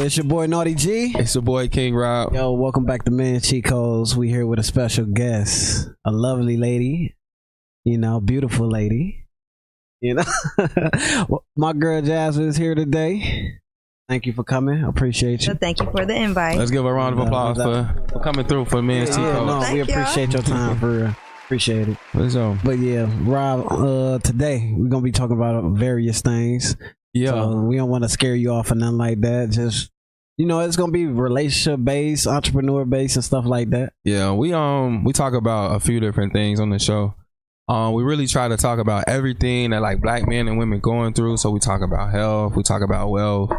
it's your boy Naughty G. It's your boy King Rob. Yo, welcome back to Men Cheat Codes. We here with a special guest, a lovely lady, you know, beautiful lady. You know, Well, my girl Jasmine is here today. Thank you for coming. I appreciate you. So thank you for the invite. Let's give a round of applause for, for coming through for me and Yeah, Tico. no, Thank we y'all. appreciate your time for real. Appreciate it. Let's. But yeah, Rob, uh, today we're gonna be talking about various things. Yeah. So we don't want to scare you off or nothing like that. Just you know, it's gonna be relationship based, entrepreneur based, and stuff like that. Yeah, we um we talk about a few different things on the show. Um, we really try to talk about everything that like black men and women going through. So we talk about health, we talk about wealth,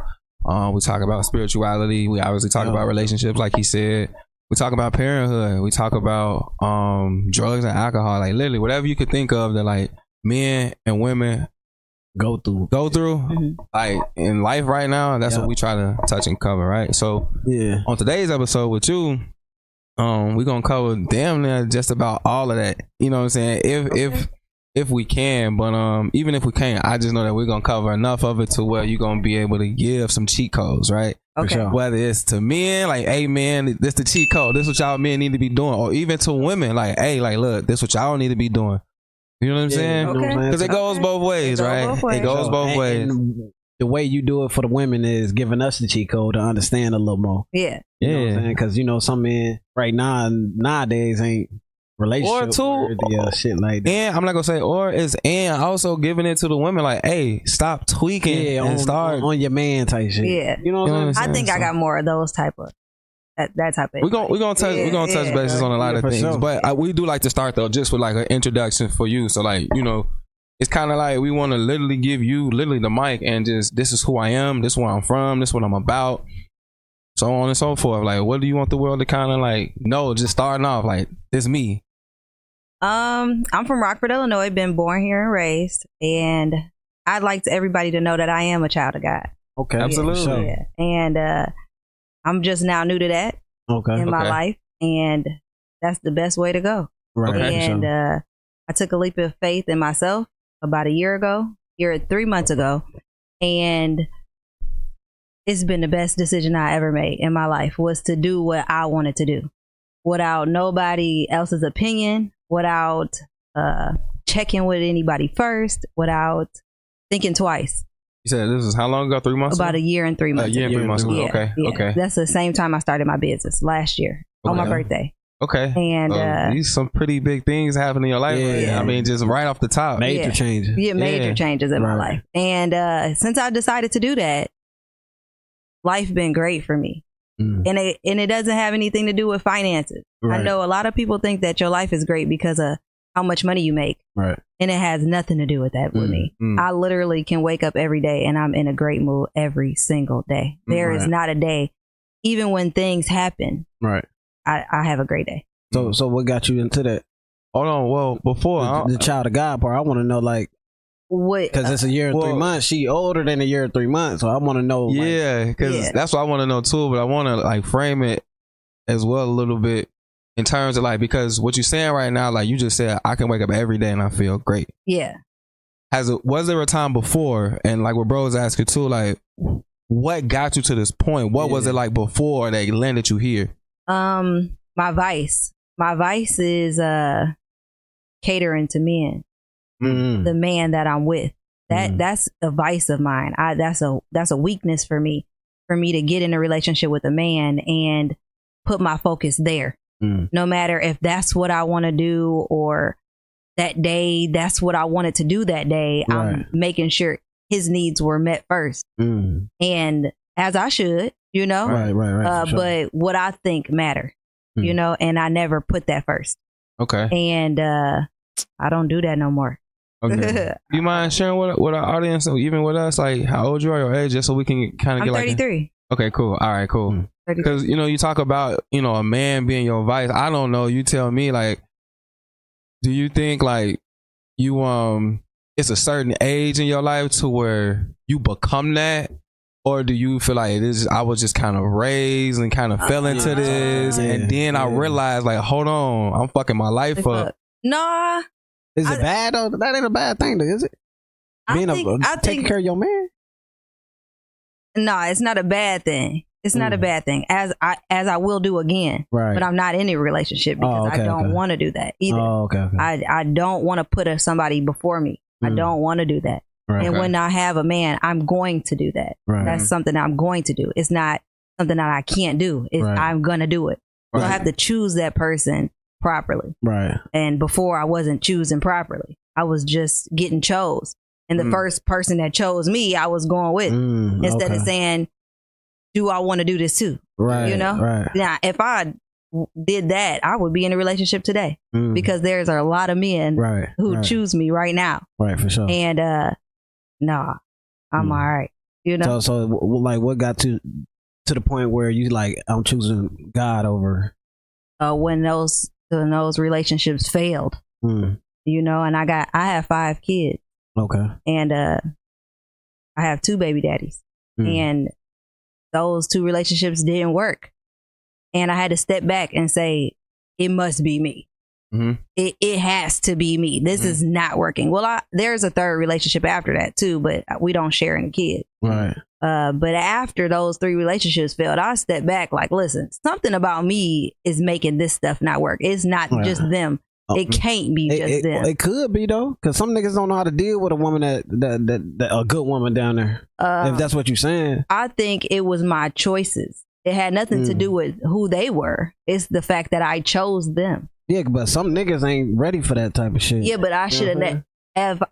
um, we talk about spirituality. We obviously talk about relationships, like he said. We talk about parenthood. We talk about um drugs and alcohol. Like literally, whatever you could think of that like men and women Go through. go through, Mhm. like in life right now. That's Yeah. what we try to touch and cover, right? So Yeah. on today's episode with you, um, we're gonna cover damn near just about all of that. You know what I'm saying? If if if we can, but um, even if we can't, I just know that we're gonna cover enough of it to where you're gonna be able to give some cheat codes, right? Okay. sure. Whether it's to men, like, hey man, this the cheat code. This what y'all men need to be doing, or even to women, like, hey, like, look, this what y'all need to be doing. You know what I'm Yeah, saying? you know Okay. Because it goes Okay. both ways, It go right? both ways. It goes both And- ways. and the way you do it for the women is giving us the cheat code to understand a little more. Yeah. You know what I'm Yeah. saying? Because you know some men right now nowadays ain't relationship Or two- worthy or shit like that. And I'm not gonna say or is and also giving it to the women like, hey, stop tweaking Yeah, and on, start. on your man type shit. Yeah. You know what You know I'm saying? I'm I think I got more of those type of that that type of. We're gonna we're gonna touch Yeah, we're gonna touch yeah. bases on a lot Yeah, of things, sure. but I, we do like to start though just with like an introduction for you. So like you know, it's kind of like we want to literally give you literally the mic and just this is who I am, this is where I'm from, this is what I'm about, so on and so forth. Like, what do you want the world to kind of like know? Just starting off like this me. Um, I'm from Rockford, Illinois. Been born here and raised, and I'd like to everybody to know that I am a child of God. Okay, Absolutely. for sure. Yeah. And uh, I'm just now new to that Okay, in my Okay. life, and that's the best way to go. right. Okay. and uh, I took a leap of faith in myself about a year ago, year three months ago, and it's been the best decision I ever made in my life was to do what I wanted to do without nobody else's opinion, without uh, checking with anybody first, without thinking twice. You said this is how long ago? Three months. About a year and three a months. year and three months ago. Yeah, Okay, yeah. okay, That's the same time I started my business last year on my birthday. okay. And Uh, uh, these some pretty big things happening in your life. right Yeah. now. I mean, just right off the top. major yeah. changes. yeah, major Yeah. changes in my life. And uh, since I decided to do that, life has been great for me. Mm. And it and it doesn't have anything to do with finances. I know a lot of people think that your life is great because of how much money you make, Right. and it has nothing to do with that with Mm, me. mm. I literally can wake up every day and I'm in a great mood every single day. There is Right. not a day, even when things happen, Right. I, I have a great day. So, so what got you into that? Hold on. Well, before The, the child of God part. I want to know, like, What? because it's a year and three Well- months. She older than a year and three months, so I want to know. like, Yeah, because Yeah. that's what I want to know too. But I want to like frame it as well a little bit in terms of like because what you're saying right now, like you just said, I can wake up every day and I feel great. yeah. Has it was there a time before, and like what bro was asking too, like what got you to this point? What was it like before that landed you here? Um, my vice. My vice is uh catering to men. Mm. The man that I'm with. That Mm. that's a vice of mine. I that's a that's a weakness for me. For me to get in a relationship with a man and put my focus there. Mm. No matter if that's what I want to do or that day that's what I wanted to do that day. Right. I'm making sure his needs were met first. Mm. And as I should, you know. Right, right, right. uh, sure. but what I think matter, Hmm. you know, and I never put that first. Okay. And uh, I don't do that no more. Okay. Do you mind sharing with, with our audience, even with us, like how old you are, your age, just so we can kind of get like. 33. Okay, cool. All right, cool. Mm. 33. Because you know, you talk about you know a man being your vice. I don't know. You tell me. Like, do you think like you um it's a certain age in your life to where you become that, or do you feel like it is? I was just kind of raised and kind of fell into Uh, this, yeah, and then I realized like, hold on, I'm fucking my life Look, up. Nah, Is it I- bad though? That ain't a bad thing, though, is it? I Being think, a, I taking think care of your man. No, it's not a bad thing. It's not a Mm. bad thing, as I as I will do again. Right. But I'm not in a relationship because Oh, okay, I don't okay. want to do that either. Oh, okay. okay. I I don't want to put a, somebody before me. I Mm. don't want to do that. right. And when I have a man, I'm going to do that. right. That's something I'm going to do. It's not something that I can't do. It's Right. I'm gonna do it. So I have to choose that person properly. right. And before I wasn't choosing properly. I was just getting chose. And the Mm. first person that chose me, I was going with. Mm, Instead okay. of saying, Do I want to do this too? right. you know? Right. Now, if I did that, I would be in a relationship today Mm, because there's a lot of men right. who right. choose me right now. Right for sure. And uh nah, I'm Mm. all right. You know? So, so like, what got to to the point where you like, I'm choosing God over? uh when those when those relationships failed, Mm, you know, and I got I have five kids okay. and uh I have two baby daddies. Mm, And those two relationships didn't work. And I had to step back and say, it must be me. Mhm. It, it has to be me. This Mhm. is not working. Well, I, there's a third relationship after that too, but we don't share any kids. right. Uh, but after those three relationships failed, I stepped back like, listen, something about me is making this stuff not work. It's not Right. just them. It can't be just it, them. it could be though, because some niggas don't know how to deal with a woman that that, that, that a good woman down there. Uh, if that's what you're saying, I think it was my choices. It had nothing to Mm. do with who they were. It's the fact that I chose them. yeah. But some niggas ain't ready for that type of shit. Yeah, but I should have Mhm. ne- have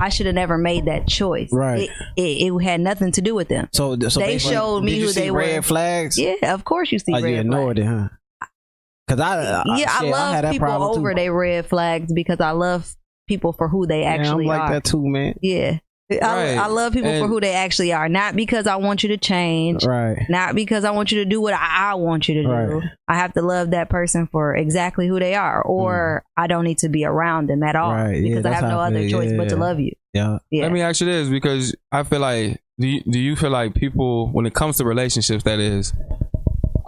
I should have never made that choice. Right. It, it, it had nothing to do with them. So, so They showed me who see they red were. flags. Yeah, of course you see oh, red you ignored flags. it, huh? Because I, I, yeah, I shit, love had that people over too. their red flags because I love people for who they Yeah, actually I'm like are. that too, man. Yeah. I, Right. I love people for who they actually are, not because I want you to change, Right. not because I want you to do what I, I want you to do. Right. I have to love that person for exactly who they are, or I don't need to be around them at all Mm. Right. Yeah, because I have no I other feel. choice but to love you. Yeah. Yeah. Let me ask you this because I feel like do you, do you feel like people when it comes to relationships that is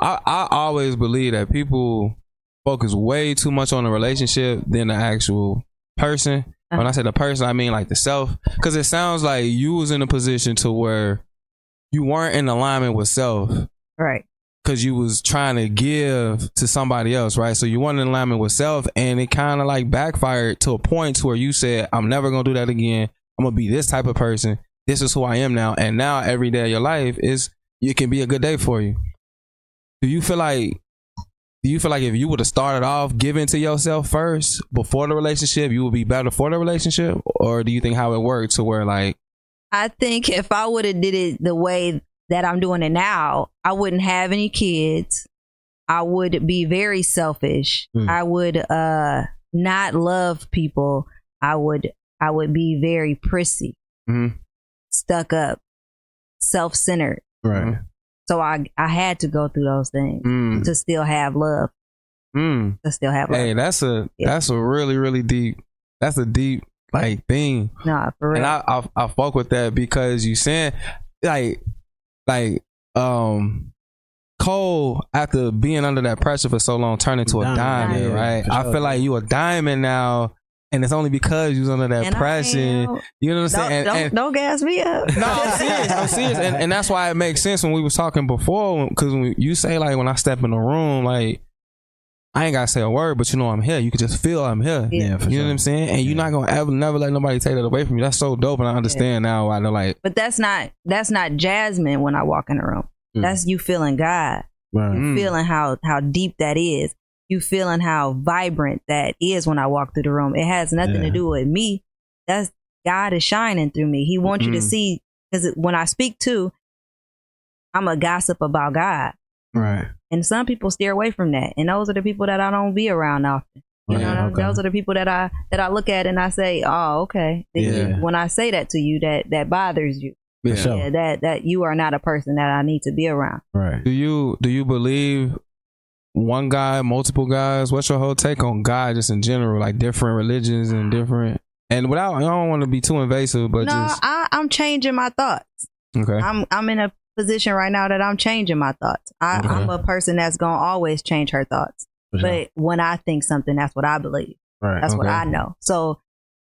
I I always believe that people focus way too much on the relationship than the actual person. When I uh-huh. say the person, I mean like the self cuz it sounds like you was in a position to where you weren't in alignment with self right. because you was trying to give to somebody else, right? So you weren't in alignment with self, and it kind of like backfired to a point to where you said, "I'm never gonna do that again. I'm gonna be this type of person. This is who I am now." And now every day of your life is it can be a good day for you. Do you feel like? Do you feel like if you would have started off giving to yourself first before the relationship, you would be better for the relationship, or do you think how it worked to where like I think if I would have did it the way that I'm doing it now, I wouldn't have any kids. I would be very selfish. Hmm. I would uh not love people. I would I would be very prissy, Mhm. stuck up, self-centered. Right. So I I had to go through those things mm, to still have love, mm. to still have love. Hey, that's a Yeah. that's a really really deep. That's a deep like thing. Nah, for real. And I, I I fuck with that because you saying like like um coal after being under that pressure for so long turned into a Diamond, diamond, yeah, right? for I feel like you a diamond now, and it's only because you was under that And pressure. You know what I'm Don't, saying? And- don't, and- don't gas me up. no, I'm serious. I'm serious, and, and that's why it makes sense when we was talking before. Because when you say like when I step in the room, like I ain't gotta say a word, but you know I'm here. You can just feel I'm here. Yeah. Yeah, for You sure. know what I'm saying? And you're not gonna ever never let nobody take that away from you. That's so dope, and I understand now why they're like, But that's not that's not Jasmine when I walk in the room. Mm. That's you feeling God. Right. You mm. feeling how how deep that is. You feeling how vibrant that is when I walk through the room. It has nothing Yeah. to do with me. That's God is shining through me. He wants you to Mhm. see because when I speak to, I'm a gossip about God, Right. and some people steer away from that. And those are the people that I don't be around often. You Right, know, okay. those are the people that I that I look at and I say, "Oh, okay." Then you- Yeah. when I say that to you, that that bothers you. yeah. Yeah, that that you are not a person that I need to be around. Right. Do you do you believe one guy, multiple guys? What's your whole take on God, just in general, like different religions and different? And without, I don't want to be too invasive, but no, just I, I'm changing my thoughts. okay. I'm I'm in a position right now that I'm changing my thoughts. I, Okay. I'm a person that's gonna always change her thoughts. Sure. But when I think something, that's what I believe. right. That's what I know. So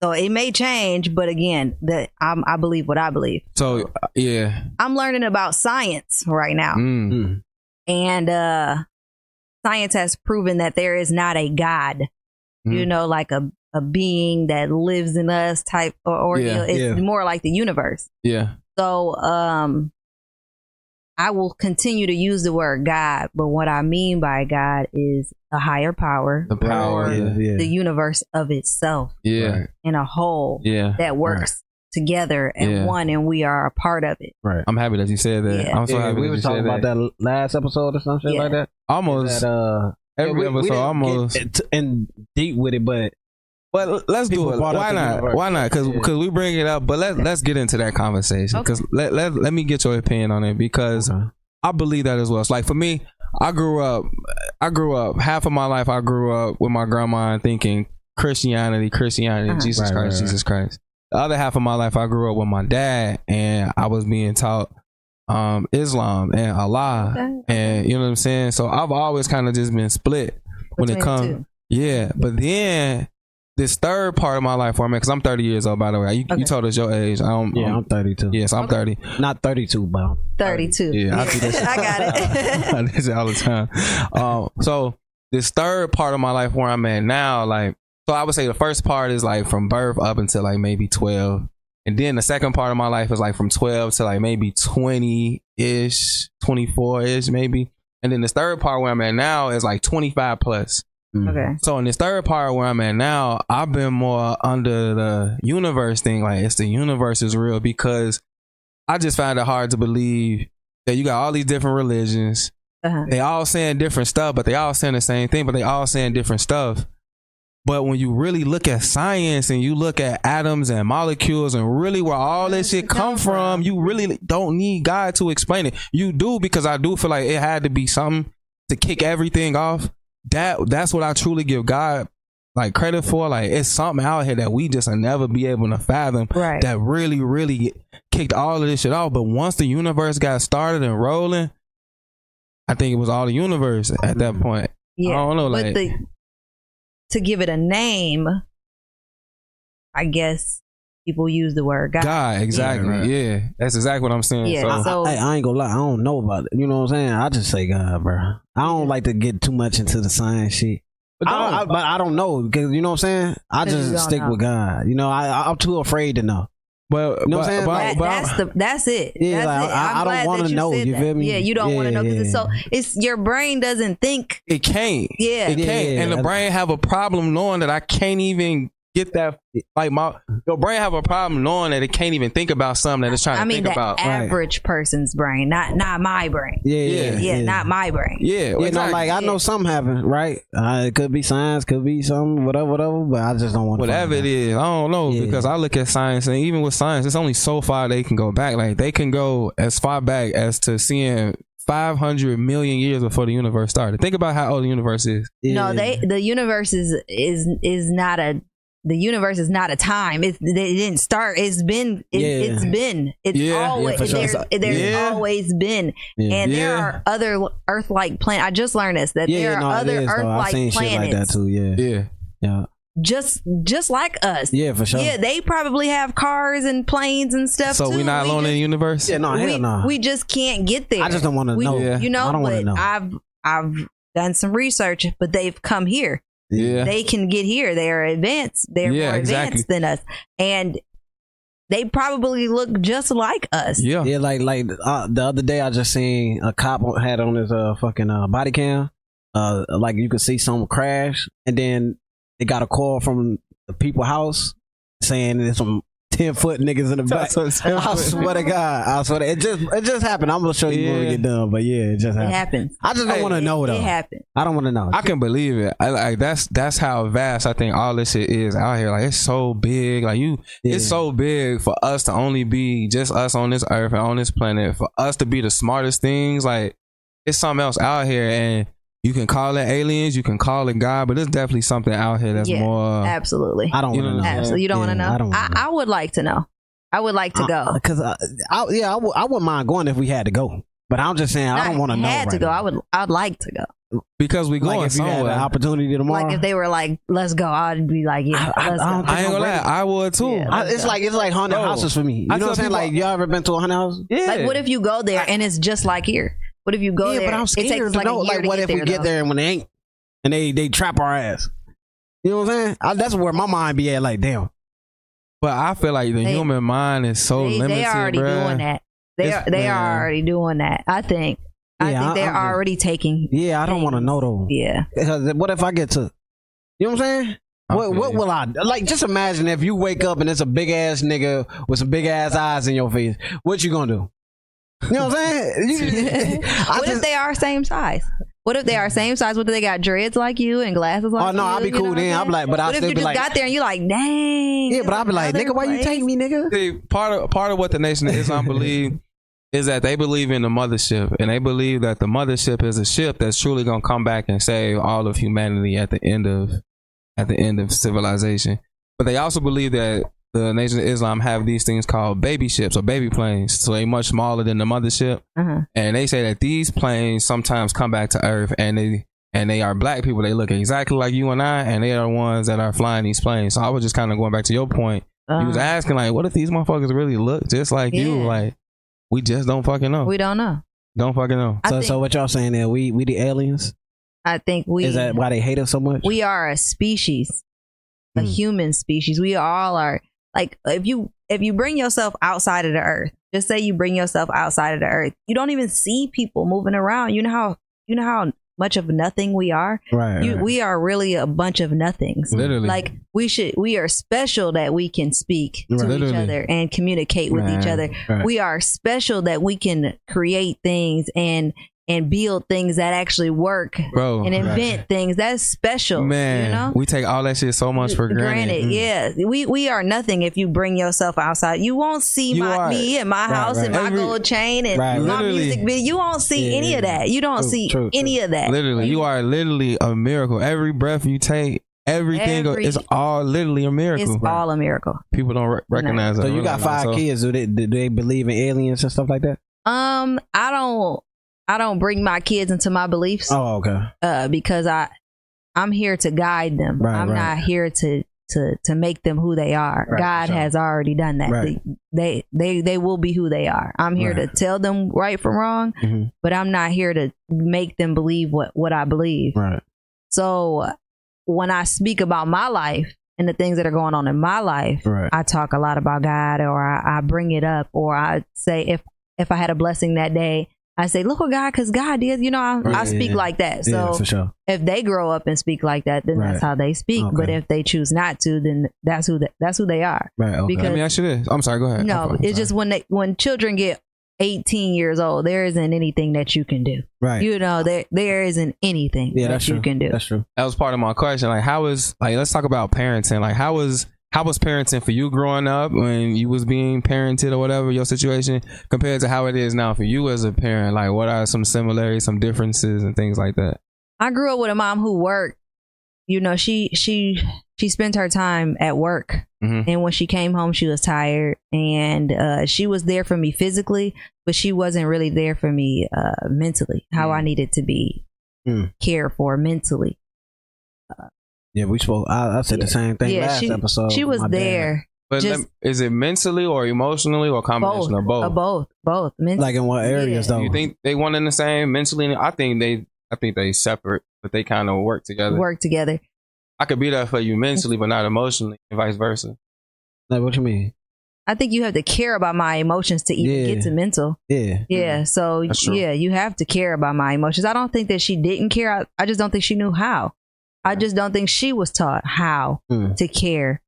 So it may change, but again, that I'm, I believe what I believe. So uh, yeah. I'm learning about science right now, Mm. Mm. and uh, science has proven that there is not a God. You Mm. know, like a a being that lives in us type or, or Yeah, you know, it's yeah. more like the universe. Yeah. So um I will continue to use the word God, but what I mean by God is a higher power, The power. or Yeah. yeah. the universe of itself Yeah. Right. in a whole Yeah. that works together and Yeah. one and we are a part of it. right. I'm happy that you said that. Yeah. I'm so Yeah, happy we that were you talking said about that. that last episode or something Yeah. like that. Almost That, uh, every yeah, we- we episode. didn't almost. get t- in deep with it, but But let's do it. Why not? Why not? Because Yeah. we bring it up. But let let's get into that conversation. Okay. Because let, let let me get your opinion on it. Because Okay. I believe that as well. It's like for me, I grew up. I grew up half of my life. I grew up with my grandma thinking Christianity, Christianity, Uh-huh. Jesus Right, Christ, right, right. Jesus Christ. The other half of my life, I grew up with my dad, and I was being taught um, Islam and Allah, Okay. and you know what I'm saying. So I've always kind of just been split when it Between the comes. Yeah, but then this third part of my life, where I'm because I'm 30 years old, by the way. You, Okay. you told us your age. I don't, yeah, um, I'm 32. yes, I'm Okay. 30. Not 32, but I'm 32. Yeah, I see that. shit. I got it. I do this all the time. Um, so this third part of my life where I'm at now, like, so I would say the first part is like from birth up until like maybe 12. And then the second part of my life is like from 12 to like maybe 20 ish, 24 ish, maybe. And then this third part where I'm at now is like 25 plus. mm. okay. So in this third part where I'm at now, I've been more under the universe thing. Like it's the universe is real because I just find it hard to believe that you got all these different religions. Uh-huh. They all saying different stuff, but they all saying the same thing, but they all saying different stuff. But when you really look at science and you look at atoms and molecules and really where all this shit come from, you really don't need God to explain it. You do because I do feel like it had to be something to kick everything off. That that's what I truly give God like credit for. Like it's something out here that we just will never be able to fathom Right. that really, really kicked all of this shit off. But once the universe got started and rolling, I think it was all the universe at that mm-hmm. point. yeah. I don't know, but like- the to give it a name, I guess people use the word God. God, exactly. right. Yeah, that's exactly what I'm saying. Yeah, So, I, So- I, I ain't gonna lie, I don't know about it. You know what I'm saying? I just say God, bro. I don't like to get too much into the science shit. but I don't, I, but I don't know because you know what I'm saying. I just stick know. with God. You know, I, I I'm too afraid to know. But, You know what but, I'm saying? but- That- but- that's the that's it. Yeah, that's like, it. I- I'm I don't wanna know, said you feel me? Yeah, you don't want to know because it's so it's your brain doesn't think. it can't. Yeah, It can't. Yeah, and the brain have a problem knowing that I can't even get that. Like my your brain have a problem knowing that it can't even think about something that it's trying I to mean think the about. average person's brain, not not my brain. Yeah, Yeah. yeah, Yeah, not my brain. yeah, Yeah, no, exactly. like I know Yeah. something happened, right? Uh, it could be science, could be something, whatever, whatever. But I just don't want to. whatever it is, I don't know Yeah. because I look at science and even with science, it's only so far they can go back. Like they can go as far back as to seeing 500 million years before the universe started. Think about how old the universe is. No, they the universe is is is not a the universe is not a time. It they didn't start. It's been it, Yeah. it's been it's Yeah. Yeah, always for sure. there's, there's Yeah. always been Yeah. and there are other Earth like planets. I just learned this that yeah, there yeah, no, are other is, though. Earth I've like seen shit like that planets too. Yeah, Yeah, yeah, just just like us. yeah, for sure. Yeah, they probably have cars and planes and stuff. so too. we're not We alone in the universe. Yeah, no, hell we, no. we just can't get there. I just don't want to know. Yeah. You know, I don't wanna but know. I've I've done some research, but they've come here. Yeah, They can get here. They are advanced. They're Yeah, more exactly. advanced than us, and they probably look just like us. yeah, Yeah, like like uh, the other day I just seen a cop had on his uh fucking uh body cam, uh like you could see some crash, and then they got a call from the people house saying there's some ten foot niggas in the back. I swear to God, I swear to, it just it just happened. I'm gonna show you when we Yeah. get done, but yeah, it just It happened. happens. I just don't want to know it, though. It happens. I don't want to know. I can believe it. I like that's that's how vast I think all this shit is out here. Like it's so big. Like you, Yeah. it's so big for us to only be just us on this earth and on this planet. For us to be the smartest things, like it's something else out here, and you can call it aliens, you can call it God, but there's definitely something out here that's Yeah, more. Absolutely. I don't You want know to know. Absolutely. You don't Yeah, want to know. I don't wanna I, know. I would like to know. I would like to go. Uh, because I, I, yeah, I, w- I wouldn't mind going if we had to go. But I'm just saying, I don't want to know. Had to go. now. I would. I'd like to go. because we going like if you had somewhere. an opportunity tomorrow. Like if they were like, "Let's go," I'd be like, "Yeah, I- I- let's I go." don't I ain't gonna lie. I would too. Yeah. I, it's like it's like haunted Bro, houses for me. You I know what I'm saying? people- Like y'all ever been to a haunted house? yeah. Like, what if you go there and it's just like here? What if you go yeah, there? but I'm it scared takes to like know. Like, to what get if we there, get though. there and when they ain't, and they they trap our ass? You know what I'm saying? I, that's where my mind be at. Like, damn. But I feel like the They- human mind is so They, limited. they are already bruh. doing that. They It's- are, they man. are already doing that. I think. I Yeah, think I- they're I'm just- already taking. Yeah, I don't want to know though. Yeah. Because what if I get to? You know what I'm saying? What feel what will I like? Just imagine if you wake up and it's a big ass nigga with some big ass eyes in your face. What you gonna do? You know what I'm saying? What just- if they are same size? What if they are same size? What if they got dreads like you and glasses oh, like Oh you? no, I'll be You know cool what I'm then. I'll be like, but What if you just got there and you're like, dang? yeah, but I'll be like, nigga, why you place? take me, nigga? See, part of part of what the Nation of Islam believe is that they believe in the mothership, and they believe that the mothership is a ship that's truly gonna come back and save all of humanity at the end of at the end of civilization. But they also believe that the Nation of Islam have these things called baby ships or baby planes, so they much smaller than the mothership. Uh-huh. and they say that these planes sometimes come back to Earth, and they and they are black people. They look exactly like you and I, and they are the ones that are flying these planes. So I was just kind of going back to your point. you was Uh, asking like, what if these motherfuckers really look just like you? Like we just don't fucking know. we don't know. don't fucking know. I So think, so what y'all saying there? We we the aliens? I think we Is that why they hate us so much? we are a species, a Hmm. human species. We all are. Like if you if you bring yourself outside of the earth, just say you bring yourself outside of the earth, you don't even see people moving around. You know how you know how much of nothing we are. right. You, right. we are really a bunch of nothings. Literally, Like we should, we are special that we can speak to Right. each other and communicate with each other. Right. We are special that we can create things and and build things that actually work bro. and invent things. That's special, Man, You know, we take all that shit so much for granted. Mm. yeah. We we are nothing if you bring yourself outside. You won't see You my are- me and my Right, house right. and my Every- gold chain and Right, my Literally. music video. You won't see Yeah, any yeah, of that. You don't True, see true, any of that. Literally, you are literally a miracle. Every breath you take, everything Every- is all literally a miracle. It's all a miracle. People don't re- recognize so that. you got five So- kids. Do they do they believe in aliens and stuff like that? Um, I don't I don't bring my kids into my beliefs Oh, okay. uh because I I'm here to guide them. Right, I'm right. not here to to to make them who they are. Right, God has already done that. Right. They, they they they will be who they are. I'm here Right. to tell them right from wrong, Mhm. but I'm not here to make them believe what what I believe. Right. So when I speak about my life and the things that are going on in my life. I talk a lot about God or I, I bring it up or I say if if I had a blessing that day, I say, look what God, because God did, you know, I, I speak yeah. like that. yeah, So for sure. if they grow up and speak like that, then that's how they speak. Okay. But if they choose not to, then that's who they, that's who they are. Right. Okay. because- Let me ask you this. I'm sorry. Go ahead. No, I'm it's sorry. just when they when children get 18 years old, there isn't anything that you can do. right. You know, there there isn't anything yeah, that that's you true. can do. That's true. that was part of my question. Like, how is like let's talk about parenting. Like, how was how was parenting for you growing up when you was being parented or whatever your situation compared to how it is now for you as a parent? Like, what are some similarities, some differences, and things like that? I grew up with a mom who worked. You know, she she she spent her time at work, Mhm. and when she came home, she was tired, and uh, she was there for me physically, but she wasn't really there for me uh, mentally. How I needed to be Mm. cared for mentally. Yeah, we spoke. I, I said the same thing Yeah, last she episode. she was My dad. there. But Just- lem- is it mentally or emotionally or a combination Both, of both? uh, both, both. Mentally. Like in what areas Yeah. though? You think they one in the same mentally? I think they, I think they separate, but they kind of work together. work together. I could be there for you mentally, but not emotionally, and vice versa. like what you mean? I think you have to care about my emotions to even Yeah. get to mental. Yeah. Yeah. So yeah, you have to care about my emotions. I don't think that she didn't care. I, I just don't think she knew how. I just don't think she was taught how Mm. to care.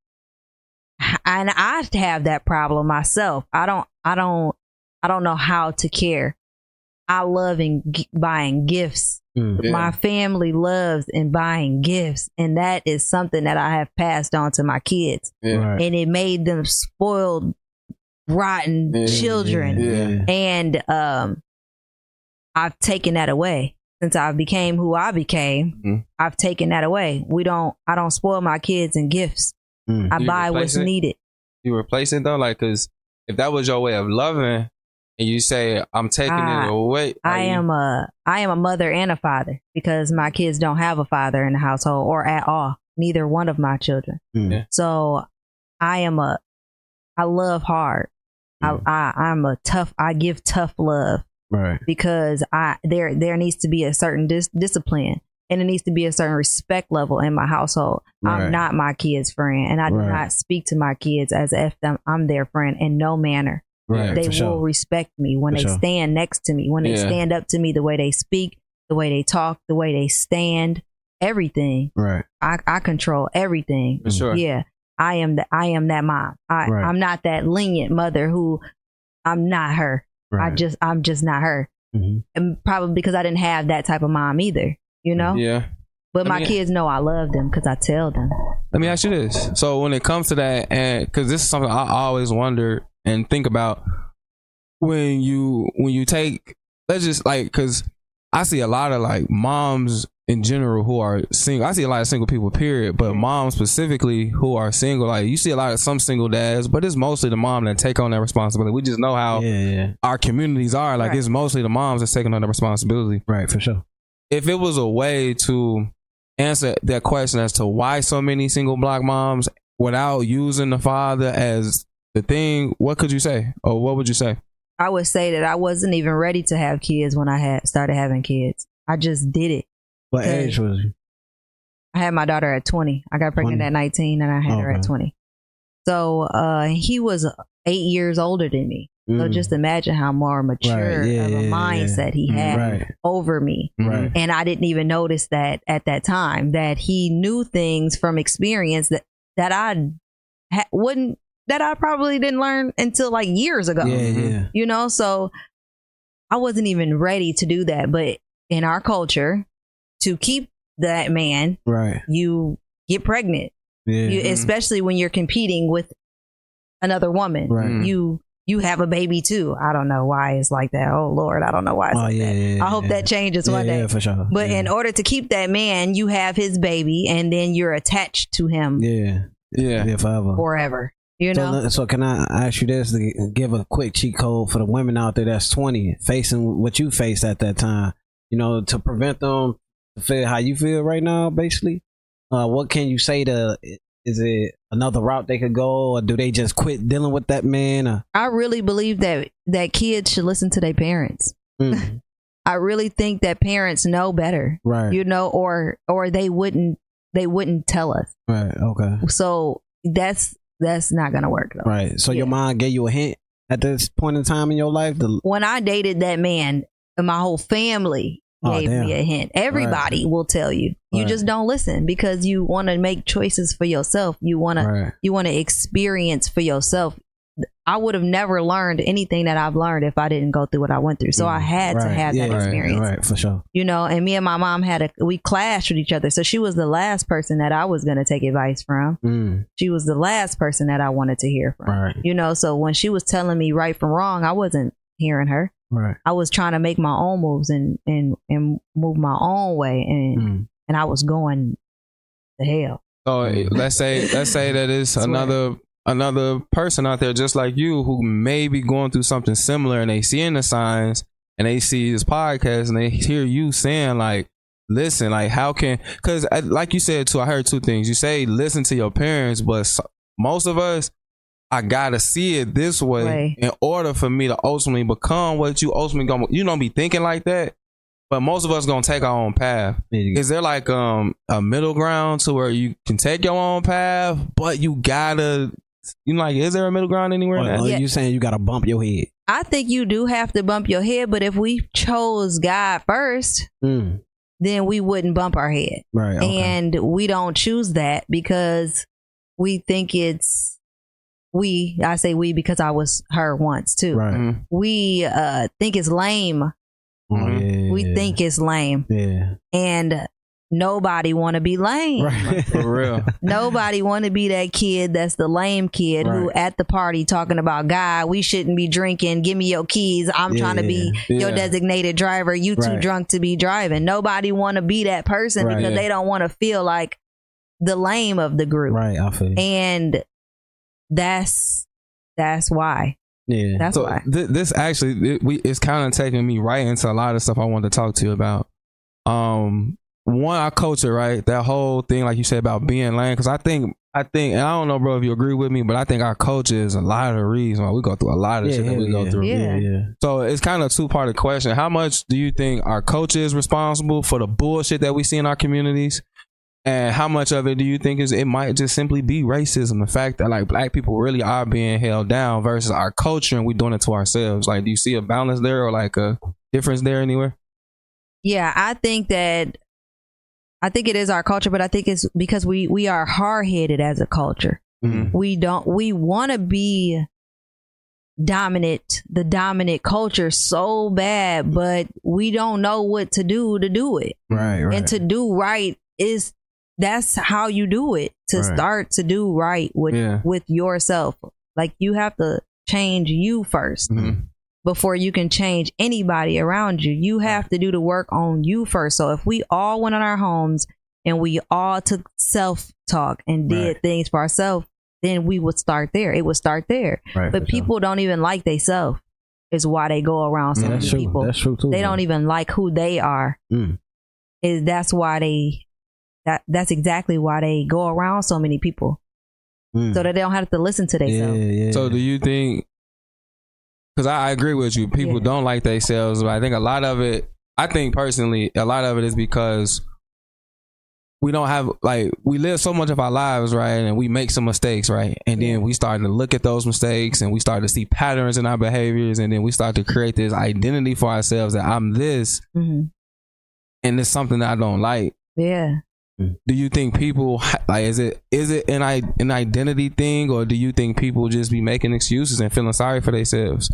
And I have that problem myself. I don't. I don't. I don't know how to care. I love in g- buying gifts. Mm. Yeah. My family loves in buying gifts, and that is something that I have passed on to my kids, Yeah. Right. and it made them spoiled, rotten Yeah, children Yeah. and um i've taken that away since i became who i became Mhm. i've taken that away we don't i don't spoil my kids and gifts Mm. i You buy what's it? needed You replace it though, like, cause if that was your way of loving, and you say I'm taking I- it away. I like, am a I am a mother and a father because my kids don't have a father in the household or at all. Neither one of my children. Mm. Yeah. So I am a I love hard. Mm. I, I I'm a tough I give tough love Right. because I there there needs to be a certain dis- discipline and it needs to be a certain respect level in my household. Right. I'm not my kids' friend and I do not speak to my kids as if them, I'm their friend in no manner Right. they will sure. respect me when For they sure. stand next to me, when they stand up to me, the way they speak, the way they talk, the way they stand, everything. Right. I, I control everything. for sure. Yeah, I am that. I am that mom. I, Right. I'm not that lenient mother who. I'm not her. Right. I just. I'm just not her. Mhm. And probably because I didn't have that type of mom either. You know. Yeah. But I my mean- kids know I love them because I tell them. Let me ask you this. So when it comes to that, and because this is something I always wonder and think about when you when you take let's just like because I see a lot of like moms in general who are single. I see a lot of single people, period. But mm-hmm. moms specifically who are single, like you see a lot of some single dads, but it's mostly the mom that take on that responsibility. We just know how Yeah. Yeah. our communities are. Like Right. it's mostly the moms that's taking on the responsibility Right. For sure. if it was a way to answer that question as to why so many single black moms without using the father as the thing, what could you say? Or what would you say? I would say that I wasn't even ready to have kids when I had started having kids. I just did it. What Okay. age was you? I had my daughter at 20. I got pregnant 20. at 19 and I had her at Okay. 20. So uh, he was eight years older than me. So Mm. just imagine how more mature Right, yeah, of a yeah, yeah. mindset he Mm, had Right. over me. Right. And I didn't even notice that at that time that he knew things from experience that, that I ha- wouldn't, that I probably didn't learn until like years ago Yeah. Mhm. Yeah. you know so i wasn't even ready to do that but in our culture to keep that man Right. you get pregnant Yeah. you, especially when you're competing with another woman right. Mm. you you have a baby too i don't know why it's like that oh lord i don't know why it's Oh like yeah, that yeah, yeah. i hope that changes yeah, one day Yeah, for sure. but yeah. in order to keep that man you have his baby and then you're attached to him yeah, Yeah. yeah, forever. forever you So, know le- so can I ask you this to give a quick cheat code for the women out there that's 20 facing what you faced at that time, you know, to prevent them to feel how you feel right now, basically? Uh, what can you say to, is it another route they could go or do they just quit dealing with that man? Or, i really believe that that kids should listen to their parents Mm, I really think that parents know better, right, you know, or or they wouldn't they wouldn't tell us. right, okay, So that's that's not gonna work though. right. So your mom gave you a hint at this point in time in your life? When I dated that man, my whole family gave damn. me a hint. Everybody will tell you. You Right. just don't listen because you want to make choices for yourself. You want to you want to experience for yourself. I would have never learned anything that I've learned if I didn't go through what I went through. So I had to Mm, have yeah, that right, experience. right, for sure. you know and me and my mom had a we clashed with each other so she was the last person that i was going to take advice from Mm, she was the last person that i wanted to hear from right, you know so when she was telling me right from wrong i wasn't hearing her right. i was trying to make my own moves and and and move my own way and Mm, and i was going to hell So let's say let's say that it's Swear. another another person out there just like you who may be going through something similar and they seeing the signs and they see this podcast and they hear you saying like listen like how can because like you said too i heard two things you say listen to your parents but most of us i gotta see it this way Way. in order for me to ultimately become what you ultimately gonna you don't be thinking like that but most of us gonna take our own path is there like um a middle ground to where you can take your own path, but you gotta you know like is there a middle ground anywhere? in Or, that? or Yeah. you saying you got to bump your head? i think you do have to bump your head but if we chose god first Mm, then we wouldn't bump our head right. Okay. and we don't choose that because we think it's we i say we because i was her once too right. Mhm. we uh think it's lame Oh, Mhm. yeah, we think it's lame Yeah. and nobody want to be lame Right. For real. nobody want to be that kid that's the lame kid who at the party talking about god we shouldn't be drinking give me your keys i'm trying to be your designated driver you too Right. drunk to be driving nobody want to be that person Right. because Yeah. they don't want to feel like the lame of the group right. I feel. and that's that's why Yeah. That's so why. th- this actually it, we it's kind of taking me right into a lot of stuff I wanted to talk to you about. Um, one, our culture, right? That whole thing, like you said about being lame, because I think I think and I don't know, bro, if you agree with me, but I think our culture is a lot of the reason why we go through a lot of yeah, shit that hell we go yeah. through. Yeah, Yeah. yeah. So it's kind of a two part question. How much do you think our culture is responsible for the bullshit that we see in our communities? And how much of it do you think is it might just simply be racism? The fact that like black people really are being held down versus our culture and we're doing it to ourselves. Like, do you see a balance there or like a difference there anywhere? Yeah, I think that I think it is our culture, but I think it's because we we are hard headed as a culture. Mm-hmm. We don't we want to be dominant, the dominant culture so bad, but we don't know what to do to do it. Right, right. And to do right is that's how you do it. To Right. start to do right with Yeah. with yourself. Like you have to change you 1st Mhm. before you can change anybody around you. You have to do the work on you first. So if we all went in our homes and we all took self talk and did Right. things for ourselves, then we would start there. It would start there. right, But for sure. people don't even like themselves. Is why they go around so Yeah, many that's true. people. That's true too. they bro. don't even like who they are. Mm. Is that's why they that that's exactly why they go around so many people Mm. so that they don't have to listen to yeah, themselves. yeah. So do you think? Because I, I agree with you. People Yeah. don't like themselves, but I think a lot of it. I think personally, a lot of it is because we don't have like we live so much of our lives right, and we make some mistakes right, and then we start to look at those mistakes, and we start to see patterns in our behaviors, and then we start to create this identity for ourselves that I'm this, hmm and it's something that I don't like. Yeah. Do you think people like is it is it an i- an identity thing or do you think people just be making excuses and feeling sorry for themselves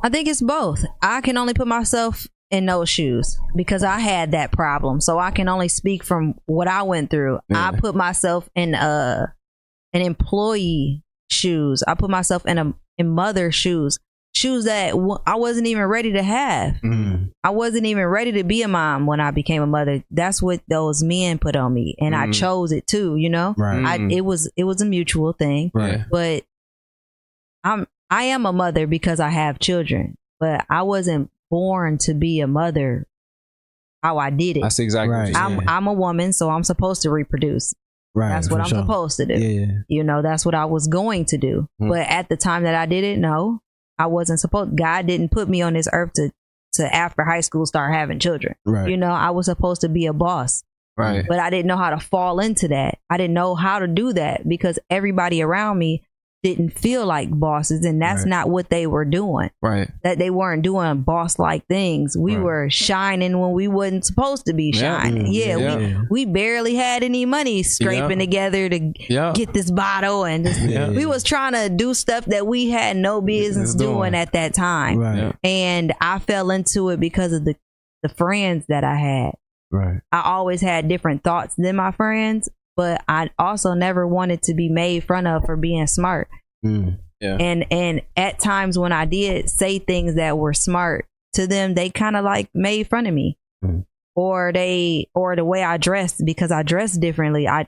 I think it's both. I can only put myself in those shoes because I had that problem. So I can only speak from what I went through. Yeah. I put myself in a an employee shoes. I put myself in a in mother shoes. Shoes that w- I wasn't even ready to have. Mm. I wasn't even ready to be a mom when I became a mother. That's what those men put on me and I Mm. chose it too, you know? Right. I Mm. it was it was a mutual thing Right. but I'm I am a mother because I have children, but I wasn't born to be a mother how I did it. that's exactly Right. I'm saying. I'm a woman, so I'm supposed to reproduce. Right. that's what I'm sure. supposed to do. Yeah, yeah. You know, that's what I was going to do. Hmm. But at the time that I did it, no, I wasn't supposed. God didn't put me on this earth to to after high school start having children. Right. You know, I was supposed to be a boss right but I didn't know how to fall into that. I didn't know how to do that because everybody around me didn't feel like bosses, and that's Right. not what they were doing. right That they weren't doing boss like things. We Right. were shining when we wasn't supposed to be shining. Mm, Yeah, yeah. we we barely had any money scraping Yeah. together to yeah get this bottle, and just, Yeah. we was trying to do stuff that we had no business doing. doing at that time. Right. Yeah. And I fell into it because of the the friends that I had. Right. I always had different thoughts than my friends, but I also never wanted to be made fun of for being smart. Mm. And and at times when I did say things that were smart to them, they kind of like made fun of me. Mhm. Or they or the way I dressed because I dressed differently. I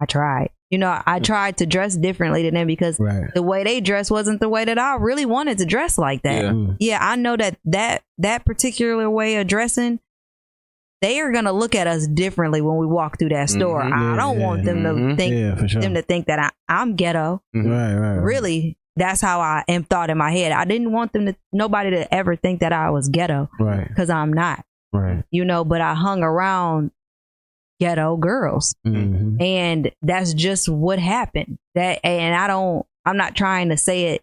I tried. You know, I tried to dress differently than them because Right. the way they dressed wasn't the way that I really wanted to dress like that Yeah. Mm. yeah, I know that that that particular way of dressing, they are gonna look at us differently when we walk through that store. Mhm. I don't yeah. want them to Mhm. think Yeah, sure. them to think that I, I'm ghetto. Mhm. Right. Right. right. Really, that's how I am thought in my head. I didn't want them to nobody to ever think that I was ghetto Right. because I'm not. Right. You know, but I hung around ghetto girls Mm-hmm. and that's just what happened that and i don't i'm not trying to say it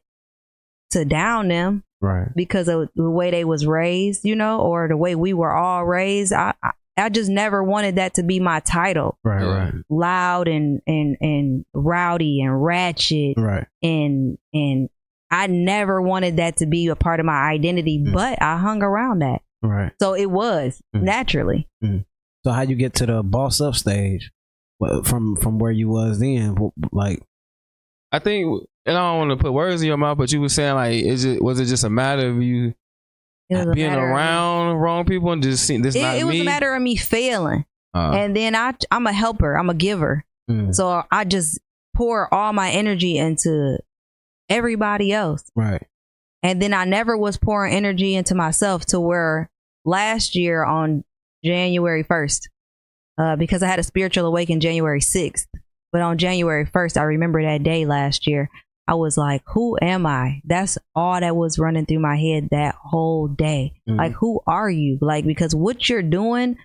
to down them Right. because of the way they was raised you know or the way we were all raised i i, I just never wanted that to be my title Right. Right. loud and and and rowdy and ratchet Right. and and i never wanted that to be a part of my identity Mm. but i hung around that Right. so it was Mm. naturally So how you get to the boss up stage from from where you was then? Like i think and i don't want to put words in your mouth but you were saying like is it was it just a matter of you it was a being around wrong people and just seeing this it, not it was me a matter of me failing Uh, and then I I'm a helper. I'm a giver. mm, So I just pour all my energy into everybody else. right. And then I never was pouring energy into myself to where last year on January 1st, uh, because I had a spiritual awakening January 6th. But on January 1st, I remember that day last year, I was like, who am I? That's all that was running through my head that whole day. Mhm. Like, who are you? Like, because what you're doing,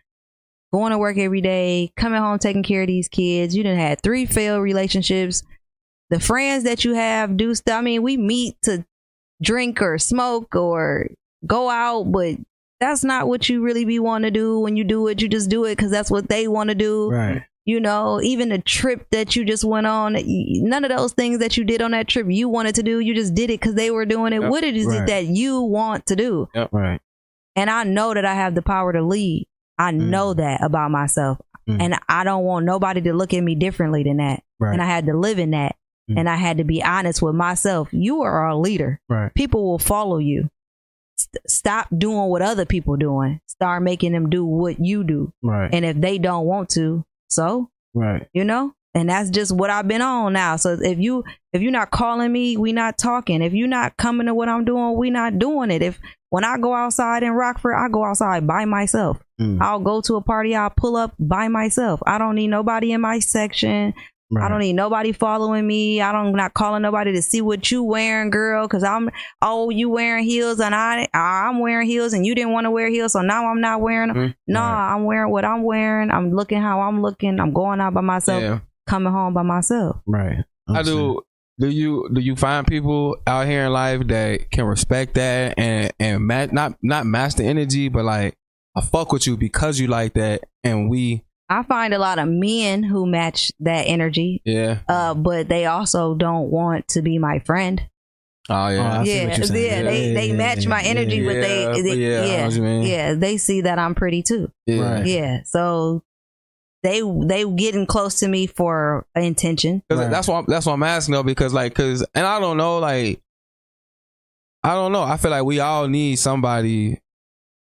going to work every day, coming home, taking care of these kids, you didn't had three failed relationships. The friends that you have do stuff. I mean, we meet to drink or smoke or go out, but that's not what you really be want to do. When you do it, you just do it because that's what they want to do Right. You know, even the trip that you just went on, none of those things that you did on that trip you wanted to do, you just did it because they were doing it. Yep. What is Right. it that you want to do? Right. And I know that I have the power to lead. I know that about myself. Mm. And I don't want nobody to look at me differently than that. Right. And I had to live in that. Mm. And I had to be honest with myself. You are a leader. right. People will follow you. St- stop doing what other people doing. Start making them do what you do. Right. And if they don't want to, so right. you know and that's just what i've been on now. So if you if you're not calling me we not talking. If you're not coming to what i'm doing we not doing it. If when i go outside in rockford i go outside by myself. Mm. i'll go to a party i'll pull up by myself. I don't need nobody in my section I don't need nobody following me. I don't not calling nobody to see what you wearing, girl. Cause I'm oh you wearing heels and I I'm wearing heels and you didn't want to wear heels, so now I'm not wearing them. Mhm. No, Right. I'm wearing what I'm wearing. I'm looking how I'm looking. I'm going out by myself, Yeah. coming home by myself. Right. I do. Do you do you find people out here in life that can respect that and and ma- not not match the energy, but like I fuck with you because you like that, and we I find a lot of men who match that energy, yeah uh, but they also don't want to be my friend. oh yeah I see yeah, what you're yeah, they they match my energy, yeah, but they, Yeah, they yeah, yeah, what you mean. yeah, they see that I'm pretty too. yeah. Right. Yeah, so they they getting close to me for intention. Right. That's what that's what I'm asking though, because like, cause and I don't know, like, I don't know. I feel like we all need somebody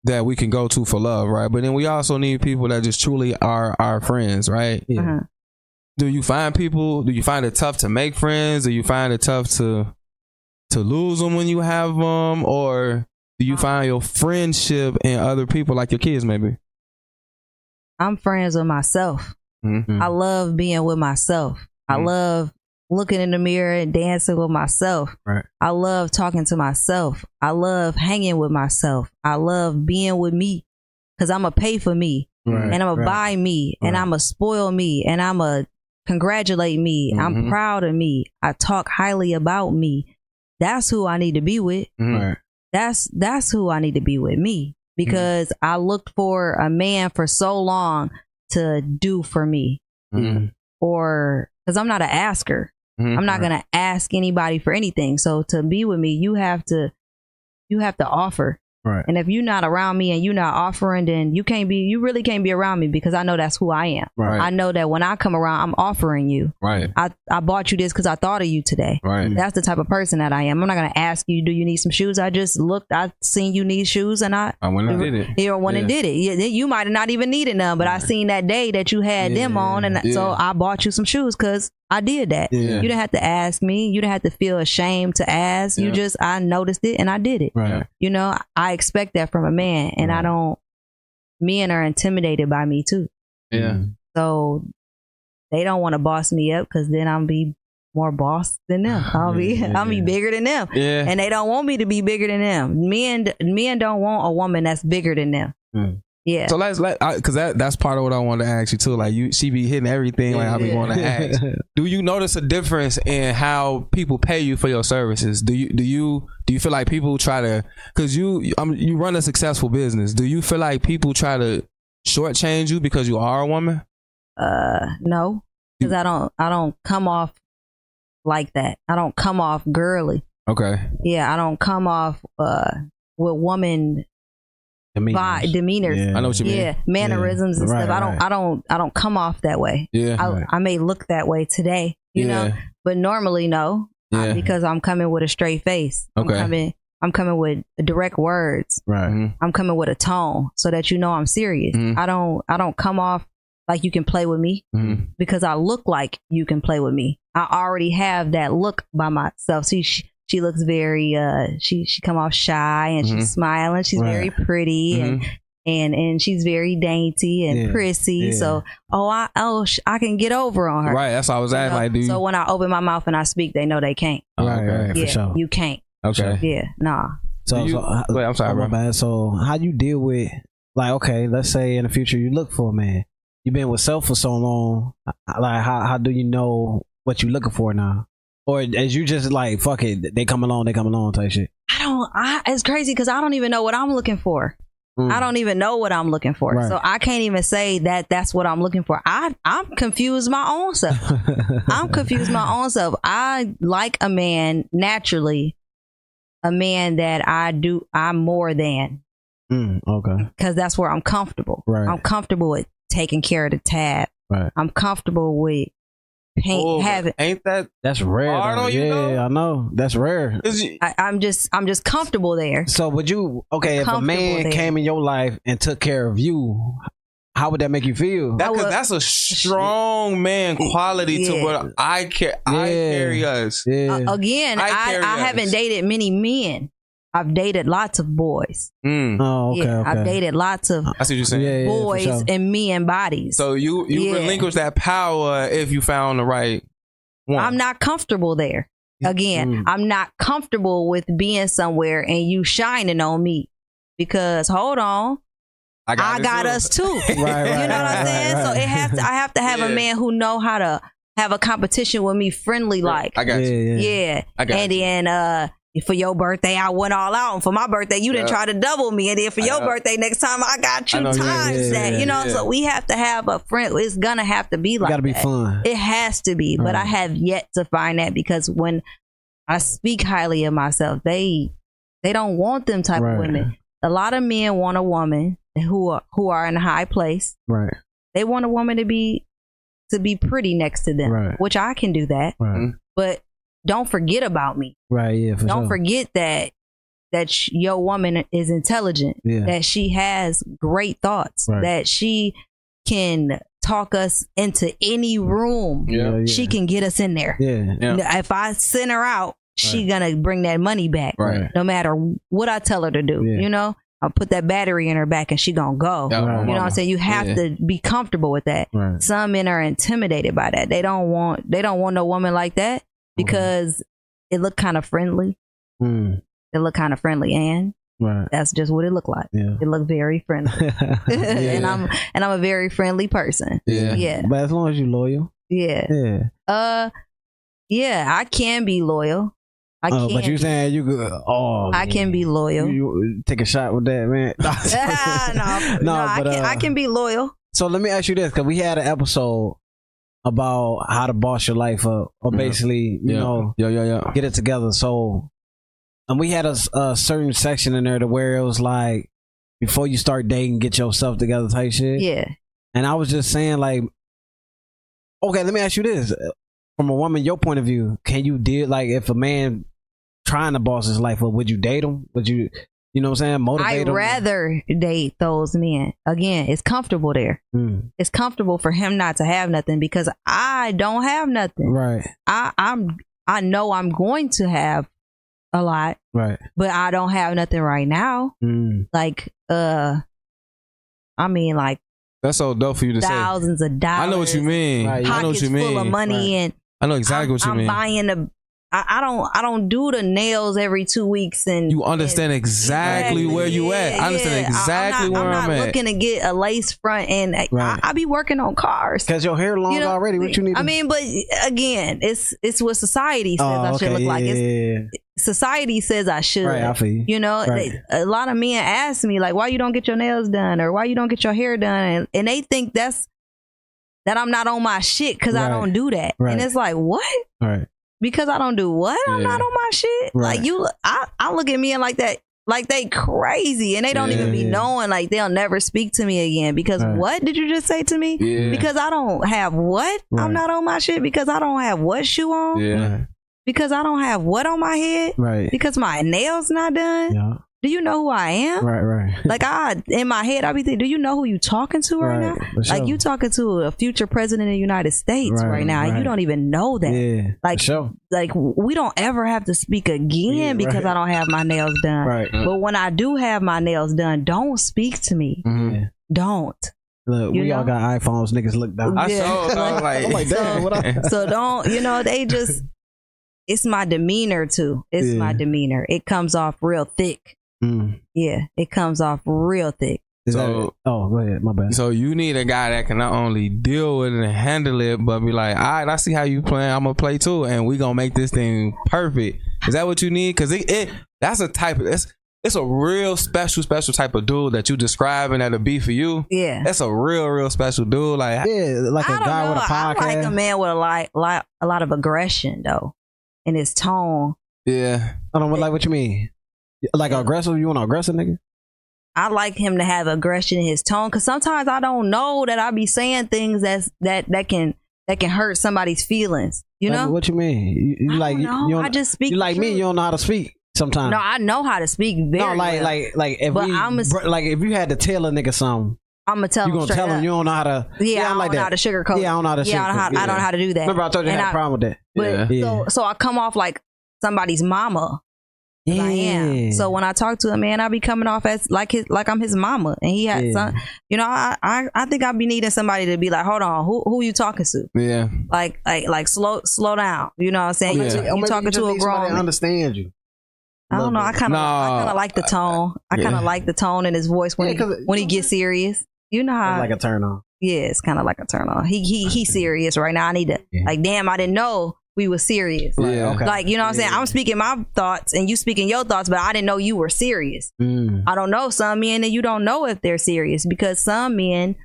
that we can go to for love, right? But then we also need people that just truly are our friends, right? Yeah. Uh-huh. Do you find people? Do you find it tough to make friends? Do you find it tough to to lose them when you have them, or do you find your friendship in other people, like your kids, maybe? I'm friends with myself. Mm-hmm. I love being with myself. I Mhm. love looking in the mirror and dancing with myself. Right. I love talking to myself. I love hanging with myself. I love being with me because I'm going to pay for me Right. and I'm going right. to buy me and I'm going to spoil me and I'm going to congratulate me. I'm Mhm. proud of me. I talk highly about me. That's who I need to be with. Mhm. Right. That's that's who I need to be with me because I looked for a man for so long to do for me Mhm. or because I'm not an asker. Mhm. I'm not gonna ask anybody for anything. So to be with me, you have to you have to offer. Right. And if you're not around me and you're not offering, then you can't be you really can't be around me because I know that's who I am. Right. I know that when I come around, I'm offering you. Right. I, I bought you this because I thought of you today. Right. That's the type of person that I am. I'm not gonna ask you, do you need some shoes? I just looked, I seen you need shoes and I I went and did it. you went and did it. You, you might have not even needed none, but I seen that day that you had them on, and so. I bought you some shoes because I did that. Yeah. You didn't have to ask me. You didn't have to feel ashamed to ask. You just I noticed it and I did it. Right. You know, I expect that from a man, and I don't. Men are intimidated by me too, Yeah. so they don't want to boss me up because then I'm be more boss than them. I'll be Yeah, yeah, I'll be bigger than them Yeah. and they don't want me to be bigger than them. Men, men don't want a woman that's bigger than them. Mm. Yeah, So let's let because that that's part of what I wanted to ask you too. Like you, she be hitting everything. Like I be Yeah. going to ask. Do you notice a difference in how people pay you for your services? Do you do you do you feel like people try to because you um, you run a successful business? Do you feel like people try to shortchange you because you are a woman? uh, no, because I don't, I don't come off like that. I don't come off girly. Okay. Yeah, I don't come off uh with woman vi- demeanors. I know what you mean. Yeah, mannerisms and Right, stuff. I don't, right. I don't, I don't come off that way. Yeah. I, Right. I may look that way today, you yeah. know, but normally no, uh, Yeah. because I'm coming with a straight face. Okay. I'm coming, I'm coming with direct words. Right. Mhm. I'm coming with a tone so that you know I'm serious. Mhm. I don't I don't come off like you can play with me Mhm. because I look like you can play with me. I already have that look by myself. See, she, she looks very uh she she come off shy and Mhm. she's smiling she's Right. very pretty and Mhm. and and she's very dainty and Yeah, prissy yeah. so oh i oh sh- i can get over on her Right. That's what I was You asking. Like, do you? so when i open my mouth and i speak they know they can't Oh, right, okay. right, yeah for sure. you can't Okay. yeah nah so, you- so uh, Wait, I'm sorry, oh, my bad. So how you deal with like okay, let's say in the future you look for a man. You've been with self for so long. Like how how do you know what you looking for now? Or as you just like fuck it, they come along, they come along type shit. i don't i it's crazy because i don't even know what i'm looking for Mm. I don't even know what I'm looking for. Right. So I can't even say that that's what I'm looking for. I I'm confused my own self. I'm confused my own self. I like a man naturally, a man that I do I'm more than Mm, okay. because that's where I'm comfortable. Right. I'm comfortable with taking care of the tab. Right. I'm comfortable with paint Oh, having. Ain't that? That's rare. Hard though. on you, yeah, though? I know. That's rare. Is you, I, I'm just I'm just comfortable there. So would you okay if a man there. came in your life and took care of you? How would that make you feel? that, would- that's a strong man quality to what I care. I Yeah. carry us. yeah. Uh, again, I I, carry I, us. haven't dated many men. I've dated lots of boys. Mm, oh, okay, yeah, okay. I've dated lots of I see what you're saying. Yeah, yeah, for boys sure. and men bodies. So you you Yeah. relinquish that power if you found the right one. I'm not comfortable there. Again, Mm. I'm not comfortable with being somewhere and you shining on me because hold on, I this got us too. Right, you know right, what I'm saying? right, So it has to. I have to have Yeah. a man who know how to have a competition with me, friendly like. I got yeah, you. yeah. yeah. I got and you. then uh for your birthday, I went all out. And for my birthday, you didn't try to double me. And then for I your know. birthday next time, I got you I know, yeah, times yeah, that. You know, so we have to have a friend. It's gonna have to be like gotta be that. fun. It has to be, but I mm. have yet to find that because when I speak highly of myself, they they don't want them type Right. of women. A lot of men want a woman who are who are in a high place. Right, They want a woman to be to be pretty next to them, Right. which I can do that. right. But don't forget about me. right. Yeah, for don't sure. forget that that sh- your woman is intelligent. Yeah, That she has great thoughts. Right. That she can talk us into any room. Yeah. yeah. She can get us in there. Yeah, Yeah. If I send her out, she gonna bring that money back, Right. no matter what I tell her to do. Yeah. You know, I'll put that battery in her back and she gonna go. Right. You know what. I'm saying? You have Yeah. to be comfortable with that. right. Some men are intimidated by that. They don't want they don't want no woman like that because it looked kind of friendly. Mm, It looked kind of friendly, and right. that's just what it looked like. Yeah. It looked very friendly, and I'm and I'm a very friendly person. Yeah. Yeah, But as long as you're loyal, yeah. yeah. Uh, yeah. I can be loyal. I Oh, can. but you saying you could? Oh, I can be loyal. You, you take a shot with that, man. No, no, I but can. I uh, can be loyal. So let me ask you this, because we had an episode about how to boss your life up, or Yeah. basically, you yeah. know, yeah, yeah, yeah. get it together. So, and we had a, a certain section in there to where it was like, before you start dating, get yourself together type shit. Yeah. And I was just saying, like, okay, let me ask you this: from a woman, your point of view, can you deal like if a man trying to boss his life up, would you date him? Would you, you know, what I'm saying, motivate I'd rather date those men. Again, it's comfortable there. Mm, It's comfortable for him not to have nothing because I don't have nothing. right, I, I'm. I know I'm going to have a lot, right. but I don't have nothing right now. Mm, Like, uh, I mean, like That's so dope for you to say. thousands of dollars. I know what you mean. Right. I know what you mean. full of money, and I know exactly I'm, what you I'm mean. buying the. I, I don't. I don't do the nails every two weeks, and you understand exactly where you at. I understand yeah. exactly I'm not, where I'm, I'm, not at. looking to get a lace front, and I, Right. I, be working on cars. Cause your hair long You know, already. What you need? I to- mean, but again, it's it's what society says oh, I okay, should look yeah, like. It's, yeah, yeah. society says I should. right. I feel you. You know, Right. they- a lot of men ask me like, "Why you don't get your nails done?" or "Why you don't get your hair done?" and, and they think that's that I'm not on my shit because I don't do that. Right. And it's like, what? All right. Because I don't do what? I'm not on my shit. Right. Like you, I, I look at me and like that, like they crazy, and they don't Yeah. even be Yeah. knowing. Like they'll never speak to me again because Right. what did you just say to me? yeah. Because I don't have what? Right. I'm not on my shit because I don't have what shoe on? yeah. Because I don't have what on my head? Right. Because my nails not done? Yeah. Do you know who I am? Right, right. Like I in my head, I be thinking, do you know who you talking to right, now? sure. Like you talking to a future president of the United States right, Right, now, and you don't even know that. yeah, Like for sure. like we don't ever have to speak again Yeah, because right. I don't have my nails done. Right. But when I do have my nails done, don't speak to me. Mhm. Don't. Look, You we all got iPhones. Niggas look down. I Yeah. saw so, like, I'm like, damn, what I- So don't, you know, they just it's my demeanor too. It's Yeah. my demeanor. It comes off real thick. Mm. Yeah, it comes off real thick. Is So- it? oh, go ahead. My bad. So you need a guy that can not only deal with it and handle it, but be like, all right, I see how you playing. I'm gonna play too, and we gonna make this thing perfect. Is that what you need? Because it, it that's a type of it's it's a real special special type of dude that you describing that'll be for you. Yeah. That's a real real special dude. Like yeah, like a I don't guy know. with a podcast. like a man with a lot, lot, a lot of aggression though, in his tone. yeah, I don't like what you mean. Like aggressive? You want an aggressive nigga? I like him to have aggression in his tone because sometimes I don't know that I be saying things that's that that can that can hurt somebody's feelings. You Like, know, what you mean? You, you I like you, know. you don't, I just speak. you like me? You don't know how to speak sometimes. No, I know how to speak very no, like well. like like if But we I'm a- like if you had to tell a nigga something, I'm gonna tell you him gonna tell him up. you don't know how to. yeah, I I'm don't like know that. how to sugarcoat. Yeah, I don't know how to Yeah, I don't know how, sugarcoat. I don't know how to do that. Remember, I told you I had I- a problem with that. But Yeah. so so I come off like somebody's mama. 'Cause I am. So when I talk to a man, I be coming off as like his like I'm his mama, and he had Yeah. some. You know, I, I I think I'd be needing somebody to be like, hold on, who who you talking to? yeah. Like like like slow slow down. You know what I'm saying? Oh, yeah. You, you talking just to a need somebody grown. to man. understand you. I don't know. I kind of I kind of like the tone. I kind Yeah. of like the tone in his voice when Yeah, he 'cause- when he gets serious. You know how? Like a turn on. yeah, it's kind of like a turn on. He he he's serious right now. I need to Yeah. like. Damn, I didn't know we were serious. Yeah. okay. Like you know what I'm saying? Yeah. I'm speaking my thoughts and you speaking your thoughts, but I didn't know you were serious. Mm. I don't know some men and you don't know if they're serious because some men,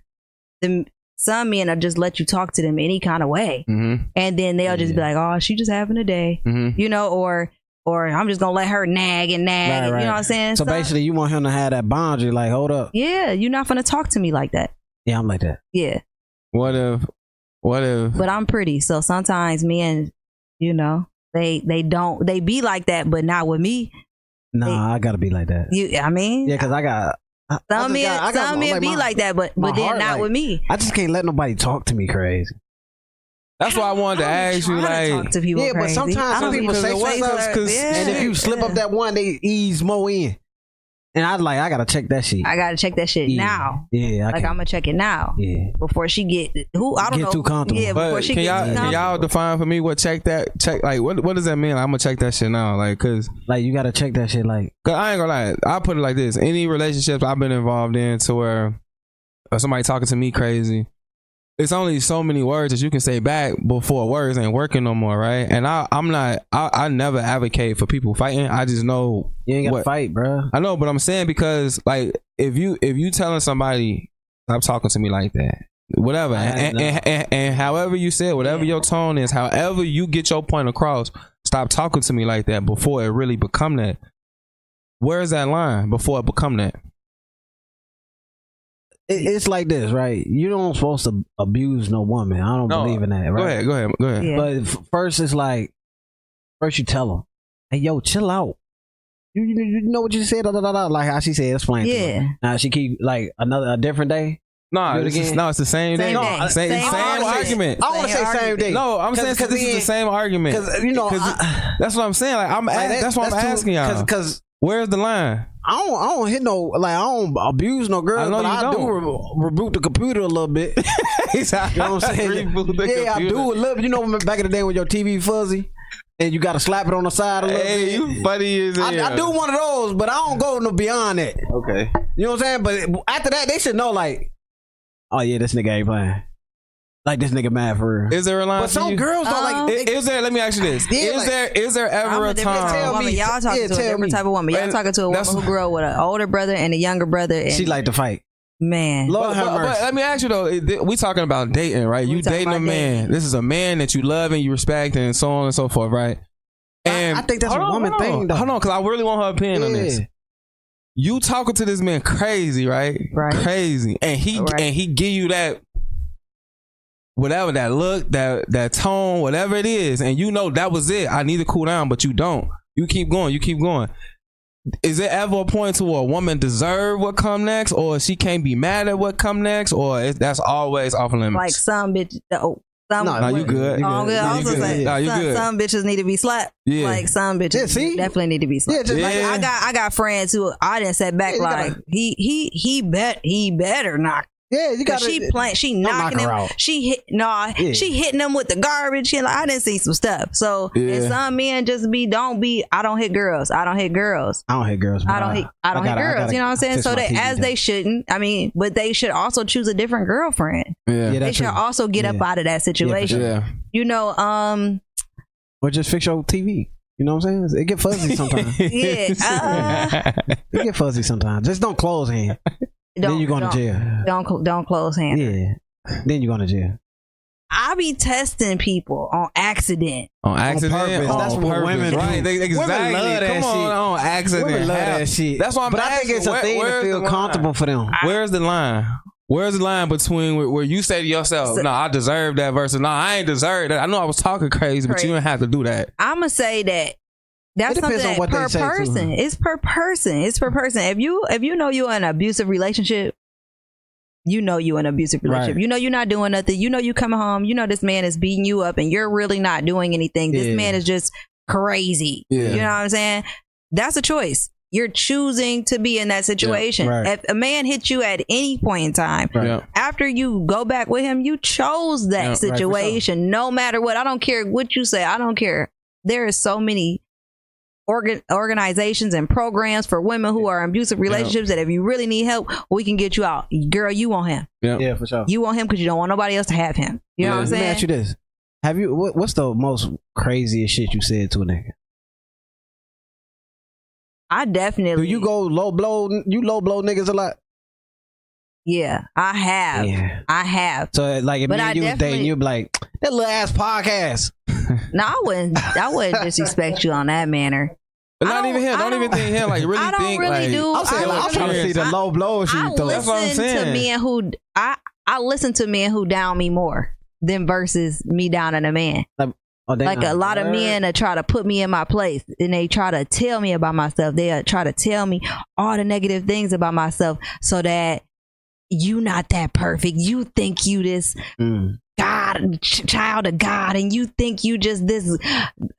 the some men will just let you talk to them any kind of way, Mm-hmm. and then they'll just be like, "Oh, she just having a day," Mm-hmm. you know, or or I'm just gonna let her nag and nag. Right, and- right. You know what I'm saying? So Some- basically, you want him to have that boundary. Like, hold up. yeah, you're not gonna talk to me like that. Yeah, I'm like that. Yeah, What if? What if? but I'm pretty, so sometimes men, you know, they they don't they be like that, but not with me. Nah, I gotta be like that. You, I mean, Yeah, because I got. I, I some just men, got- I got some my- men be my- like that, but but then heart, not like- with me. I just can't let nobody talk to me crazy. That's why I wanted to I don't ask you, try to like, talk to people Yeah, but sometimes I some don't people say what's stuff, up, 'cause- Yeah, and if you slip yeah. up that one, they ease more in. And I like, I gotta check that shit. I gotta check that shit yeah. now. Yeah, I Like can. I'm gonna check it now yeah. before she get who I don't Get know. too comfortable. Yeah, before but she can gets y'all too can y'all define for me what check that check like what what does that mean? I'm gonna check that shit now, like, cause Like you gotta check that shit. Like, Cause I ain't gonna lie. I put it like this: any relationships I've been involved in, to where uh, somebody talking to me crazy, it's only so many words that you can say back before words ain't working no more, right? And I, I'm not. I, I never advocate for people fighting. I just know. you ain't gotta fight, bro. I know, but I'm saying because like if you if you telling somebody stop talking to me like that. Whatever, and, and, and, and however you say it, whatever your tone is, however you get your point across, stop talking to me like that before it really become that. Where's that line before it become that? It, it's like this, right? You don't supposed to abuse no woman. I don't No, believe in that, right? Go ahead, go ahead, go ahead. Yeah. But f- first, it's like first you tell them, "Hey, yo, chill out." You, you, you know what you said, da, da, da, da, like how she said, explain. to her. Yeah. Now she keep like another a different day. No, Do it it's just, again. no, it's the same, Same day. day. No, same, Same same, argument. argument. I want to Same say same argument. day. No, I'm saying 'cause this is the same argument. Because you know, 'Cause I- That's what I'm saying. Like I'm, like, ask, that- that's what I'm too- asking y'all. Because Where's the line? I don't, I don't hit no like I don't abuse no girl, I know but you I do don't. re- reboot the computer a little bit. He's You know what I'm saying? Reboot the yeah, I do a little. bit. You know, back in the day when your TV fuzzy and you got to slap it on the side a little Hey, bit. you funny as I. I do one of those, but I don't go no beyond that. Okay. You know what I'm saying? But after that, they should know like, oh yeah, this nigga ain't playing. Like this nigga mad for real. Is there a line But some you? girls don't Um, like. I- Is there? Let me ask you this: Yeah, Is like- there is there I'm ever a a different type Tell of time? woman. me. Y'all talking Yeah, to a different me. type of woman. Y'all And talking to a woman that's- who grew up with an older brother and a younger brother. And She like to fight. man, Lord But, have but- but let me ask you though: we talking about dating, right? We You dating a man. dating. This is a man that you love and you respect, and so on and so forth, right? And I think that's hold a on, woman hold on. thing, though. Hold on, because I really want her opinion on this. You talking to this man crazy, right? Right. Crazy, and he Right. and he give you that whatever that look, that that tone, whatever it is, and you know that was it. I need to cool down, but you don't. You keep going. You keep going. is it ever a point to where a woman deserve what come next, or she can't be mad at what come next, or is, that's always off limits? Like some bitch. Oh, some, No, no, you good. You Oh, I'm good. good. I No, was you good. say, Nah, you some, good. some bitches need to be slapped. Yeah. Like some bitches Yeah, see? definitely need to be slapped. Yeah, just like Yeah. I got I got friends who I didn't set back Yeah, like gotta- he he he bet he better knock. Yeah, you got Cause she playing, she knocking her him. out. She hit no, Yeah. she hitting them with the garbage. And like, I didn't see some stuff. So Yeah. and some men just be don't be. I don't hit girls. I don't hit girls. I don't hit girls. I don't hit. I don't gotta- hit girls. gotta you know what I'm saying? So that as down. they shouldn't. I mean, but they should also choose a different girlfriend. yeah, Yeah, They should true. also get up out of that situation. yeah. You know, um, Or just fix your TV. You know what I'm saying? It get fuzzy sometimes. Yeah, uh, it get fuzzy sometimes. Just don't close hand. Don't, then you going to don't- jail. Don't don't close hands. Yeah. Then you going to jail. I be testing people on accident. on accident. purpose. on That's what purpose. women do. right? They, exactly. Women love that Come on, shit. on accident. Women love that shit. That's why I'm But I think it's a asking, thing to feel the line? comfortable for them. Where's the line? Where's the line between where, where you say to yourself, So- "No, I deserve that," versus "No, I ain't deserve that." I know I was talking crazy, but you didn't have to do that. I'm gonna say that that's It something depends on that what they per say, too. person. It's per person. It's per person. If you if you know you're in an abusive relationship, you know you're in an abusive relationship. Right. You know you're not doing nothing. You know you coming home. You know this man is beating you up, and you're really not doing anything. This Yeah. man is just crazy. Yeah. You know what I'm saying? That's a choice. You're choosing to be in that situation. right. If a man hits you at any point in time, Right. Yeah. after you go back with him, you chose that Yeah, right, sure. situation. No matter what, I don't care what you say. I don't care. There is so many organ organizations and programs for women who are in abusive relationships that if you really need help, we can get you out. Girl, you want him. Yeah. Yeah, for sure. You want him because you don't want nobody else to have him. You know Yeah. what I'm saying? Let me ask you this: Have you what, what's the most craziest shit you said to a nigga? I definitely. Do you go low blow? You low blow niggas a lot? Yeah, I have. Yeah. I have. So like, if But me I and you was dating, definitely- you'd be like, that little ass podcast. No, I wouldn't. I wouldn't disrespect you on that manner. But not even him. I Don't even don't- think him. Like really I don't think really like do- I'm saying, I like, I'm trying to see the I- low blow shit I you throw. That's what I'm listen to men who I I listen to men who down me more than versus me down on a man. Oh, like not- a lot of men that try to put me in my place and they try to tell me about myself. They uh, try to tell me all the negative things about myself so that you not that perfect. You think you this Mm. God child of God and you think you just this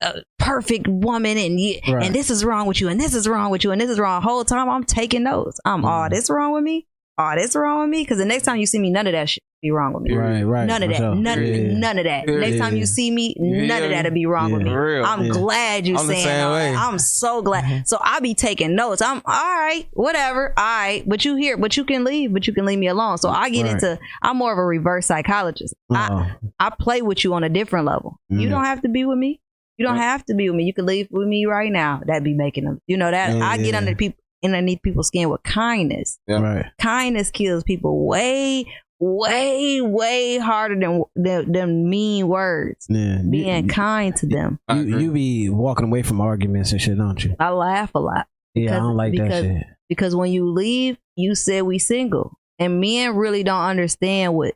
uh, perfect woman and you, Right. and this is wrong with you and this is wrong with you and this is wrong. Whole time I'm taking notes. I'm Mm. oh this wrong with me. Oh this wrong with me because the next time you see me, none of that shit be wrong with me. Right, right. None of that. sure. None, Yeah. none of that. Yeah. Next time you see me, none Yeah. of that'll be wrong with me. Real. I'm Yeah. glad you I'm saying same way. that. I'm so glad. So I be taking notes. I'm all right, whatever. All right, but you here, but you can leave, but you can leave me alone. So I get Right. into. I'm more of a reverse psychologist. I, Uh-oh. I play with you on a different level. You Mm. don't have to be with me. You don't have to be with me. You can leave with me right now. That'd be making them. You know that Yeah, I get yeah. under people underneath people's skin with kindness. Yeah. Right. Kindness kills people way, way, way harder than than, than mean words. Yeah. Being you, kind to them. You, you be walking away from arguments and shit, don't you? I laugh a lot Yeah, I Because- don't like that shit. because when you leave, you said we single, and men really don't understand what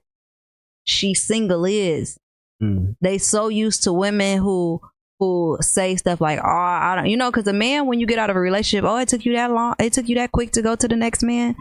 she single is. Mm. they so used to women who who say stuff like, "Oh, I don't," you know, because a man when you get out of a relationship, oh, it took you that long, it took you that quick to go to the next man.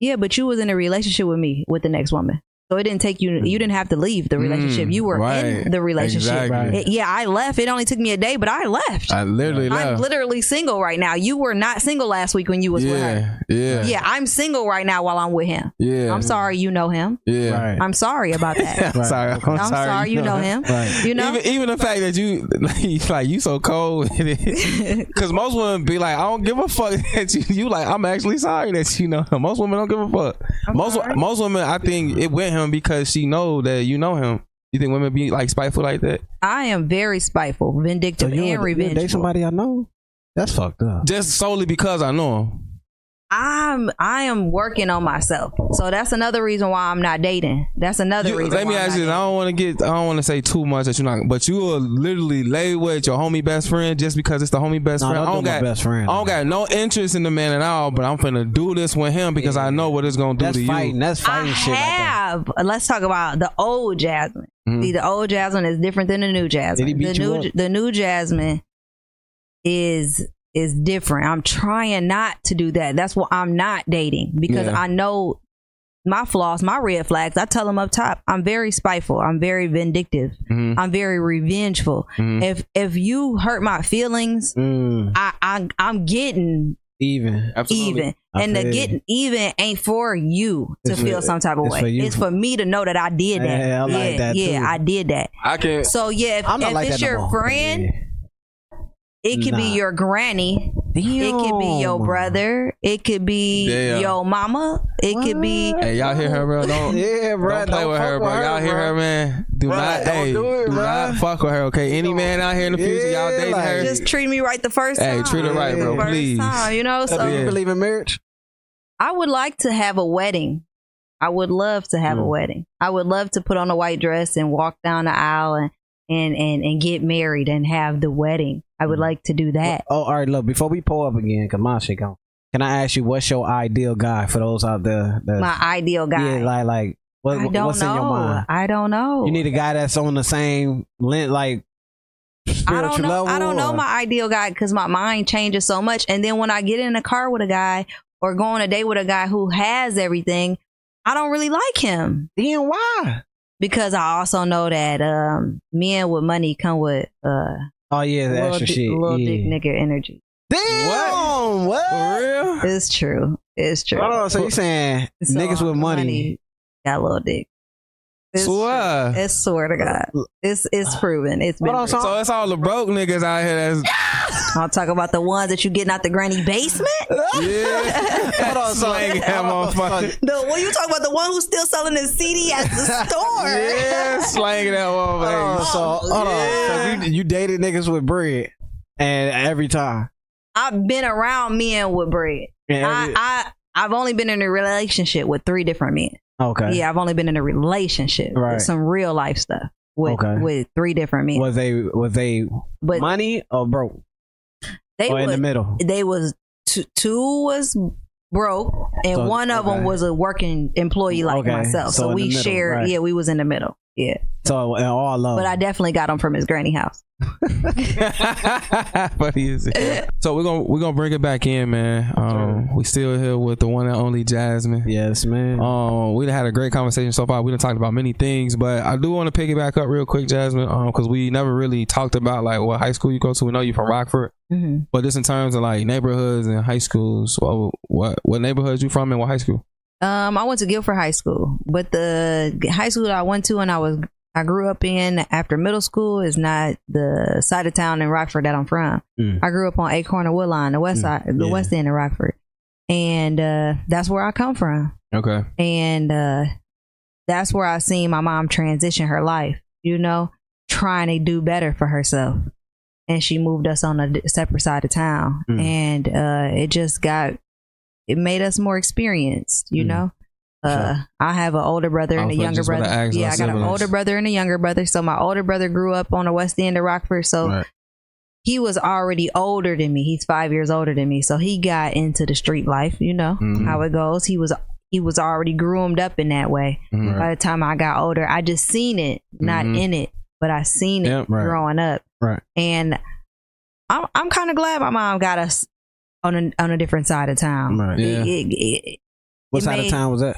Yeah, but you was in a relationship with me with the next woman, so it didn't take you. You didn't have to leave the relationship. Mm, you were right. in the relationship. Exactly. It- yeah, I left. It only took me a day, but I left. I literally I'm left. literally single right now. You were not single last week when you was with her. yeah, yeah, Yeah, I'm single right now while I'm with him. yeah. I'm sorry you know him. Yeah. Right. I'm sorry about that. I'm sorry. I'm, I'm sorry you know him. Right. You know? Even, even the fact that you like, like you so cold, because most women be like, I don't give a fuck that you. You like, I'm actually sorry that you know him. Most women don't give a fuck. I'm most sorry. most women, I think it went him because she know that you know him. You think women be like spiteful like that? I am very spiteful, vindictive, you and would- you would date somebody I know? That's fucked up. Just solely because I know him. I'm I am working on myself, so that's another reason why I'm not dating. That's another You- reason. let me why I'm ask you. not this. I don't want to get. I don't want to say too much that you're not. But you will literally lay with your homie best friend just because it's the homie best No, friend. I don't don't got. best friend. I don't got no interest in the man at all. But I'm finna do this with him because I know what it's gonna do That's to fighting. you. That's dating. fighting I shit like that. have. Let's talk about the old Jasmine. Mhm. See, the old Jasmine is different than the new Jasmine. Did he beat the you new up? the new Jasmine is is different. I'm trying not to do that. That's why I'm not dating because Yeah. I know my flaws, my red flags. I tell them up top. I'm very spiteful. I'm very vindictive. Mhm. I'm very revengeful. Mhm. If if you hurt my feelings, Mm, I, I I'm getting even. Absolutely. even, I and the getting even ain't for you to It's feel some type of it's way. for. It's for me to know that I did that. Yeah, I like yeah, that yeah. I did that. I can. So yeah, if, I'm not if like it's that no your more. friend, Yeah. It could be your granny. It could be your brother. It could be Damn. your mama. It could be. Hey, y'all hear her, bro? Don't. Yeah, bro. Don't play with her, bro. Y'all hear her, man? Do Bruh, not, don't hey, do do, it, bruh. not fuck with her, okay? Any man out here in the future, y'all Yeah, dating like- her? Just treat me right the first Hey, time. treat her right, bro, First please. time, you know. So, So do you believe in marriage? I would like to have a wedding. I would love to have a Mm. wedding. I would love to put on a white dress and walk down the aisle and and and, and get married and have the wedding. I would Mm. like to do that. Oh, all right. Look, before we pull up again, cause my shit gone. Can I ask you what's your ideal guy for those out there? That, My ideal guy. Yeah, like like what, I don't what's know. in your mind? I don't know. You need a guy that's on the same length, like I don't know. I don't know my ideal guy because my mind changes so much. And then when I get in a car with a guy or go on a date with a guy who has everything, I don't really like him Then why? Because I also know that um, men with money come with uh, Oh yeah, the little, extra di- shit. little yeah. dick nigga energy. Damn, what? For real? It's true. It's true. Hold on, so you saying So, niggas with money? got little dick. It's Swear. true. It's swear to God. It's it's proven. It's been. On, proven. So it's all the broke niggas out here that's I'll talk about the ones that you getting out the granny basement. yeah. Hold on, so Slanging that motherfucker. The when you talk about the one who's still selling his CD at the store. Yeah, slanging that Hold on, motherfucker. Oh, so hold on. So you you dated niggas with bread, and every time. I've been around men with bread. And I, every- I I've only been in a relationship with three different men. okay. Yeah, I've only been in a relationship Right. with some real life stuff with Okay. with three different men. Was they was they but money or broke they or in the middle? they was two, two was broke and So, one of them was a working employee like Okay, myself. so So, we middle, shared. right. Yeah, we was in the middle. Yeah, So and all love. but I definitely got him from his granny house. Funny as hell. So we're gonna we're gonna bring it back in, man. Um, we still here with the one and only Jasmine. yes, man. Um, we done had a great conversation so far. We done talked about many things, but I do want to pick it back up real quick, Jasmine, um, because we never really talked about like what high school you go to. We know you from Rockford, hmm but just in terms of like neighborhoods and high schools, what what, what neighborhoods you from and what high school? Um, I went to Guilford High School, but the high school that I went to and I was I grew up in after middle school is not the side of town in Rockford that I'm from. Mm. I grew up on Acorn and Woodline, the west Mm, side, the yeah. west end of Rockford, and uh, that's where I come from. Okay, and uh that's where I seen my mom transition her life, you know, trying to do better for herself. And she moved us on a separate side of town, Mm. and uh it just got it made us more experienced, you Mm. know. Uh, Sure. I have an older brother and a younger brother. Yeah, I got an older brother and a younger brother. So my older brother grew up on the west end of Rockford. So Right. he was already older than me. He's five years older than me. So he got into the street life, you know Mhm. how it goes. He was he was already groomed up in that way. Mhm. By the time I got older, I just seen it, not Mhm. in it, but I seen it Yep, right. growing up. Right. And I'm I'm kind of glad my mom got us on a on a different side of town. Right. Yeah. It- it- it- What side made- of town was that?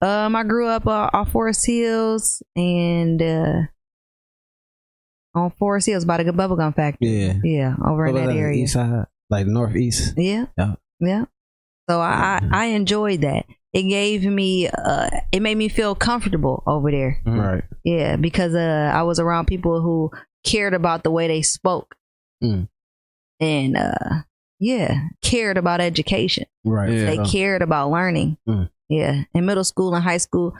um, I grew up uh, off Forest Hills and uh, on Forest Hills by the Good bubblegum factory. Yeah. Yeah, over in What was that area. East side, like northeast. Yeah. Yeah. Yeah. So I, Mhm. I I enjoyed that. It gave me uh it made me feel comfortable over there. Mhm. Right. Yeah, because uh I was around people who cared about the way they spoke. Mm. And uh yeah, cared about education. Right. Yeah. They cared about learning. Mm. Yeah. In middle school and high school,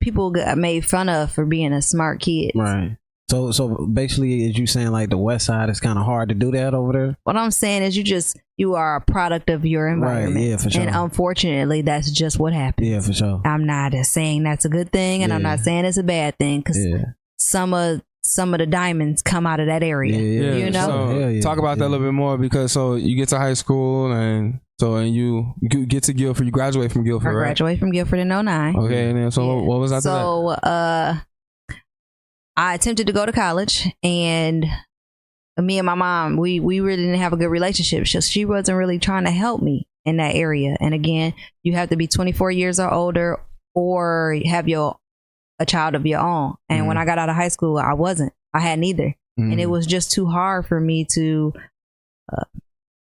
people got made fun of for being a smart kid. Right. So so basically, is you saying like the west side is kind of hard to do that over there? What I'm saying is you just you are a product of your environment. Right. Yeah, for sure. And unfortunately that's just what happens. yeah, for sure. I'm not saying that's a good thing, and I'm not saying it's a bad thing because Yeah. some of some of the diamonds come out of that area. yeah. You know? So yeah. talk about that a little bit more because so you get to high school and so and you you get to Guilford, you graduate from I Guilford, right? graduated from Guilford in 09. Okay, and then so Yeah. what, what was after that? so uh, I attempted to go to college, and me and my mom, we we really didn't have a good relationship. So she wasn't really trying to help me in that area. And again, you have to be 24 years or older or have your a child of your own. And when Mhm. I got out of high school, I wasn't. I had neither. and it Mm. was just too hard for me to uh,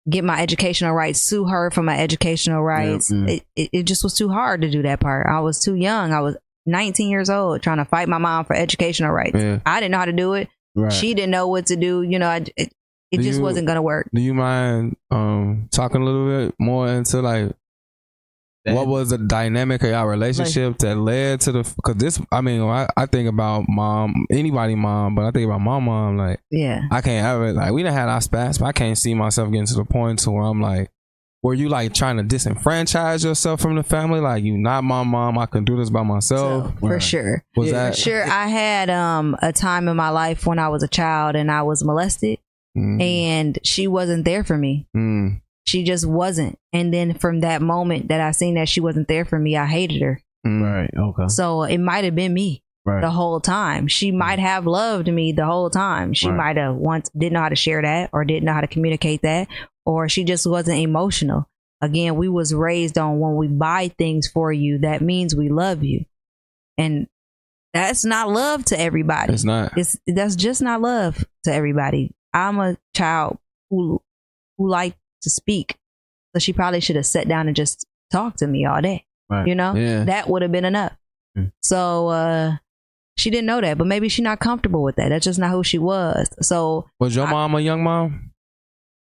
get my educational rights, sue her for my educational rights. mm. It, it it just was too hard to do that part. I was too young. I was 19 years old trying to fight my mom for educational rights. Yeah. I didn't know how to do it. Right. She didn't know what to do. You know, I, it, it Do just you- wasn't going to work. Do you mind um talking a little bit more into like what was the dynamic of our relationship that led to the? Because this, I mean, I, I think about mom, anybody mom, but I think about my mom. Like Yeah. I can't ever like we done had our spats, but I can't see myself getting to the point to where I'm like, were you like trying to disenfranchise yourself from the family? Like you not my mom, I can do this by myself. So, for Right. sure. was Yeah, that Sure. I had um a time in my life when I was a child and I was molested Mm, and she wasn't there for me. mm, she just wasn't. And then from that moment that I seen that she wasn't there for me, I hated her. mm. Right. Okay. So it might have been me Right. the whole time. She might have loved me the whole time. She Right. might have once didn't know how to share that or didn't know how to communicate that or she just wasn't emotional. Again, we was raised on when we buy things for you, that means we love you. And that's not love to everybody It's not. it's that's just not love to everybody. I'm a child who who like to speak, so she probably should have sat down and just talked to me all day. Right. You know, Yeah. that would have been enough. Mm. So uh she didn't know that, but maybe she's not comfortable with that. That's just not who she was. So Was your I- mom a young mom?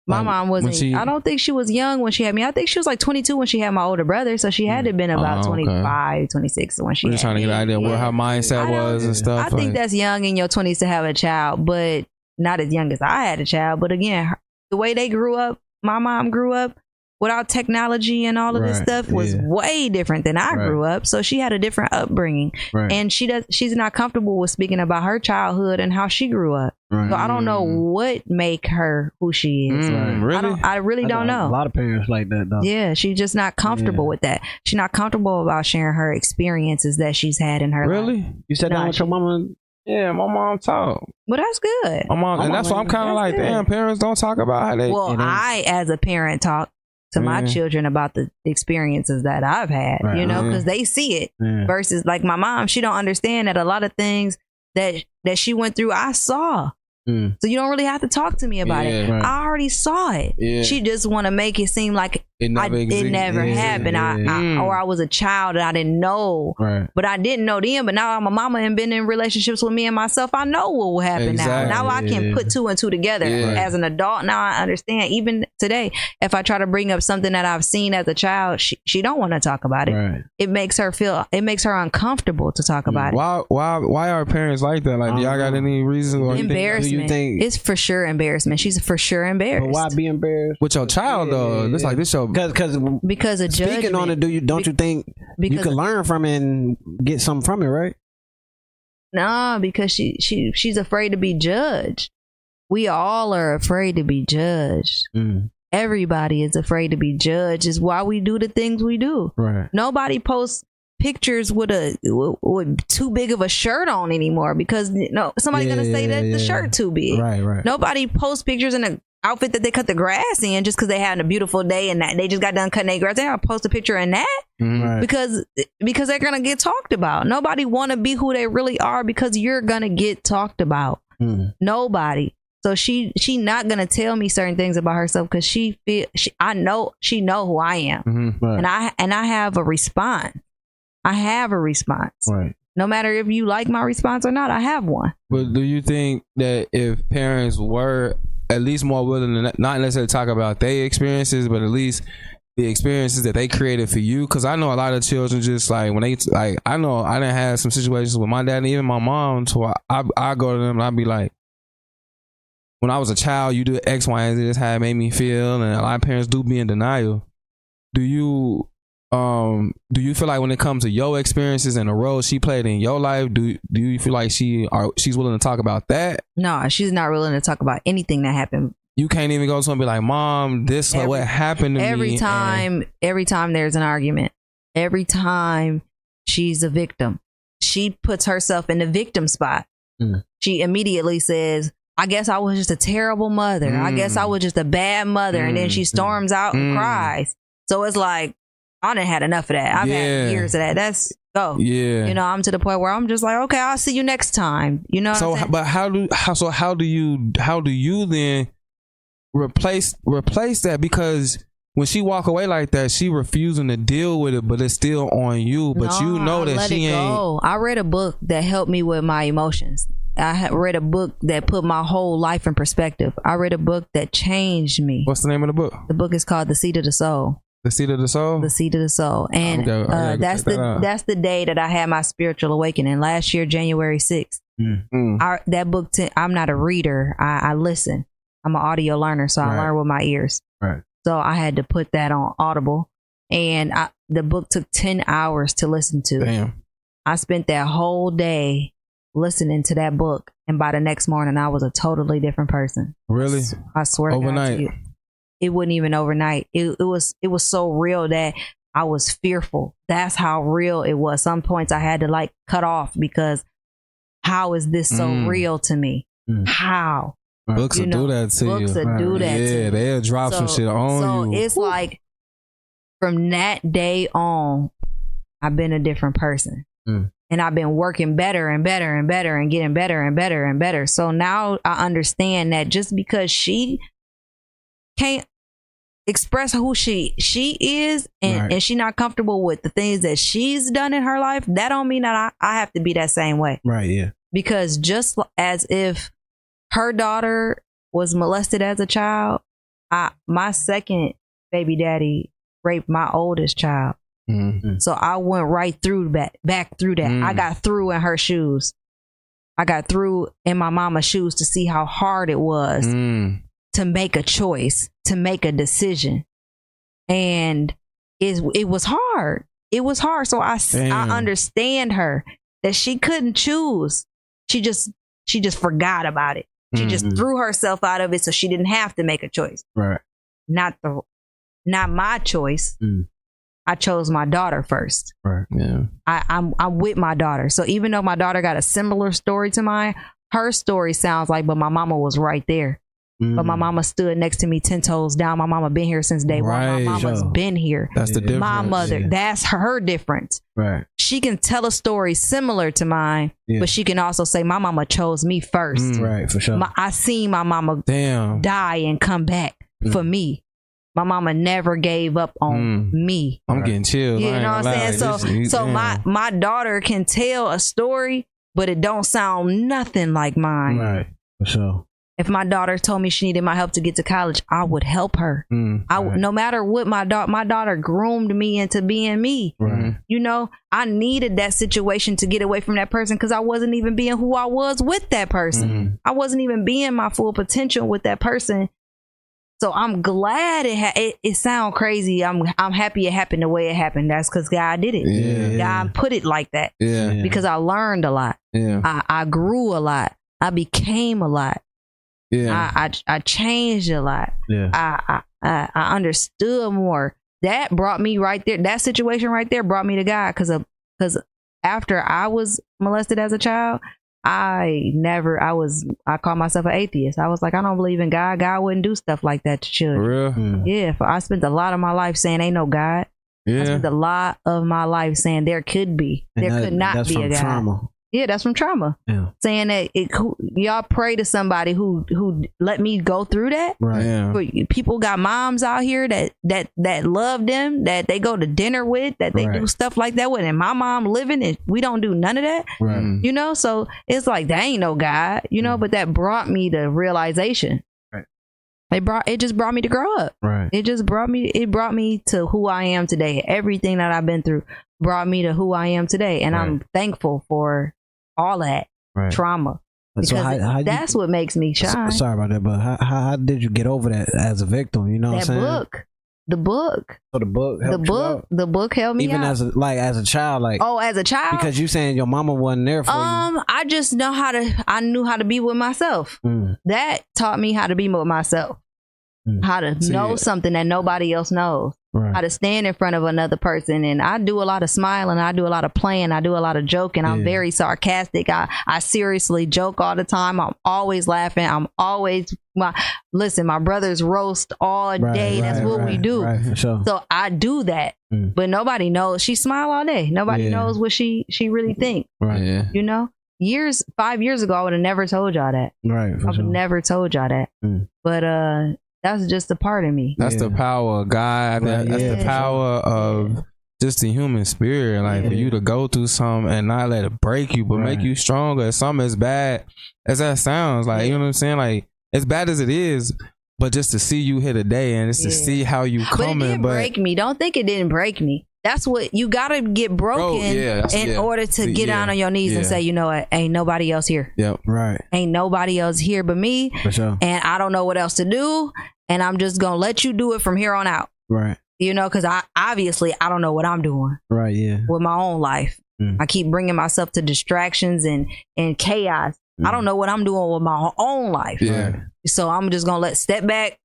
my Like, mom wasn't. she- I don't think she was young when she had me. I think she was like 22 when she had my older brother. So she had to have been about Oh, okay. 25, 26 when she. We're had trying to get an idea where Yeah. her mindset was and stuff. I think that's young in your 20s to have a child, but not as young as I had a child. But again, her- the way they grew up, my mom grew up without technology and all of this stuff was yeah. way different than I Right. grew up. So she had a different upbringing, Right. and she does. She's not comfortable with speaking about her childhood and how she grew up. right. So I don't know Mm. what make her who she is. Mm, really? I don't. I really I don't know. A lot of parents like that though. Yeah, she's just not comfortable Yeah. with that. She's not comfortable about sharing her experiences that she's had in her life. really? You sat down Nah, with your mama. Yeah, my mom talked. But that's good. My mom, My and that's why I'm kind of like, good. damn, parents don't talk about how they. well, it is. I, as a parent, talk to my children about the experiences that I've had, Right. you know, Yeah. because they see it Yeah. versus like my mom, she don't understand that a lot of things that that she went through, I saw. Mm. So you don't really have to talk to me about it. Right. I already saw it. Yeah. She just want to make it seem like it I, never it never Yeah, happened. I, yeah. I, Mm. or I was a child and I didn't know. Right. But I didn't know then. But now I'm a mama and been in relationships with me and myself. I know what will happen Exactly. now. Now I can put two and two together Yeah. as an adult. Now I understand. Even today, if I try to bring up something that I've seen as a child, she, she don't want to talk about it. Right. It makes her feel. It makes her uncomfortable to talk about it. Why? Why? Why are parents like that? Like, do y'all got any reason? Or you think- Embarrassment. do you think- it's for sure embarrassment. She's for sure embarrassed. But why be embarrassed? with your child though? It's like this your Because because Because of judgment. speaking on it, do you don't you think you can learn from it and get something from it, right? No, because she she she's afraid to be judged. We all are afraid to be judged. Mm. Everybody is afraid to be judged. Is why we do the things we do. Right. Nobody posts pictures with a with, with too big of a shirt on anymore because no somebody's Yeah, gonna say yeah, that the shirt too big. Right. Right. Nobody posts pictures in an outfit that they cut the grass in just because they had a beautiful day and that they just got done cutting their grass. They don't post a picture in that Mhm. Right. because because they're gonna get talked about. Nobody want to be who they really are because you're gonna get talked about. Mm. Nobody. So she she not gonna tell me certain things about herself because she feel she, I know she know who I am Mhm. Right. and I and I have a response. I have a response. right. No matter if you like my response or not, I have one. But do you think that if parents were at least more willing to not- necessarily talk about their experiences, but at least the experiences that they created for you? Because I know a lot of children just like when they like I know I didn't have some situations with my dad and even my mom. So I I, I go to them and I'd be like. When I was a child, you did X, Y, and Z. This how it made me feel, and a lot of parents do be in denial. Do you, um, do you feel like when it comes to your experiences and the role she played in your life, do do you feel like she are she's willing to talk about that? No, she's not willing to talk about anything that happened. You can't even go to someone and be like, "Mom, this is Every- what happened to me." Every and- time, every time there's an argument, every time she's a victim, she puts herself in the victim spot. Mm. She immediately says, I guess I was just a terrible mother. I guess Mm. I was just a bad mother. And then Mm, she storms out and mm. cries. So it's like, I done had enough of that. I've Yeah. had years of that. That's go. Yeah. You know, I'm to the point where I'm just like, okay, I'll see you next time. You know what so I'm but how do how so how do you how do you then replace replace that because when she walk away like that she refusing to deal with it but it's still on you but you know I that she ain't go. I read a book that helped me with my emotions. I read a book that put my whole life in perspective. I read a book that changed me. what's the name of the book The book is called The Seat of the Soul. The seat of the soul The Seat of the Soul, and Okay, I uh, that's the out. that's the day that I had my spiritual awakening last year, January sixth. Mm. I, that book, i I'm not a reader. I, I listen. I'm an audio learner, so I learn with my ears. Right. So I had to put that on Audible, and I, the book took ten hours to listen to. damn I spent that whole day listening to that book, and by the next morning, I was a totally different person. really I swear to to Overnight. You. it wasn't even overnight. It, it was it was so real that I was fearful. That's how real it was. Some points I had to like cut off because how is this so Mm. real to me? Mm. How books You will know, do that to books you will do that yeah to they'll drop some shit on so you So it's like from that day on, I've been a different person. Mm. And I've been working better and better and better and getting better and better and better. So now I understand that just because she can't express who she she is and, Right. and she not comfortable with the things that she's done in her life, that don't mean that I, I have to be that same way Right. Yeah. because just as if her daughter was molested as a child, I my second baby daddy raped my oldest child. Mm. So I went right through back back through that. Mm. I got through in her shoes. I got through in my mama's shoes to see how hard it was Mm. To make a choice, to make a decision. And it, it was hard. It was hard. So I, Damn. understand her that she couldn't choose. She just she just forgot about it. She just Mhm. threw herself out of it so she didn't have to make a choice. Right. Not the not my choice. Mm. I chose my daughter first. Right. yeah I, I'm I'm with my daughter. So even though my daughter got a similar story to mine, her story sounds like, but my mama was right there. But my Mm. mama stood next to me ten toes down. My mama been here since day one. My mama's Sure. been here. that's the difference My mother. yeah. That's her difference. Right. She can tell a story similar to mine, Yeah. but she can also say, "My mama chose me first. Mm. Right. For sure. My, I seen my mama damn die and come back Mm. for me. My mama never gave up on Mm. me. i'm Right. getting chills You know what I'm saying? So, This- so damn. my my daughter can tell a story, but it don't sound nothing like mine. right. For sure. If my daughter told me she needed my help to get to college, I would help her. Mm. I Right. no matter what my daughter my daughter groomed me into being me. Right. You know, I needed that situation to get away from that person because I wasn't even being who I was with that person. Mhm. I wasn't even being my full potential with that person. So I'm glad it ha- it, it sound crazy. I'm I'm happy it happened the way it happened. That's because God did it. Yeah. God put it like that yeah Yeah. because I learned a lot. yeah I, I grew a lot. I became a lot. Yeah I, I I changed a lot. Yeah. I, I I I understood more. That brought me right there. That situation right there brought me to God because of because after I was molested as a child, I never I was I called myself an atheist. I was like I don't believe in God. God wouldn't do stuff like that to for children. real Mm. Yeah, I spent a lot of my life saying ain't no God. Yeah. I yeah spent a lot of my life saying there could be, And there that- could not that's be from a God. trauma. Yeah, that's from trauma. Yeah. Saying that it, y'all pray to somebody who who let me go through that. Right. yeah But people got moms out here that that that love them, that they go to dinner with, that they Right. do stuff like that with. And my mom living, and we don't do none of that. Right. Mm. You know, so it's like that ain't no God. You know, Mm. but that brought me to realization. Right. It brought it just brought me to grow up. Right. It just brought me it brought me to who I am today. Everything that I've been through brought me to who I am today, and I'm thankful for all that Right. trauma because So how, how you- that's what makes me shine. s- sorry about that, but how, how how did you get over that as a victim? You know what I'm saying? book, the book, So the book, the helped you book, out? the book helped me even out. as a, like as a child, like oh, as a child, because you saying your mama wasn't there for um, I just know how to. I knew how to be with myself. Mm. That taught me how to be with myself. Mm. How to See, know yeah. something that nobody else knows. Right. how to stand in front of another person. And I do a lot of smiling, I do a lot of playing, I do a lot of joking. I'm Yeah. very sarcastic. I, I seriously joke all the time. I'm always laughing. I'm always my listen, my brothers roast all Right, day. That's right, what we do. Right, for sure. So I do that. Mm. But nobody knows. She smile all day. Nobody Yeah. knows what she she really think. right. Yeah. You know? Years five years ago I would have never told y'all that. Right. I would sure. never told y'all that. Mm. But uh that's just a part of me. That's the power of God. That- Right, that's yeah, the power of just the human spirit. Like for you to go through something and not let it break you, but make you stronger. Something as bad as that sounds, like you know what I'm saying. Like as bad as it is, but just to see you here today and just to see how you coming. But it coming. did But, break me. Don't think it didn't break me. That's what you gotta get broken yeah, in yeah. order to See, get yeah, down on your knees and say, you know what, ain't nobody else here. yep. Right. Ain't nobody else here but me. For sure. And I don't know what else to do. And I'm just gonna let you do it from here on out. Right. You know, because I obviously I don't know what I'm doing Right. Yeah. with my own life. Mm. I keep bringing myself to distractions and and chaos. I don't know what I'm doing with my own life. Yeah. Right. So I'm just gonna let step back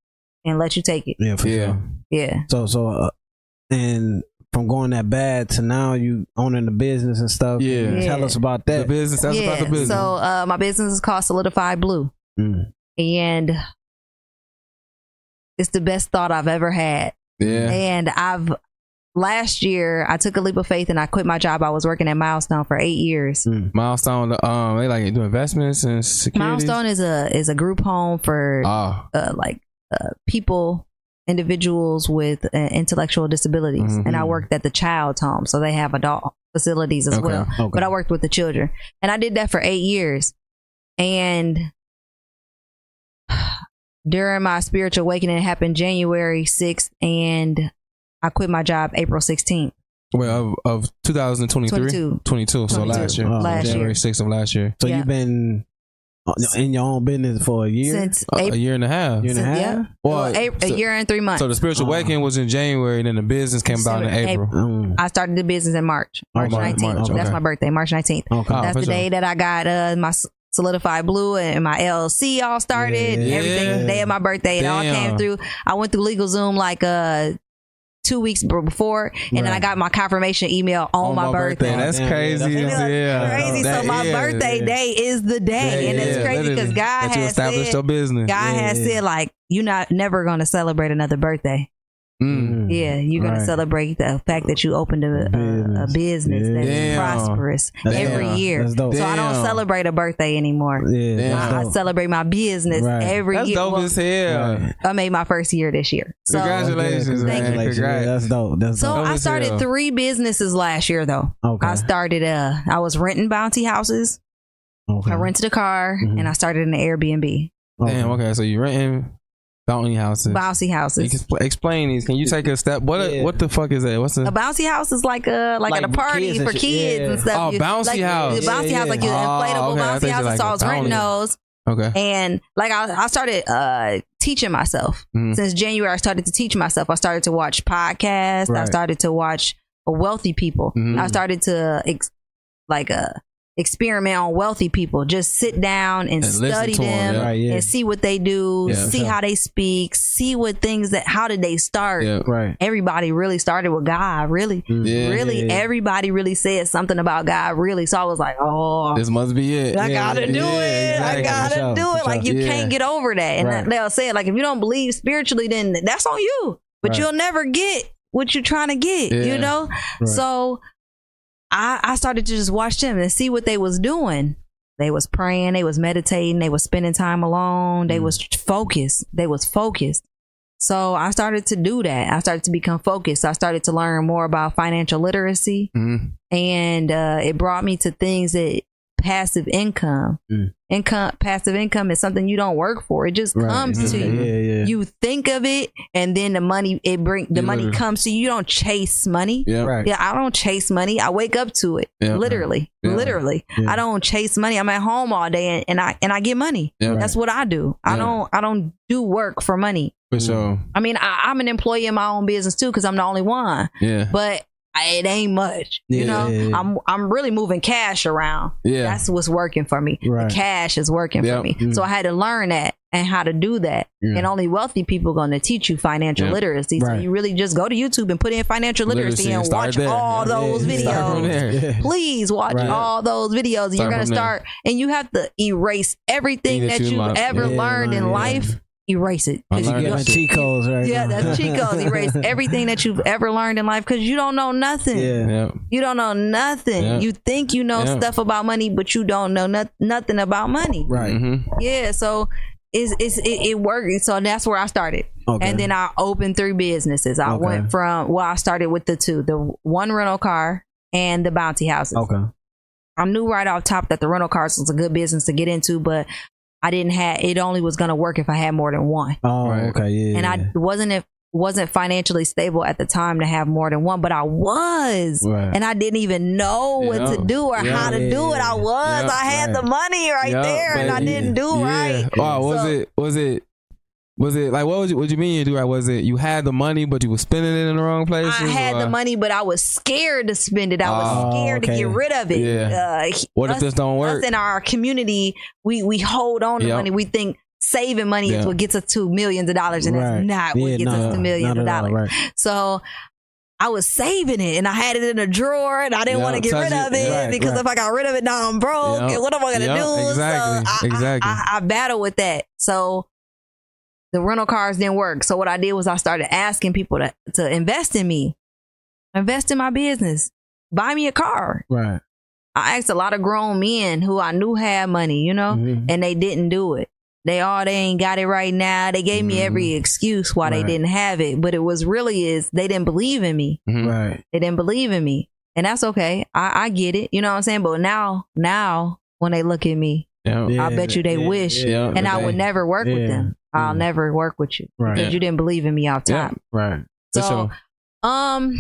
and let you take it. Yeah. For Yeah. sure. Yeah. So so uh, and from going that bad to now you owning the business and stuff. Yeah. Can you Tell us about that. The that. business. That's yeah. about the business. So uh, my business is called Solidified Blue, Mm. and it's the best thought I've ever had. yeah. And I've last year I took a leap of faith and I quit my job. I was working at Milestone for eight years. Milestone. Um, they like do investments and securities. Milestone is a is a group home for Oh, uh, like uh, people, individuals with uh, intellectual disabilities, and I Mhm. worked at the child's home, so they have adult facilities as Okay. well. Okay. But I worked with the children, and I did that for eight years. And during my spiritual awakening, it happened January sixth, and I quit my job April sixteenth. well, of, of 2023, 22. 22. So 22. last year, Oh, Last January year. 6th of last year. So Yeah. you've been in your own business for a year. Since A, a year and a half. year and a half. yeah, Well, well, April, so- a year and three months. So the spiritual Oh. awakening was in January, and then the business came about in April. April. Mm. I started the business in March, Oh, March March, nineteenth. March, That's my birthday, March nineteenth. Okay. Oh, That's for the sure. day that I got uh, my solidified blue and my LLC all started. Yeah. Everything the day of my birthday, it all came through. I went through LegalZoom like uh two weeks before, and then I got my confirmation email on, my, birthday. That's oh, Damn, yeah, crazy. that's It yeah. crazy. That so my is, birthday yeah. day is the day, Yeah, and it's crazy because. God has established said, your business. God Yeah, has said like you're not never gonna celebrate another birthday. Mm. Yeah, you're gonna Right. celebrate the fact that you opened a, a, a Business. business that is Damn. prosperous That's every dope. year. That's dope. So I don't celebrate a birthday anymore. Yeah. I, I celebrate my business Right. every That's year. That's dope Well, as hell. Right. I made my first year this year. So, Congratulations, Yeah, man. congratulations. Congrats. That's dope. That's so dope. Dope I started three businesses last year though. Okay. I started uh I was renting bounty houses. okay. I rented a car Mhm. and I started an Airbnb. Damn. Okay. So you renting bounty houses. Bouncy You houses. can spl- explain these. Can you take a step? What Yeah. what the fuck is that? What's the A bouncy house is like a like, Like at a party kids and for shit, kids yeah. and stuff. Oh, You- bouncy like, house. The bouncy Yeah, house, like your. Oh, inflatable okay. I bouncy thought you houses. like so I a was renting bounty. those. okay? And like I, I started uh teaching myself Mhm. since January. I started to teach myself. I started to watch podcasts. I Right. started to watch uh, wealthy people. Mhm. I started to ex- like uh experiment on wealthy people. Just sit down and, And study to 'em, them yeah. Right, yeah. and see what they do. Yeah. see Sure. how they speak. See what things that how did they start. Yeah. Right. Everybody really started with God. Really. Mm. Yeah. Really, yeah. everybody really said something about God. Really, so I was like, "Oh, This must be it. I Yeah, gotta yeah, do yeah, it. exactly. I gotta sure, do for it. Like you sure. can't get over that. And Right. they'll say, like, if you don't believe spiritually, then that's on you. But Right. you'll never get what you're trying to get. Yeah. You know. Right. So I I started to just watch them and see what they was doing. They was praying. They was meditating. They was spending time alone. They Mm. was focused. They was focused. So I started to do that. I started to become focused. I started to learn more about financial literacy Mhm. and uh, it brought me to things that passive income. Mm. Income, passive income is something you don't work for. It just Right. comes to Mhm. you. Yeah, yeah. You think of it, and then the money it bring the You money literally- comes to you. You don't chase money. Yeah. Right. Yeah, I don't chase money. I wake up to it. Yeah. Literally, Yeah. literally. Yeah. I don't chase money. I'm at home all day, and, and I and I get money. Yeah. That's what I do. I don't I don't do work for money. For sure. I mean, I, I'm an employee in my own business too because I'm the only one. Yeah. But I, it ain't much. Yeah, you know, yeah, yeah. I'm I'm really moving cash around. Yeah. That's what's working for me. Right. The cash is working Yep. for me. Mm. So I had to learn that. and how to do that. And only wealthy people going to teach you financial literacy. So you really just go to YouTube and put in financial literacy, Literacy and start watch there. all those start videos. Please watch Right. all those videos. and You're going to from there. start, and you have to erase everything Thing that, you you've ever learned in life. Erase it. I 'Cause you learned You don't- that giving cheat codes right yeah, now. that's cheat codes. Erase everything that you've ever learned in life because you don't know nothing. yeah. Yeah. You don't know nothing. Yeah. You think you know Yeah. stuff about money, but you don't know not- nothing about money. Right. Mhm. Yeah, so it's, it's it, it worked. So that's where I started. Okay. And then I opened three businesses. I Okay. went from well, I started with the two, the one rental car and the bounty houses. Okay. I knew right off top that the rental cars was a good business to get into, but I didn't have it. Only was going to work if I had more than one, Oh, Right. okay. Yeah. and I wasn't if wasn't financially stable at the time to have more than one, but I was. Right. And I didn't even know what to do or Yeah. how to do it. I was. Yeah. I had Right. the money right Yeah, there, and but I didn't do Yeah. right. Wow, was So- it was it was it like what was it what you mean you do right? Was it you had the money but you were spending it in the wrong place? I had or- the money, but I was scared to spend it. I was Oh, scared okay. to get rid of it. Yeah. Uh, What if this don't work? Us in our community, we we hold on to Yep. money. We think saving money is what gets us to millions of dollars, and Right. that's not what gets no, us to millions of dollars. Right. So I was saving it and I had it in a drawer and I didn't Yeah, want to get rid it. of it Right, because right. if I got rid of it now I'm broke Yeah. and what am I gonna Yeah, do? exactly, So I, exactly. I, I, I battle with that. So the rental cars didn't work. So what I did was I started asking people to, to invest in me. Invest in my business. Buy me a car. Right. I asked a lot of grown men who I knew had money, you know, Mhm. and they didn't do it. They all they ain't got it right now. They gave me Mhm. every excuse why they didn't have it, but it was really is they didn't believe in me. Mhm. Right. They didn't believe in me, and that's okay. I, I get it. You know what I'm saying? But now, now when they look at me, Yeah. Yeah, I bet you they yeah, wish, Yeah. and I okay. would never work with them. I'll Yeah. never work with you Right. because Yeah. you didn't believe in me off Yeah. top. Right. So, sure. um,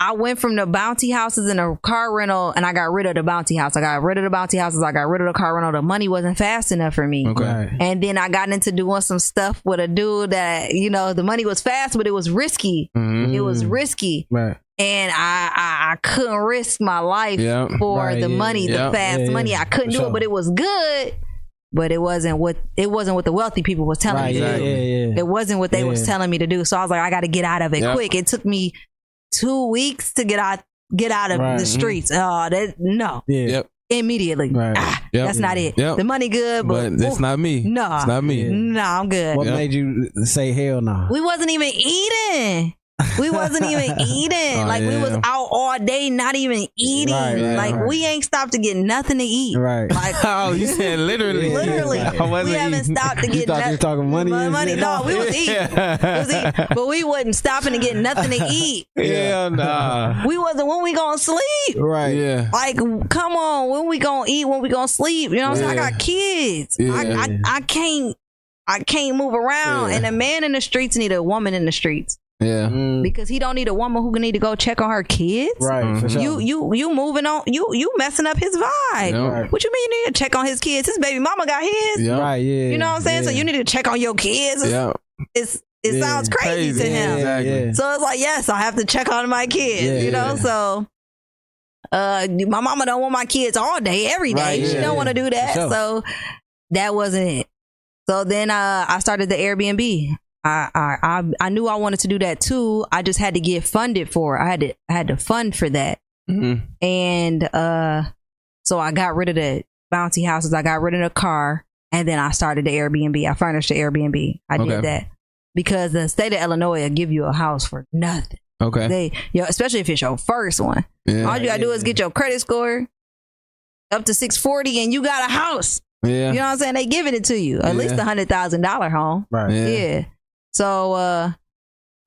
I went from the bounty houses and the car rental, and I got rid of the bounty house. I got rid of the bounty houses. I got rid of the car rental. The money wasn't fast enough for me. Okay. And then I got into doing some stuff with a dude that you know the money was fast, but it was risky. Mhm. It was Mm. risky, Right. and I I, I couldn't risk my life Yeah. for Right, the yeah, money, yeah. the fast Yeah, yeah, money. I couldn't for do sure. it, but it was good. But it wasn't what it wasn't what the wealthy people was telling Right. me to Yeah. do. Yeah. Yeah. It wasn't what they was telling me to do. So I was like, I got to get out of it Yep. quick. It took me two weeks to get out get out of Right. the Mhm. streets. Oh, that no, Yeah. Yep. immediately. Right. Ah, Yep. That's not it. Yep. The money good, but, But that's not me. No. It's not me. Yeah. no, I'm good. What Yeah. made you say hell no? We wasn't even eating. We wasn't even oh, eating. Oh, like we was out all day, not even eating. Right, right, like right. we ain't stopped to get nothing to eat. Right. Like Oh, you said literally. literally, I wasn't we haven't eating. stopped to You get thought you nothing. were talking money and money. No, we was eating. We was eating, but we wasn't stopping to get nothing to eat. Hell nah. We wasn't when we gonna sleep. Right. Yeah. Like, come on, when we gonna eat? When we gonna sleep? You know what I'm saying? I got kids. Yeah. I, I I can't I can't move around. Yeah. And a man in the streets need a woman in the streets Yeah. Mm, because he don't need a woman who can need to go check on her kids. right. For Mhm. sure. You you you moving on? You you messing up his vibe? Yeah. Right. What you mean you need to check on his kids? His baby mama got his. Yeah. Right. Yeah. You know what I'm saying? So you need to check on your kids. Yeah. it's it Yeah. sounds crazy, Crazy. to him. Exactly. yeah. So it's like, yes, I have to check on my kids, Yeah, you know? yeah. So uh my mama don't want my kids all day, every day. Right, she yeah, don't want to do that. Sure. So that wasn't it. So then uh I started the Airbnb. I, I I I knew I wanted to do that too. I just had to get funded for it. I had to I had to fund for that. Mhm. And uh so I got rid of the bounty houses, I got rid of the car, and then I started the Airbnb. I furnished the Airbnb. I Okay. did that. Because the state of Illinois will give you a house for nothing. Okay. They, you know, especially if it's your first one. Yeah. All you gotta do is get your credit score up to 640 and you got a house. Yeah. You know what I'm saying? They giving it to you. At Yeah. least a hundred thousand dollar home. Right. Yeah. Yeah. So uh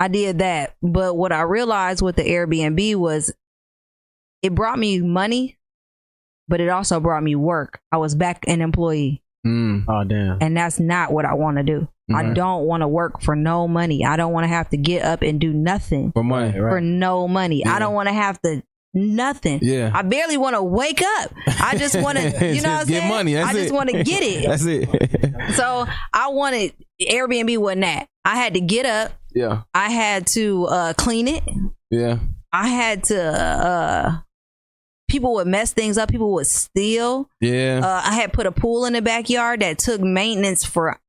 I did that. But what I realized with the Airbnb was it brought me money, but it also brought me work. I was back an employee. Mm. Oh damn. And that's not what I want to do. I don't want to work for no money. I don't want to have to get up and do nothing For money. Right. for no money. Yeah. I don't want to have to nothing. Yeah. I barely want to wake up. I just want to, you know what I'm get saying? money. That's I just want to get it. That's it. so I wanted Airbnb wasn't that. I had to get up. yeah. I had to uh, clean it. Yeah. I had to. Uh, people would mess things up. People would steal. Yeah. Uh, I had put a pool in the backyard that took maintenance for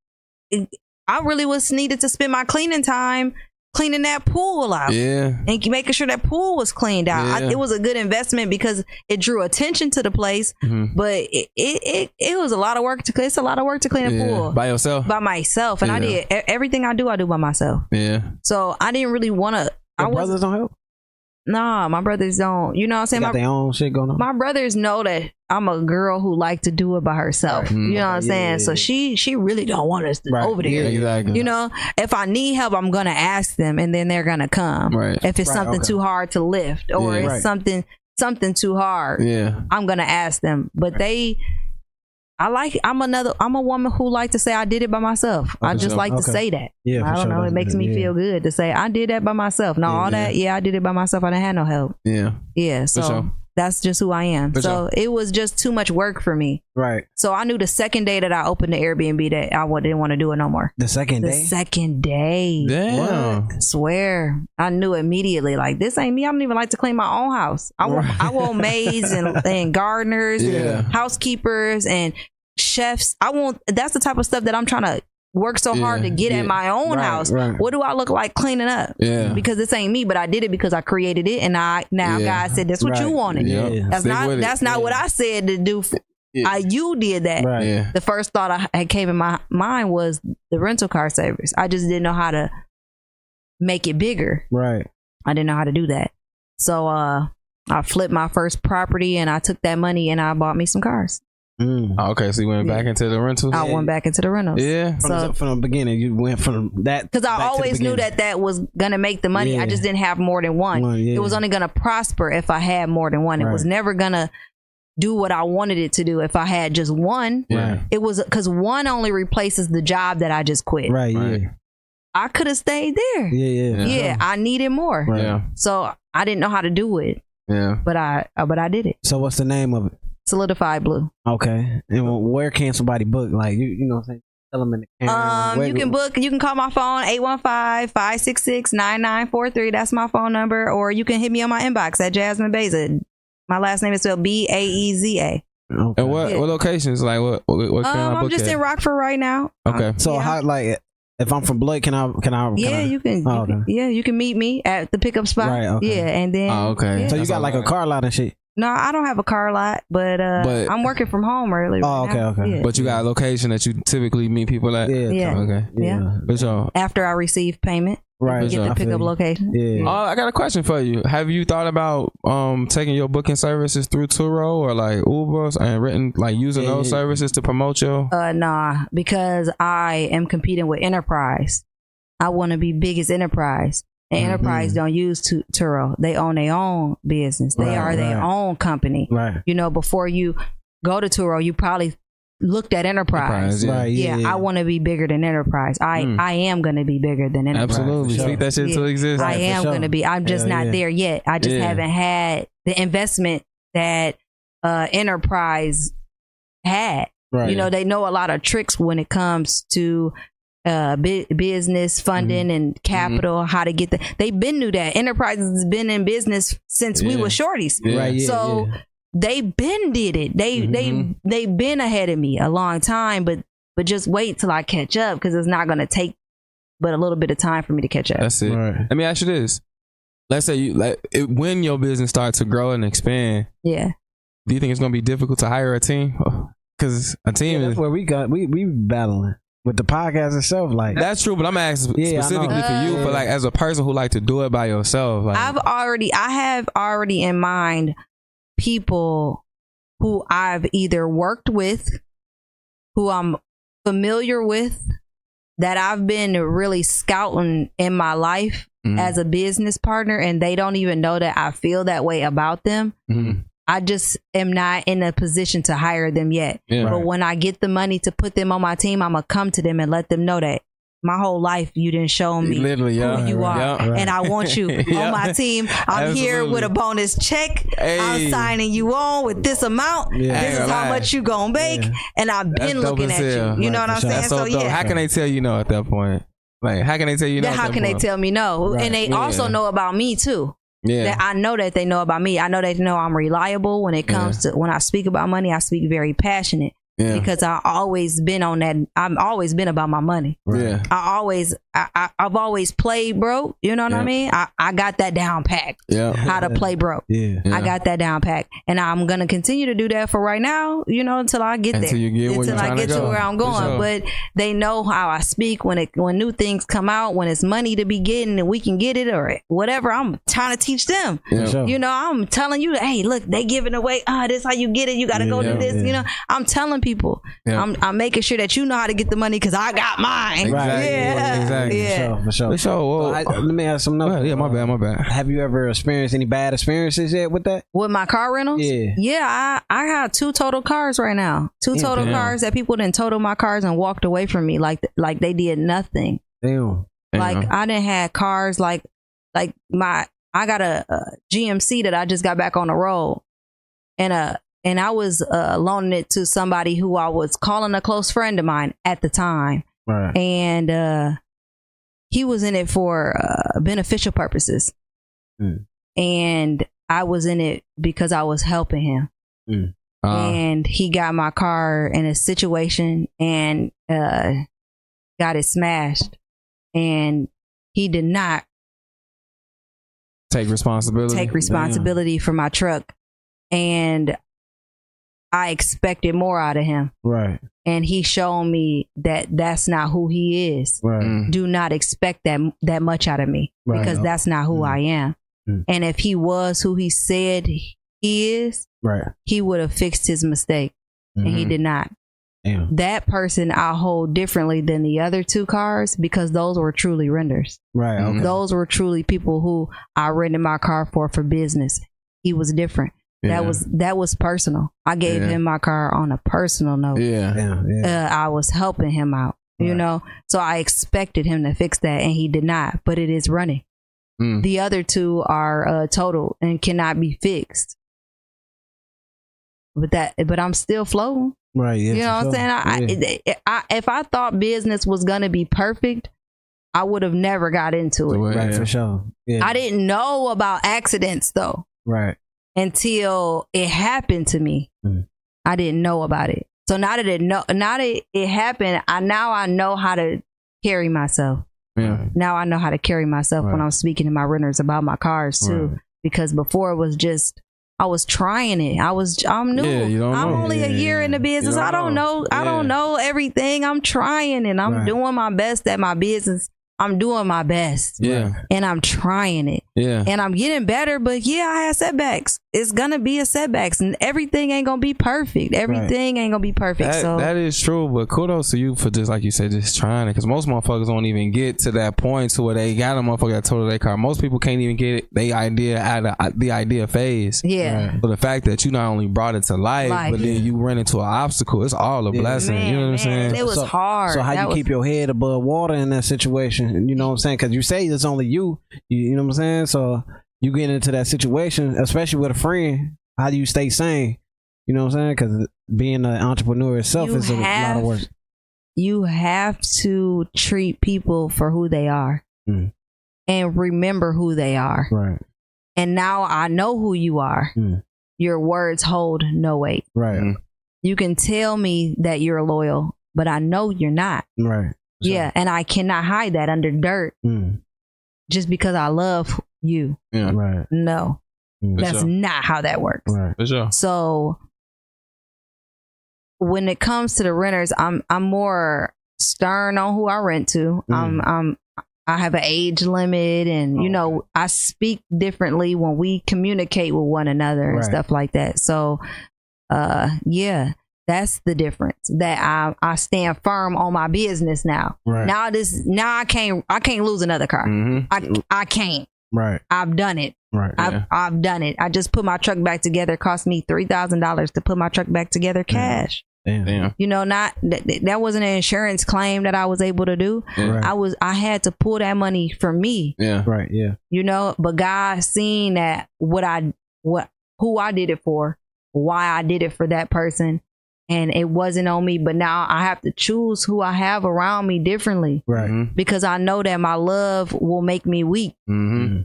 I really was needed to spend my cleaning time cleaning that pool out Yeah. and making sure that pool was cleaned out. I, it was a good investment because it drew attention to the place, Mhm. but it it, it, it was a lot of work to it's a lot of work to clean a yeah. pool By yourself. by myself, and I did everything I do. I do by myself, yeah. so I didn't really want to. I was brothers don't help. Nah. My brothers don't. You know what I'm They saying? got My, their own shit going on. my brothers know that I'm a girl who like to do it by herself. Right. You know what I'm mm-hmm. Yeah, saying? yeah, So yeah. she she really don't want us to Right. over there. Yeah, Exactly. You know, if I need help, I'm gonna ask them, and then they're gonna come. Right. If it's Right, something okay. too hard to lift, or Yeah. it's Right. something something too hard, Yeah. I'm gonna ask them. But they, I like. I'm another. I'm a woman who like to say I did it by myself. Oh, I just sure. like to say that. Yeah, I don't sure. know. It makes me Yeah. feel good to say I did that by myself. No, Yeah, all that. Yeah, I did it by myself. I didn't have no help. Yeah. Yeah. So sure. that's just who I am. So it was just too much work for me. Right. So I knew the second day that I opened the Airbnb that I didn't want to do it no more. The second The day. second day. Damn. Swear, I knew immediately. Like this ain't me. I don't even like to clean my own house. I want, Right. I want maids and, and gardeners, Yeah. and housekeepers and chefs. I want. That's the type of stuff that I'm trying to work so hard to get yeah. at my own Right, house. right. What do I look like cleaning up? Yeah. Because this ain't me, but I did it because I created it, and I now Yeah. God said that's what you wanted. Yeah. Yeah. That's Stick not with it. that's not Yeah. what I said to do. f- Yeah. I you did that. Right. Yeah. The first thought I had came in my mind was the rental car service. I just didn't know how to make it bigger. Right. I didn't know how to do that. So uh I flipped my first property and I took that money and I bought me some cars. Mm. Oh, okay, so you went back into the rentals. I went back into the rentals. Yeah. From, So- the, from the beginning, you went from that Because I back to the always knew that that was gonna make the money. I just didn't have more than one. One, yeah. It was only gonna prosper if I had more than one. It was never gonna do what I wanted it to do if I had just one. Yeah. Right. It was because one only replaces the job that I just quit. Right. Right. Yeah. I could have stayed there. Yeah. Yeah. for Yeah. I needed more. Right. Yeah. So I didn't know how to do it, Yeah. but I uh, but I did it. So what's the name of it? Solidified blue. Okay. And where can somebody book? Like you, you know, what I'm saying, tell them in the camera. Um, Where- you can book. You can call my phone 815-566-9943. That's my phone number, or you can hit me on my inbox at Jasmine Baeza. My last name is spelled B A E Z A. Okay. And what Yeah. what locations? Like what what, what can Um, I I'm just at? in Rockford right now. Okay. So Yeah. how like if I'm from Blake, can I can I? Can Yeah, I, you can. Oh, you can- Yeah, you can meet me at the pickup spot. Right, okay. Yeah, and then. Oh, okay. yeah. So you That's got all like a right. car lot and shit. No, I don't have a car lot, but, uh, But- I'm working from home early. Oh, right okay, now. okay. Yeah. But you got a location that you typically meet people at. Yeah. Yeah. Okay. Yeah. For sure. After I receive payment, Right. get sure. the pickup location. Yeah. Uh, I got a question for you. Have you thought about um taking your booking services through Turo or like Ubers and written like using Yeah, those services to promote your? Uh, nah, because I am competing with Enterprise. I want to be big as Enterprise. And Mhm. Enterprise don't use tu- Turo. They own their own business. They Right, are their right. own company. Right. You know, before you go to Turo, you probably looked at Enterprise. Enterprise, yeah. Right. Yeah, Yeah. I want to be bigger than Enterprise. I Mm. I am going to be bigger than Enterprise. Absolutely. for sure. Speak that shit to Yeah. exist. I Right, for am sure. going to be. I'm just Hell not yeah. there yet. I just Yeah. haven't had the investment that uh, Enterprise had. Right. You know, they know a lot of tricks when it comes to uh bu- business funding Mm-hmm. and capital how to get the they've been knew that enterprises has been in business since we were shorties Yeah. Right. Yeah. so yeah. they been did it they they Mhm. they been ahead of me a long time but but just wait till i catch up because it's not gonna take but a little bit of time for me to catch up That's it. Right. Let me ask you this. Let's say you like it, when your business starts to grow and expand. yeah Do you think it's going to be difficult to hire a team? Because a team Yeah, is that's where we got we we battling with the podcast itself. Like That's true, but I'm asking Yeah, I know. specifically for you, Uh, for like as a person who like to do it by yourself. Like, I've already I have already in mind people who I've either worked with, who I'm familiar with, that I've been really scouting in my life Mhm. as a business partner and they don't even know that I feel that way about them. Mhm. I just am not in a position to hire them yet. yeah, But when I get the money to put them on my team, I'm gonna come to them and let them know that my whole life you didn't show me literally, yeah, who you are, Yeah. Right. and I want you Yeah. on my team. I'm here with a bonus check. Hey. I'm signing you on with this amount. Yeah. This is how much you gonna make, and I've been dope looking at hell. you. You know what I'm sure. saying? That's so, So yeah. How can they tell you no at that point? Like, how can they tell you no? How can they tell me no? Right. And they also know about me too. Yeah, That I know that they know about me. I know they know I'm reliable when it comes to when I speak about money. I speak very passionate. Yeah. because I always been on that. I've always been about my money. Yeah. I always, I, I, I've always played broke. You know what Yeah. I mean? I, I got that down pack. Yeah. How to play broke. Yeah. Yeah. I got that down pack, and I'm gonna continue to do that for right now. You know, until I get Until there, you get until you're I get to to where I'm going. sure. But they know how I speak when it when new things come out, when it's money to be getting, and we can get it or whatever. I'm trying to teach them. Yeah. Sure. You know, I'm telling you, hey, look, they giving away. Ah, this how you get it. You got to go Yeah, do this. yeah. You know, I'm telling people. Yeah. I'm I'm making sure that you know how to get the money because I got mine. Exactly. Yeah. Exactly. Yeah. For sure. For sure. For sure. Well, So I, let me ask some go numbers. ahead. yeah, my bad, my bad. Have you ever experienced any bad experiences yet with that? With my car rentals? Yeah. Yeah, I, I have two total cars right now. Two total damn. cars that people didn't total my cars and walked away from me like like they did nothing. Damn. Like I didn't have cars like like my I got a, a GMC that I just got back on the road, and uh and I was uh, loaning it to somebody who I was calling a close friend of mine at the time, Right. and uh he was in it for uh, beneficial purposes, Mm. and I was in it because I was helping him. Uh, and he got my car in a situation and uh got it smashed. And he did not take responsibility. take responsibility for my truck. And i expected more out of him Right. and he showed me that that's not who he is Right. Mm. do not expect that that much out of me Right. because that's not who Mm. i am Mm. and if he was who he said he is Right. he would have fixed his mistake and he Mhm. did not Damn. that person I hold differently than the other two cars because those were truly renders. Right. Okay. Those were truly people who I rented my car for for business. He was different. Yeah. That was that was personal. I gave Yeah. him my car on a personal note. Yeah. Damn. Yeah. Uh, I was helping him out, you Right. know. So I expected him to fix that, and he did not. But it is running. Mm. The other two are uh, total and cannot be fixed. But that, but I'm still floating. right. Yeah. you know for what I'm saying? I, Yeah. I, I, if I thought business was gonna be perfect, I would have never got into it. Right. yeah. For sure. Yeah. I didn't know about accidents though Right. Until it happened to me. Mm. I didn't know about it. So now that it know, now that it happened, I now I know how to carry myself. Yeah. Now I know how to carry myself when I'm speaking to my renters about my cars too. Right. Because before it was just I was trying it. I was I'm new. Yeah, I'm know. only a Yeah, year in the business. I don't know. know. I don't know everything. I'm trying and I'm Right. doing my best at my business. I'm doing my best. Yeah. And I'm trying it. Yeah. And I'm getting better, but yeah, I had setbacks. It's gonna be a setbacks and everything ain't gonna be perfect. Everything ain't gonna be perfect. That, so that is true, but kudos to you for just like you said, just trying it. Because most motherfuckers don't even get to that point to where they got a motherfucker that total their car. Most people can't even get the idea out of uh, the idea phase. yeah. Right. But the fact that you not only brought it to life, Life. but then you run into an obstacle, it's all a Yeah. blessing. Man, you know what I'm saying? It was So- hard. So how That you was- keep your head above water in that situation? You know what I'm saying? Because you say it's only you. You, you know what I'm saying? So you get into that situation, especially with a friend. How do you stay sane? You know what I'm saying? Because being an entrepreneur itself You is a lot of work. you have to treat people for who they are Mm. and remember who they are. Right. And now I know who you are. Mm. Your words hold no weight. Right. Mm. You can tell me that you're loyal, but I know you're not. Right. Yeah, and I cannot hide that under dirt Mm. just because I love you. Yeah, Right. No, Mm. That's sure. not how that works. Right. for sure. So when it comes to the renters, I'm I'm more stern on who I rent to. Mm. I'm I'm I have an age limit and you Oh, know, I speak differently when we communicate with one another and Right. stuff like that. So uh yeah, that's the difference. That I I stand firm on my business now. Right. Now this now I can't I can't lose another car. hmm I I can't. Right. I've done it. Right. I've I've done it. I just put my truck back together. It cost me three thousand dollars to put my truck back together cash. Damn. Damn. You know, not that, that wasn't an insurance claim that I was able to do. Right. I was I had to pull that money for me. Yeah. Right. Yeah. You know, but God seeing that what I what who I did it for, why I did it for that person, and it wasn't on me. But now I have to choose who I have around me differently Right. hmm because I know that my love will make me weak. hmm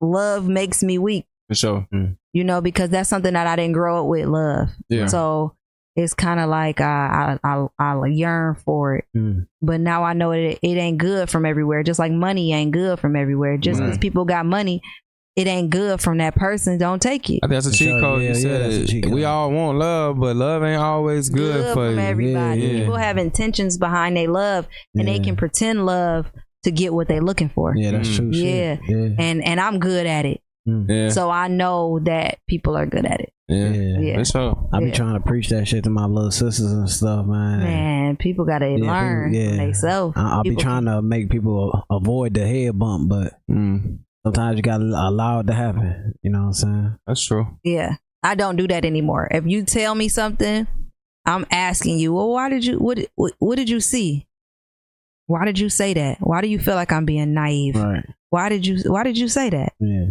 Love makes me weak. For sure. you know, because that's something that I didn't grow up with love. Yeah. So it's kind of like I, I I I yearn for it. Mm. But now I know it it ain't good from everywhere. Just like money ain't good from everywhere. Just because Right. people got money, it ain't good from that person. Don't take it. I think that's a For cheat code. Yeah, you yeah, said that's we all want love, but love ain't always good, for from you. everybody. Yeah, yeah. People have intentions behind their love, and they can pretend love to get what they're looking for. Yeah, that's Mm. true. shit. yeah. And and I'm good at it, Mm. Yeah, so I know that people are good at it. yeah, Yeah. Yeah. For. I be Yeah. trying to preach that shit to my little sisters and stuff, man. Man, people gotta Yeah, learn people- yeah. from themselves. I, I'll be trying to make people avoid the head bump, but Mm, sometimes you gotta allow it to happen. You know what I'm saying? that's true. Yeah, I don't do that anymore. If you tell me something, I'm asking you. Well, why did you? What? What, what did you see? Why did you say that? Why do you feel like I'm being naive? Right. Why did you? Why did you say that? Yeah.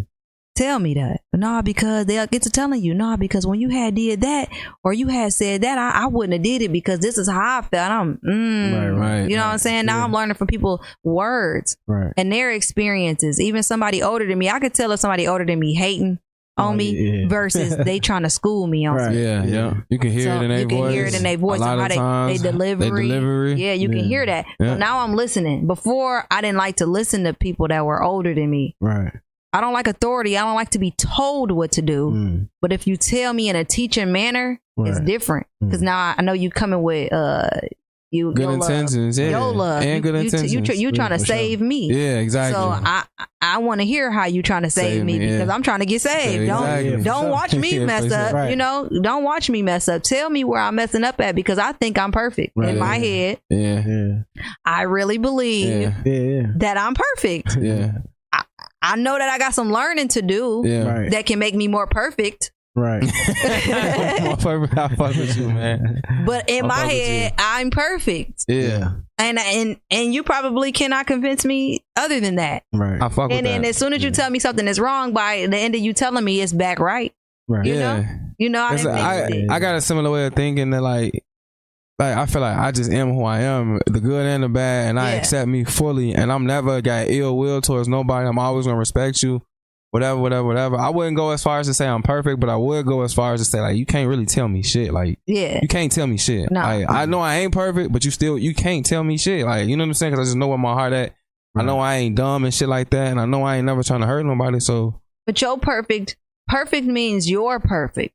Tell me that. Nah, because they'll get to telling you. Nah, because when you had did that or you had said that, I, I wouldn't have did it because this is how I felt. I'm, mm, Right, right, You know what. I'm saying? Now Yeah. I'm learning from people words Right. and their experiences. Even somebody older than me, I could tell if somebody older than me hating on Oh, me yeah. versus they trying to school me on Right. something. Yeah, yeah. You can hear So it in their voice. you can voice. hear it in their voice A lot of they, times, they delivery. They delivery. Yeah, you can hear that. Yeah. So now I'm listening. Before I didn't like to listen to people that were older than me. Right. I don't like authority. I don't like to be told what to do. Mm. But if you tell me in a teaching manner, it's different. Because Mm. now I- know you coming with uh you Good intentions. Yeah. Your love. And you, good you, intentions. You, you trying to for sure. save me. yeah, exactly. So I I want to hear how you trying to save, Save me, me, yeah. because I'm trying to get saved. Yeah, Don't exactly. Don't sure. watch me mess sure. up. Right. You know, don't watch me mess up. Tell me where I'm messing up at because I think I'm perfect Right. in my head. yeah. Yeah. I really believe that I'm perfect. Yeah. I know that I got some learning to do Yeah. Right. that can make me more perfect. Right. I fuck with you, man. But in I my head, I'm perfect. Yeah. And and and you probably cannot convince me other than that. Right. I fuck with And then that. as soon as you tell me something is wrong, by the end of you telling me it's back right. Right. you yeah. know? You know, I didn't like- it. I got a similar way of thinking that like like I feel like I just am who I am, the good and the bad, and I Yeah. accept me fully. And I'm never got ill will towards nobody. I'm always gonna respect you, whatever, whatever, whatever. I wouldn't go as far as to say I'm perfect, but I would go as far as to say like you can't really tell me shit. Like Yeah. you can't tell me shit. No. Like, I know I ain't perfect, but you still you can't tell me shit. Like you know what I'm saying? Because I just know where my heart at. I know I ain't dumb and shit like that, and I know I ain't never trying to hurt nobody. So But your perfect perfect means you're perfect.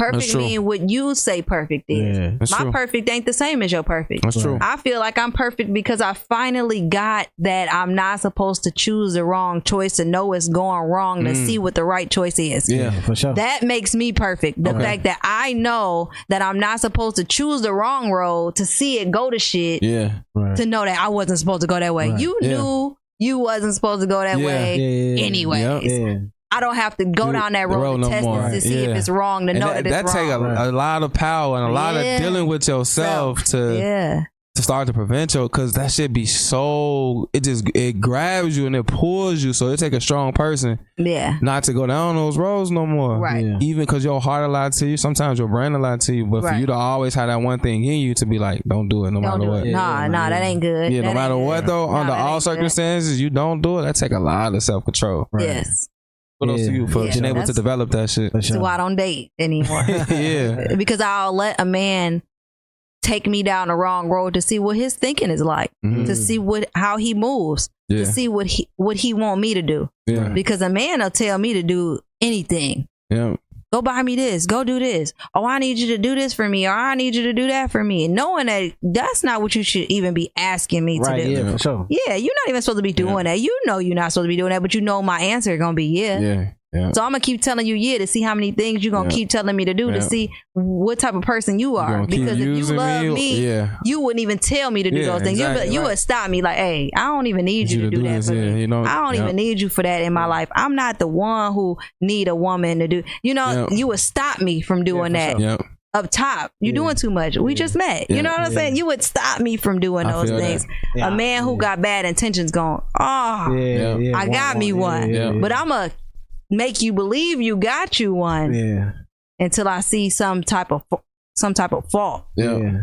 That's Perfect true. means what you say perfect is. Yeah. My true. perfect ain't the same as your perfect. That's true. I feel like I'm perfect because I finally got that I'm not supposed to choose the wrong choice to know it's going wrong to Mm. see what the right choice is. Yeah. For sure. That makes me perfect. The Okay. fact that I know that I'm not supposed to choose the wrong road to see it go to shit Yeah. right. to know that I wasn't supposed to go that way. Right. You Yeah. knew you wasn't supposed to go that Yeah. way. yeah, yeah, Anyways, Yep. Yeah. I don't have to go Do down that road, road to no test more. it to see Yeah. if it's wrong to And know that, that, it's that wrong. take a, a lot of power and a lot Yeah. of dealing with yourself to yeah, to start to prevent your because that shit be so it just it grabs you and it pulls you so it take a strong person yeah, not to go down those roads no more Right. Yeah. even because your heart a lot to you sometimes your brain a lot to you but for you to always have that one thing in you to be like don't do it no don't matter what it. Nah, Yeah, nah, that ain't good. yeah no matter ain't what good. though Nah, under all ain't good. circumstances you don't do it that take a lot of self-control Right. Yes, kudos to Yeah. you for Yeah, being able to develop that shit that's sure. why I don't date anymore. yeah because I'll let a man take me down the wrong road to see what his thinking is like, Mhm. to see what how he moves, yeah to see what he what he want me to do. yeah Because a man will tell me to do anything. yeah Go buy me this. Go do this. Oh, I need you to do this for me, or I need you to do that for me. And knowing that that's not what you should even be asking me Right. to do. Yeah. For sure. Yeah, you're not even supposed to be doing that. You know you're not supposed to be doing that, but you know my answer gonna be yeah. yeah yeah So I'm gonna keep telling you yeah to see how many things you're gonna Yeah. keep telling me to do Yeah. to see what type of person you You are. Because if you love me? me, Yeah. you wouldn't even tell me to do Yeah, those things. You exactly, would, you right. would stop me like, hey, I don't even need you, to do, that this, for yeah, me. you know, I don't yeah. even need you for that in my life. I'm not the one who need a woman to do. You know, Yeah. you would stop me from doing Yeah, that for Yeah. up top. You're Yeah. doing too much. We just met. Yeah. You know what I'm Yeah. saying? You would stop me from doing I those things. Yeah. A man who Yeah. got bad intentions going, oh, ah, Yeah. Yeah. Yeah. I got me one. Yeah. but I'm going to make you believe you got you one Yeah. until I see some type of some type of fault. Yeah. Yeah.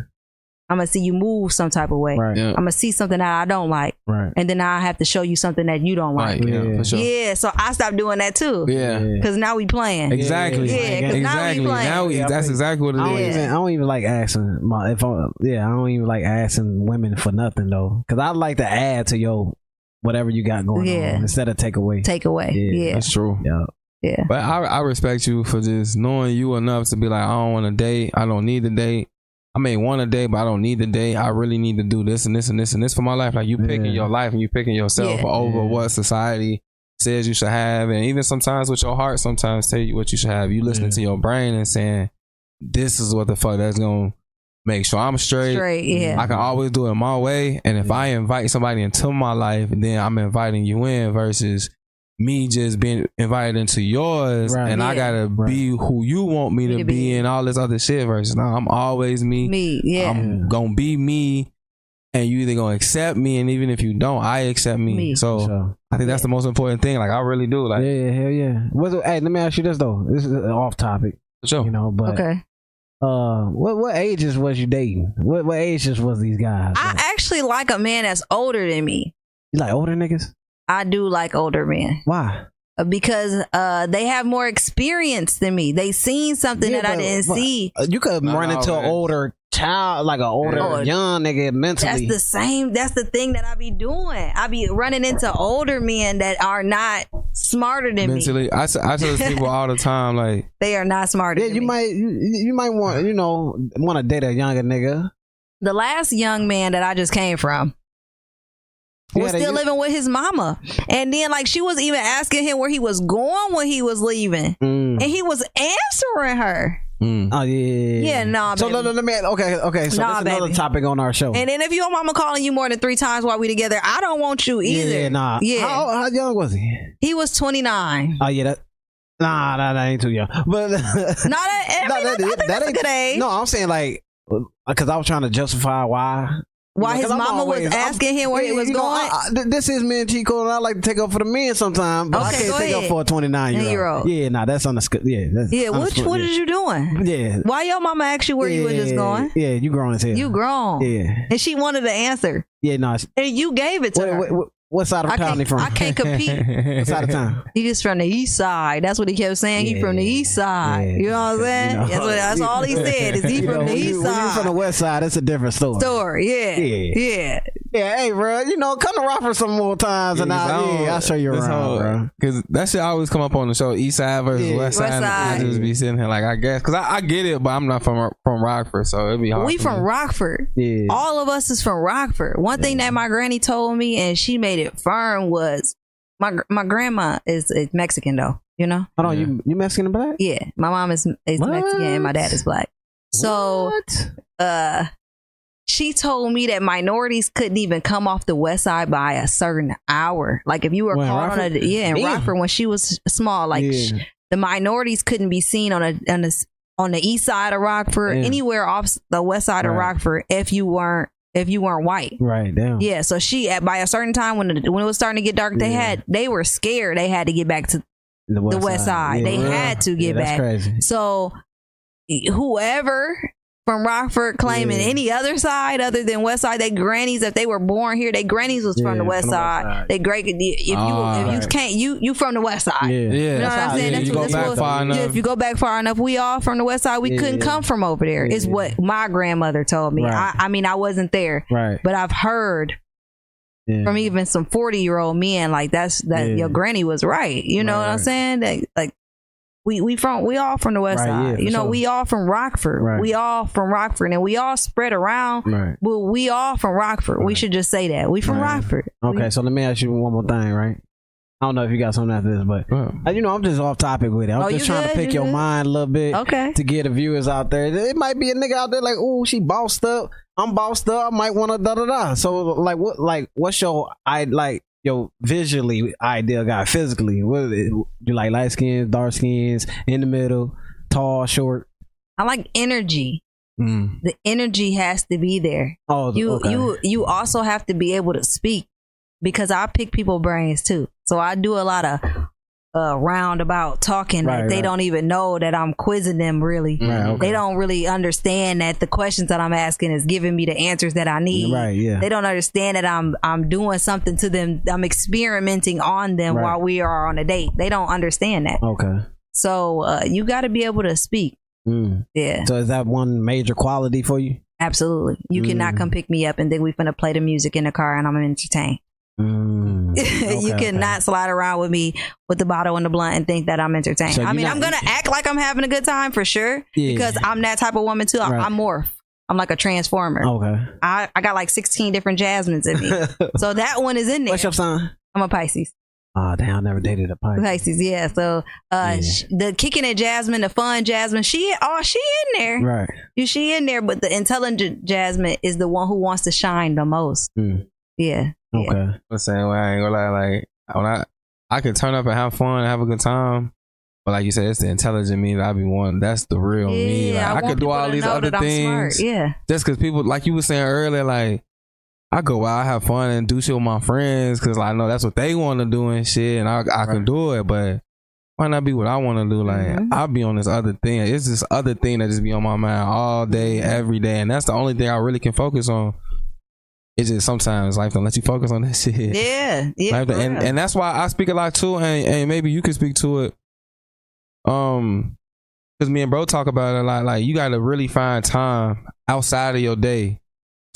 I'm gonna see you move some type of way. Right. Yeah. I'm gonna see something that I don't like, Right. and then I have to show you something that you don't like. Right. Yeah. Yeah. For sure. Yeah, so I stopped doing that too. Yeah. Cause now we playing. Exactly. Yeah, 'cause now we exactly. playing. Now we, Yeah, that's exactly what it I don't is. even I don't even like asking my if I yeah I don't even like asking women for nothing though because I like to add to your whatever you got going Yeah. on instead of take away. Take away. Yeah. Yeah. That's true. yeah. Yeah. But I, I respect you for just knowing you enough to be like, I don't want a date. I don't need to date. I may want a date, but I don't need to date. I really need to do this and this and this and this for my life. Like you picking Yeah. your life and you picking yourself Yeah. over Yeah. what society says you should have, and even sometimes with your heart, sometimes tell you what you should have. You listening Yeah. to your brain and saying, "This is what the fuck that's gonna make sure I'm straight." Straight. Mm-hmm. Yeah. I can always do it my way. And if I invite somebody into my life, then I'm inviting you in versus me just being invited into yours Right. and I gotta be who you want me to Me to be, be. and all this other shit versus now I'm always me. Me. Yeah. I'm gonna be me and you either gonna accept me and even if you don't, I accept me. Me. So So, I think that's the most important thing. Like I really do. Like yeah, yeah, hell yeah. What's, hey, let me ask you this though. This is off topic, for sure. you know, but okay. Uh, what what ages was you dating? What what ages was these guys? I Like, actually like a man that's older than me. you like older niggas? I do like older men Why? Because uh, they have more experience than me. They seen something Yeah, that I didn't see. Uh, you could Not run into an older child, like an older Oh, young nigga mentally. That's the same. That's the thing that I be doing. I be running into older men that are not smarter than me. Mentally, I, s- I tell people all the time, like They are not smarter. yeah, than you me. might you, you might want you know want to date a younger nigga. The last young man that I just came from Yeah, was they- still living with his mama, and then like she was even asking him where he was going when he was leaving, Mm. and he was answering her. mm. Oh yeah, Yeah, nah, So baby. let, let me okay, okay. So Nah, that's another baby. topic on our show. And then if your mama calling you more than three times while we together, I don't want you either. Yeah, nah. Yeah. How, how young was he? He was 29. Oh yeah, that. Nah, nah, that ain't too young. But Not that, I, No, mean, that- I think that that's a ain't- good age. no, I'm saying like because I was trying to justify why. Why Yeah, his I'm mama always- was I'm- asking him where he was you know, going. I- I- this is me and Chico, and I like to take up for the men sometimes, but I can't take up for a 29 year Nine-year-old. Yeah, nah, that's understood. Yeah, that's yeah, what, understood, what yeah. you doing? Yeah, Why your mama asked you where you were just going? Yeah, you grown as hell. You grown. Yeah, And she wanted the answer. yeah, no. it's- And you gave it to What, her. what, what, what side of I town he from? I can't compete. What side of town? He just from the east side. That's what he kept saying. He from the east side. Yeah. You know what I'm saying? You know. that's, what, that's all he said. Is he You from know, the east you, when you side? from the west side, it's a different story. Story. Yeah. Yeah. Yeah. Yeah, hey, bro, you know, come to Rockford some more times, and I'll, yeah, I'll show you around, bro. Because that shit always come up on the show, East Side versus Yeah. West West Side. Side. I just be sitting here like, I guess, because I, I get it, but I'm not from from Rockford, so it'd be hard. We from me. Rockford. Yeah, All of us is from Rockford. One thing that my granny told me, and she made it firm, was my my grandma is, is Mexican though. You know? hold on, Yeah. you you Mexican and black? Yeah. My mom is is What? Mexican and my dad is black. So What? uh she told me that minorities couldn't even come off the west side by a certain hour. Like if you were When, caught on a yeah in Damn. Rockford when she was small, like Yeah. sh- the minorities couldn't be seen on a on the on the east side of Rockford, Damn. anywhere off the west side of Rockford, if you weren't if you weren't white. right down. Yeah, so she at by a certain time when the, when it was starting to get dark, they Yeah. had they were scared. They had to get back to the west, the west side. They had to get yeah, back. Crazy. so whoever from Rockford claiming Yeah. any other side other than West Side, they grannies if they were born here, they grannies was from the West from the West Side. Side. They great if you Ah, if you can't you you from the West Side. Yeah, Yeah, You know what I'm saying? That's what- go that's back what- far Yeah, enough. if you go back far enough, we all from the West Side. We Yeah. couldn't come from over there. Is Yeah. what my grandmother told me. Right. I, I mean, I wasn't there, right. but I've heard Yeah. from even some 40 year old men like that's that Yeah. your granny was right you know Right, what i'm saying that like we we from we all from the west Right, side for you know sure. we all from rockford Right. we all from rockford and we all spread around right. but we all from rockford we should just say that we from Right. rockford Okay, so let me ask you one more thing, right? I don't know if you got something after this, but Well, uh, you know, I'm just off topic with it. I'm Oh, just trying good? to pick You your good? mind a little bit okay to get the viewers out there. It might be a nigga out there like, oh, she bossed up. I'm bossed up. I might want to da da da. So like, what like what's your I like your visually ideal guy physically? What is it? you like light skins, dark skins, in the middle, tall, short? i like energy mm. the energy has to be there Oh, you okay. you you also have to be able to speak because i pick people brains too so i do a lot of uh, roundabout talking Right, that they right. don't even know that I'm quizzing them really. Right, okay. They don't really understand that the questions that I'm asking is giving me the answers that I need. Right, yeah. They don't understand that I'm I'm doing something to them. I'm experimenting on them while we are on a date. They don't understand that. Okay. So uh, you got to be able to speak. Mm. Yeah, So is that one major quality for you? absolutely. You cannot Mm. come pick me up and then we finna play the music in the car and I'm entertained. Mm. you Okay, cannot slide around with me with the bottle and the blunt and think that I'm entertained. So I mean, not- I'm gonna act like I'm having a good time for sure Yeah. because I'm that type of woman too. I'm, Right. I'm morph. I'm like a transformer. Okay. I, I got like 16 different Jasmines in me. so that one is in there. What's your sign? I'm a Pisces. Oh damn, I never dated a Pisces. Pisces, yeah. So uh Yeah. sh- the kicking it Jasmine, the fun Jasmine, she oh she in there. Right. You she in there, but the intelligent Jasmine is the one who wants to shine the most. Mm. Yeah. Yeah. Okay. I'm the same way. I ain't gonna lie. Like when I I can turn up and have fun, and have a good time. But like you said, it's the intelligent me that I be wanting. That's the real me. Like, Yeah, I, could do all these other that smart. things Yeah. just because people, like you were saying earlier, like I go out, I have fun, and do shit with my friends because I know that's what they want to do and shit, and I I can do it. But why not be what I want to do? Like Mhm. I'll be on this other thing. It's this other thing that just be on my mind all day, every day, and that's the only thing I really can focus on. It's just sometimes life don't let you focus on that shit. Yeah. Yeah. And and that's why I speak a lot too, and, and maybe you can speak to it. Um, because me and bro talk about it a lot. Like you got to really find time outside of your day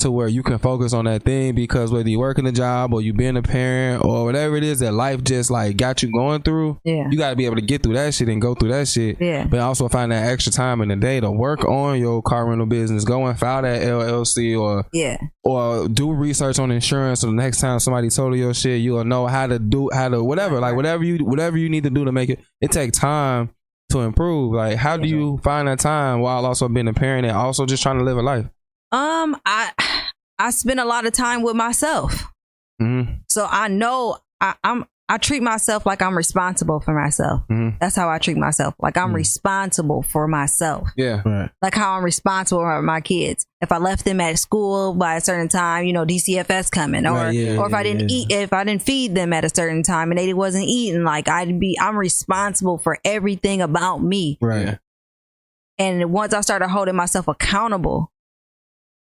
to where you can focus on that thing. Because whether you're working a job or you being a parent or whatever it is that life just like got you going through, yeah. you got to be able to get through that shit and go through that shit. Yeah. But also find that extra time in the day to work on your car rental business. Go and file that LLC or Yeah. or do research on insurance so the next time somebody told you your shit you'll know how to do how to whatever like whatever you whatever you need to do to make it it take time to improve like how do you find that time while also being a parent and also just trying to live a life Um, I I spend a lot of time with myself, mm-hmm. so I know I, I'm. I treat myself like I'm responsible for myself. Mhm. That's how I treat myself. Like I'm Mm. responsible for myself. yeah Right. Like how I'm responsible for my kids. If I left them at school by a certain time, you know, DCFS coming, or Right, yeah, or if I didn't yeah. eat, if I didn't feed them at a certain time and they wasn't eating, like I'd be, I'm responsible for everything about me. Right. And once I started holding myself accountable,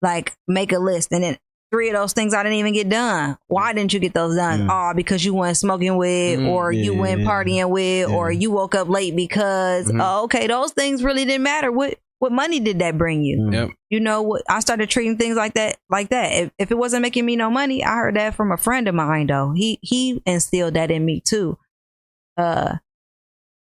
like make a list and then three of those things I didn't even get done. Why didn't you get those done? Yeah. Oh, because you went smoking with, Mm, or you went partying with, or you woke up late because, Mhm. oh, okay, those things really didn't matter. What what money did that bring you? Mm. yep You know what? I started treating things like that, like that. If, if it wasn't making me no money, I heard that from a friend of mine though. He he instilled that in me too. Uh,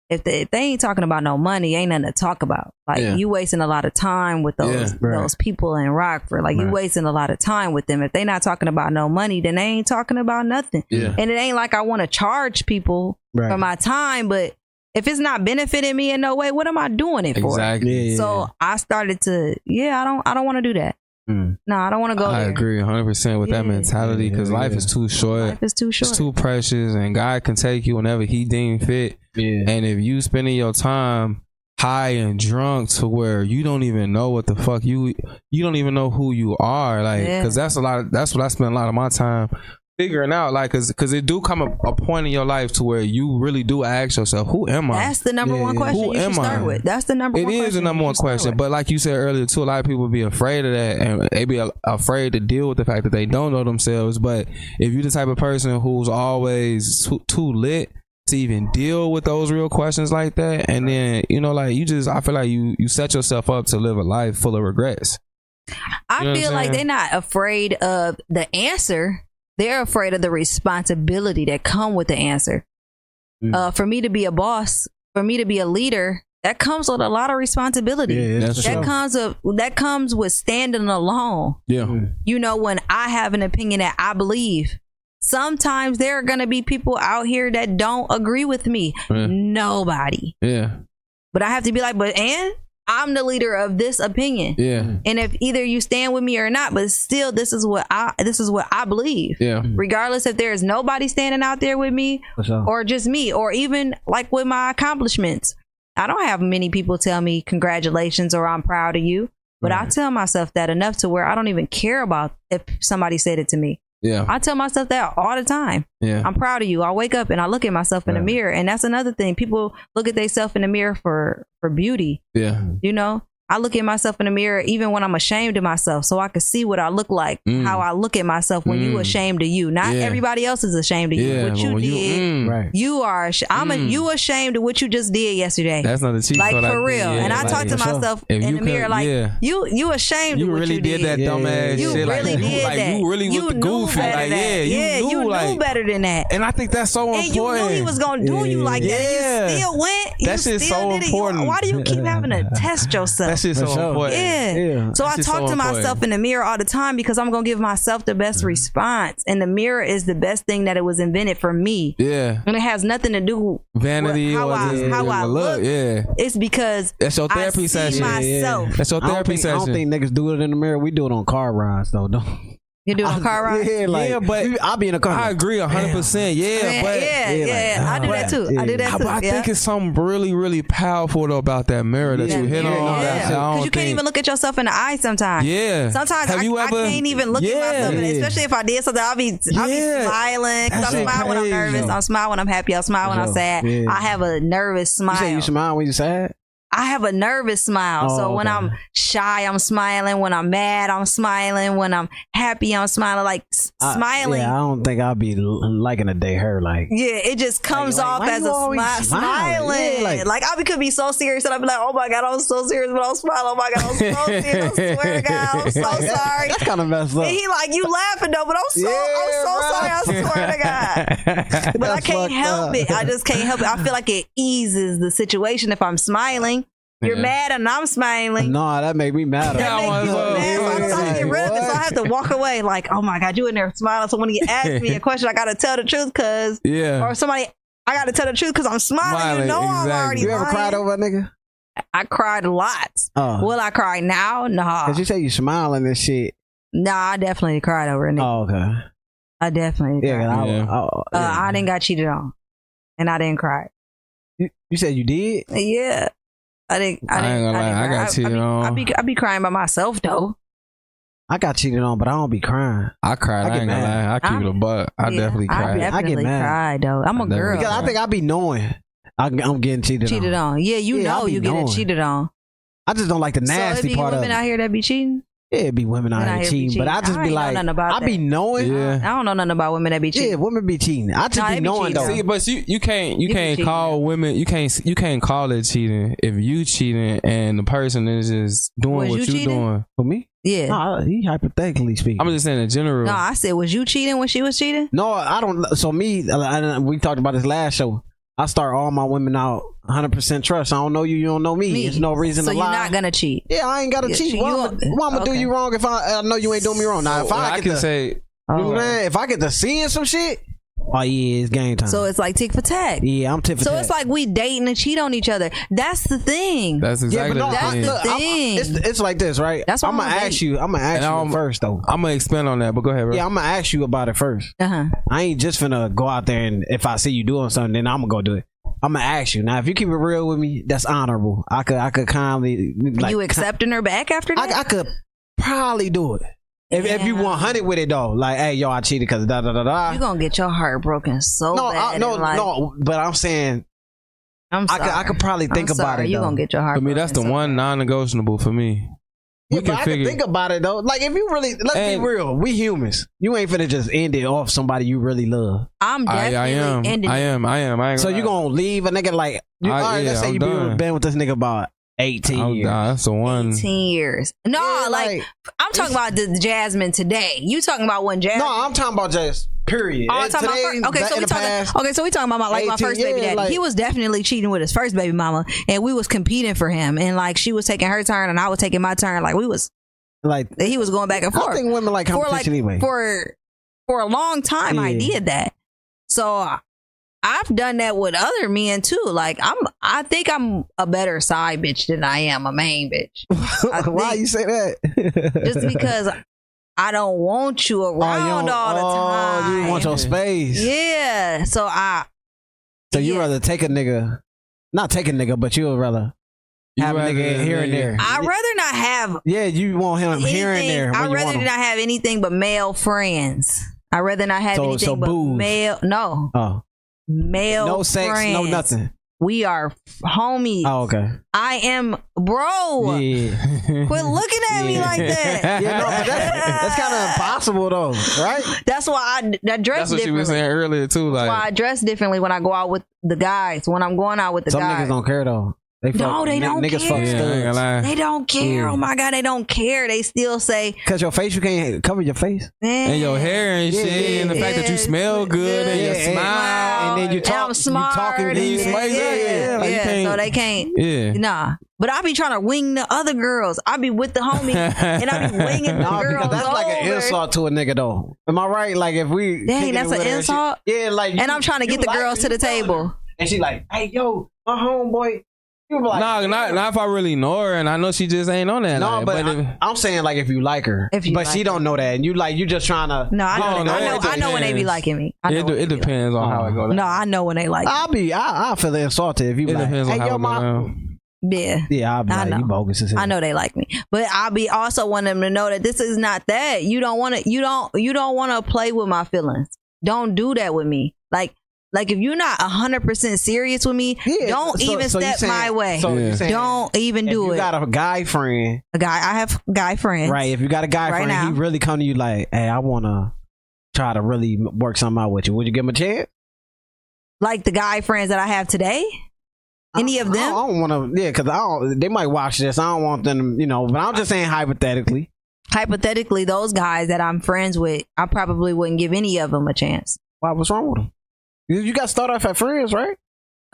if they, if they ain't talking about no money, ain't nothing to talk about. Like Yeah. you wasting a lot of time with those Yeah, right. those people in Rockford. Like you wasting a lot of time with them. If they not talking about no money, then they ain't talking about nothing. yeah And it ain't like I want to charge people Right. for my time, but if it's not benefiting me in no way, what am I doing it for? exactly So I started to, yeah, I don't, I don't want to do that. Mm. No, I don't want to go I there. agree 100% with that mentality because Yeah, life is too short Life is too short. it's too precious and God can take you whenever he deem fit Yeah. And if you spending your time high and drunk to where you don't even know what the fuck you you don't even know who you are, like, Yeah. because that's a lot. Of, that's what I spend a lot of my time figuring out, like, because because it do come a, a point in your life to where you really do ask yourself, who am I? That's the number Yeah, one question Who you should am start I? with. That's the number It one is question the number one question, but like you said earlier too, a lot of people be afraid of that, and they be a- afraid to deal with the fact that they don't know themselves. But if you're the type of person who's always too, too lit to even deal with those real questions like that, and then you know, like you just, I feel like you you set yourself up to live a life full of regrets. I You know feel like they're not afraid of the answer. They're afraid of the responsibility that come with the answer. Mm. Uh, for me to be a boss, for me to be a leader, that comes with a lot of responsibility. Yeah, that sure. comes with that comes with standing alone. Yeah, Mm. you know, when I have an opinion that I believe, sometimes there are going to be people out here that don't agree with me. Yeah. Nobody. yeah, But I have to be like, but and I'm the leader of this opinion. yeah, mm. And if either you stand with me or not, but still this is what I this is what I believe. yeah, mm. Regardless if there is nobody standing out there with me sure. or just me or even like with my accomplishments. I don't have many people tell me congratulations or I'm proud of you. But I tell myself that enough to where I don't even care about if somebody said it to me. Yeah. I tell myself that all the time. Yeah. I'm proud of you. I wake up and I look at myself in the mirror, and that's another thing. People look at themselves in the mirror for for beauty. Yeah. You know, I look at myself in the mirror even when I'm ashamed of myself, so I can see what I look like. Mm. How I look at myself when you Mm. ashamed of you. Not Yeah. everybody else is ashamed of you. Yeah. what you did, mm, Right. you are. Ash- I'm. A, Mm. you ashamed of what you just did yesterday. That's not the cheat like code I for real. yeah, and I like, talk to for myself in you the mirror like, you you ashamed you of what really you did that Yeah, yeah, yeah. You shit. like, really you, did like, that. you really you the goofy. Like, yeah, you yeah, knew, you knew like, better than that. and I think that's so And you knew he was gonna do you like that. You still went. You That shit's so did. You- important. why do you keep having to test yourself? That shit's For so sure. important. yeah. Yeah. So That I talk so to important. myself in the mirror all the time because I'm gonna give myself the best mm-hmm. response. And the mirror is the best thing that it was invented for me. Yeah. And it has nothing to do Vanity with how or I just how I look. look. Yeah. It's because That's your I therapy see session. myself. That's your I don't, therapy think, I don't think niggas do it in the mirror. We do it on car rides though. Don't. You do a car ride. Yeah, like, Yeah, but I'll be in a car. I agree hundred percent. Yeah, Yeah, but yeah, yeah, yeah, like, I do that too. I do that too. but I yeah. think it's something really, really powerful though about that mirror that Yeah, you hit yeah, on. no, that that's I it. don't Because you can't even look at yourself in the eye sometimes. Yeah. Sometimes Have I, you I can't even look Yeah. at myself, and Yeah. especially if I did something, I'll be I'll be smiling because I'm shit when I'm nervous. I'm smiling when I'm happy. I'm smiling when I'm sad. Yeah. I have a nervous You say smile. you smile when you're sad? I have a nervous smile. Oh, so when okay. I'm shy, I'm smiling. When I'm mad, I'm smiling. When I'm happy, I'm smiling. Like s- I- smiling. yeah, I don't think I'll be liking a day her like. Yeah, it just comes like, off why as a smile, smiling? smiling. Yeah, like, like- I could be so serious and I'd be like, "Oh my god, I'm so serious," but I'm smiling. Oh my god, I'm so serious. I swear to God, I'm so sorry. That's kind of messed up. And he like, "You laughing though?" But I'm so, I'm so Yeah, sorry. I swear to God. But I can't help up. it. I just can't help it. I feel like it eases the situation if I'm smiling. You're Yeah. mad and I'm smiling. no, that made me mad. That Yeah, I makes was me so- mad. So I yeah, try to get rid of it. So I have to walk away like, oh my God, you in there smiling. So when he asks me a question, I got to tell the truth because, yeah. or somebody, I got to tell the truth because I'm smiling. you Smiling, know I'm exactly. already You ever lying. cried over a nigga? I cried a lot. Oh, Will I cry now? Nah. cause you say you smiling and shit. Nah, I definitely cried over a nigga. Oh, okay. I definitely Yeah, cried. I, Yeah. I, Uh, yeah. I didn't got cheated on. And I didn't cry. You, you said you did? Yeah. I didn't. I, I didn't, ain't gonna lie, didn't I cry. got cheated be, on. I be, I be crying by myself though. I got cheated on, but I don't be crying. I cried. I I, get ain't gonna mad. lie. I keep I'm- it a butt. I Yeah, definitely I cried. definitely mad. cried though. I'm I a definitely girl. Because I think I be knowing I, I'm getting cheated, cheated on. on. Yeah, you Yeah, know be you getting cheated on. I just don't like the so it nasty be part of women it. out here that be cheating. Yeah, it be women out Men here out cheating, but I cheating. just I be ain't know like, nothing I be that. knowing. Yeah. I don't know nothing about women that be cheating. Yeah, women be cheating. I just Nah, be they be knowing cheating. though. See, but you you can't you You can't cheating. call women you can't you can't call it cheating if you cheating and the person is just doing Was what you you doing. For me? yeah. No, he hypothetically speaking. I'm just saying in general. No, I said, was you cheating when she was cheating? No, I don't. So me, uh, I, I- we talked about this last show. I start all my women out 100 percent trust. I don't know you, you don't know me. Me. There's no reason so to you're not gonna cheat. yeah, I ain't gotta Yeah, cheat. Why you I'ma I'ma do you wrong if I, I know you ain't doing me wrong? Now, if Well, I, I get can to, say you know what if I get to seeing some shit, oh yeah, it's game time. So it's like tick for tack. yeah, I'm tick for tack. So it's like we dating and cheat on each other. That's the thing. that's yeah, exactly but no, the That's thing. the look, I'm- thing. it's, it's like this, right? That's why I'm gonna I'm gonna ask you. I'm gonna ask And you I'm- first though. I'm gonna expand on that, but go ahead, bro. Yeah, I'm gonna ask you about it first. uh huh. I ain't just gonna go out there and if I see you doing something, then I'm gonna go do it. I'm gonna ask you now. If you keep it real with me, that's honorable. I could, I could kindly like. you accepting her back after that? I, I could probably do it. If, if you Yeah. 100 with it though, like, hey, yo, I cheated because da da da da. you gonna get your heart broken so no, bad. I, no, and, like, no. But I'm saying I'm I sorry. could, I could probably think I'm about sorry. it. You though. gonna get your heart. For me, that's the so one bad. non-negotiable for me. Yeah, We but can I figure. can think about it though. Like if you really, let's And- be real. We humans. You ain't finna just end it off somebody you really love. I'm I, definitely I am. ending. I it. am. I am. I am. So you lie. gonna leave a nigga like? You, I- all right, yeah, let's say I'm you been, done. been with this nigga about 18 I'm- years. nah, that's the one. 18 years. No, Yeah, like, I'm talking about the Jasmine today. You talking about one Jasmine? no, I'm talking about just period. Oh, I'm talking today, about first, okay, so we talking past, okay, so we talking about my, like my first baby yeah, daddy. like- he was definitely cheating with his first baby mama, and we was competing for him, and like she was taking her turn, and I was taking my turn. Like we was, like he was going back and forth. I think women like for like anyway. for for a long time. I did that, so I've done that with other men too. Like I'm, I think I'm a better side bitch than I am a main bitch, Why you say that? just because. I don't want you Oh, you around all the oh, time. oh, time. you want your space. Yeah. So I So you yeah. rather take a nigga, not take a nigga, but you would rather You have a nigga here and there. I'd rather not have Yeah, you want him anything. here and there. I'd rather not have anything but male friends. I'd rather not have So- anything so but booze. male. No, Oh, male. no sex, no nothing. We are homies. Oh, okay. I am, bro. Yeah. Quit looking at me like that. Yeah, no, that's, that's kind of impossible though, right? That's why I, I dress That's what she was differently. saying earlier too. That's why I dress differently when I go out with the guys. When I'm going out with the Some guys, niggas don't care though. They No, they n- don't niggas care. fuck yeah, I ain't gonna studs. lie. they don't care. Yeah. Oh my god, they don't care. They still say, Cause your face, you can't cover your face. Man, and your hair and Yeah, shit, and the fact that you smell good, and you your and- smile, and then you talk- I'm you smart, talking and- good. You smile. yeah, yeah, yeah, like yeah. can't- So they can't. yeah. Nah, but I be trying to wing the other girls. I be with the homies, and I be winging the No, girls because that's like an insult to a nigga though. Am I right? Like if we Dang, that's an with her, she- insult? yeah, like And you- I'm trying to get the like girls to the table. her. and she like, hey yo, my homeboy. You be like, No, not, not if I really know her, and I know she just ain't on that. No, like, but, if- I, am saying like if you like her, If you but like she don't know that, and you like you just trying to. No, I know. No, I know. I know when they be liking me. I know it, when it they be depends on how it goes. No, I know when they like. I'll be, I, I'll feel insulted if you It be like, depends on hey how yo, it my. Yeah. Yeah, I'll be I like, know. you bogus as hell. I know they like me, but I be also want them to know that this is not that. You don't want to. You don't. You don't want to play with my feelings. Don't do that with me. Like, like if you're not hundred percent serious with me, Yeah, don't so- even so step saying- my way. So Yeah. don't even if do you it. got a guy friend, a guy, I have guy friends. right? If you got a guy Right friend, now. he really come to you like, hey, I want to try to really work something out with you. Would you give him a chance? Like the guy friends that I have today. Any of them? I don't, want to, yeah, because I don't. They might watch this. I don't want them, you know. But I'm just saying hypothetically. Hypothetically, those guys that I'm friends with, I probably wouldn't give any of them a chance. Why? What's wrong with them? You, you got to start off at friends, right?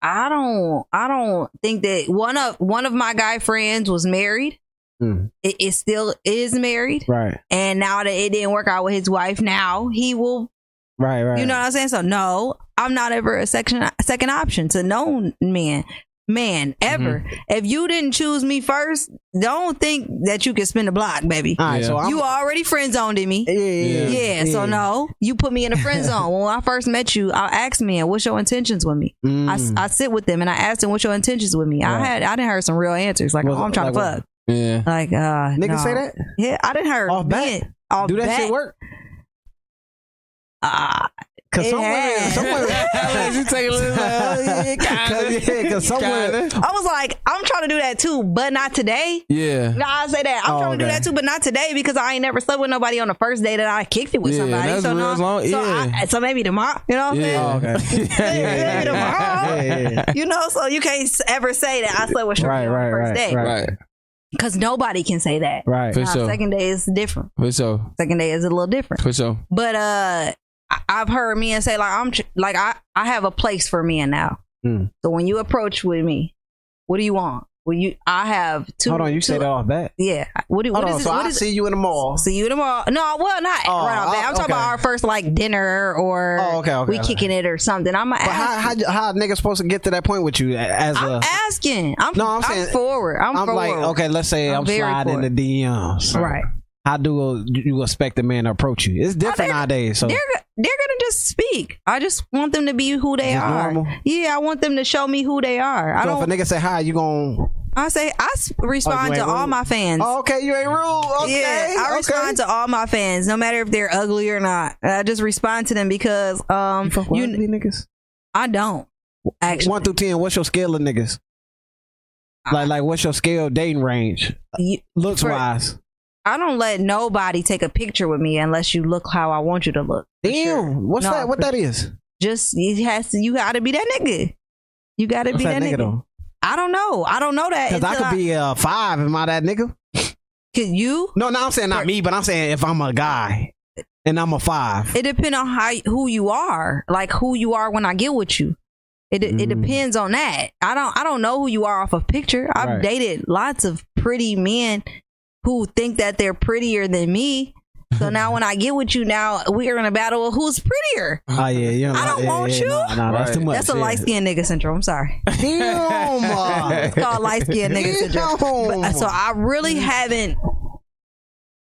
I don't. I don't think that one of one of my guy friends was married. Hmm. It, it still is married, Right, and now that it didn't work out with his wife, now he will. right, right. You know what I'm saying? So no, I'm not ever a section second option to no man. Man, ever. Mm-hmm. If you didn't choose me first, don't think that you can spin the block, baby. All right, Yeah. so I'm, you already friend zoned me. yeah, yeah, Yeah, so no, you put me in a friend zone. when I first met you, I asked men, "What's your intentions with me?" I, Mm. I sit with them and I asked them, "What's your intentions with me?" I had I didn't hear some real answers like, Was "Oh, I'm it- trying to like fuck." Yeah. Like, uh, Niggas no. say that? Yeah, I didn't hear. Off bat? off Do that bat. shit work? Ah, Cause It some women, has. some women, you take a little. Cause, yeah, cause some women, I was like, I'm trying to do that too, but not today. Yeah. No, I say that I'm Oh, trying to do that too, but not today because I ain't never slept with nobody on the first day that I kicked it with Yeah, somebody. that's so real no, long- so, yeah. I, so maybe tomorrow. You know what I'm saying? Oh, okay. Maybe tomorrow. Yeah, yeah. You know, so you can't ever say that I slept with Shorty Right, on right, the first right, day right. Right. because nobody can say that. right. For Now, sure. Second day is different. For sure. Second day is a little different. For sure. But uh, I- I've heard men say like I'm like I I have a place for men now. Hmm. So when you approach with me, what do you want? Well, you I have two. Hold on, you two, say that off bat. Yeah. What do Hold what on, is so? What I is see you in the mall. See you tomorrow. No, well, not Oh, right off bat. I'm oh, talking about our first like dinner or Oh, okay, okay, we okay. kicking it or something. I'm But how, how how niggas supposed to get to that point with you as a? I'm asking. I'm No, I'm I'm, saying- forward. I'm, I'm forward. like, okay, let's say I'm, I'm sliding in forward. the DMs. Right. How do you expect a man to approach you? It's different they're- nowadays. So They're they're gonna just speak. I just want them to be who they Just are. normal? Yeah, I want them to show me who they are. I don't. if a nigga say hi, you gon' I say I respond Oh, to ain't all my fans. Oh, okay, you ain't rude. Okay, yeah, I okay. respond to all my fans, no matter if they're ugly or not. I just respond to them because um You fuck with you, niggas? I don't actually. One through ten, what's your scale of niggas? Like, like, what's your scale dating range, You- looks For- wise? I don't let nobody take a picture with me unless you look how I want you to look. Damn, sure. what's No, that? What that is? Just it has to. You got to be that nigga. You got to be that that, nigga nigga. I don't know. I don't know that. Because I could be a five. Am I that nigga? Cause you. No, no, I'm saying not me, but I'm saying if I'm a guy and I'm a five. It depends on how who you are, like who you are when I get with you. It it Mm. depends on that. I don't I don't know who you are off a picture. I've Right. dated lots of pretty men who think that they're prettier than me. So now when I get with you, now we are in a battle of who's prettier. Oh yeah, you know, I don't yeah, want yeah, you. No, no, that's Right. too much. That's a yeah. light skinned nigga syndrome. I'm sorry. Damn. It's called light skinned nigga syndrome. But, uh, so I really haven't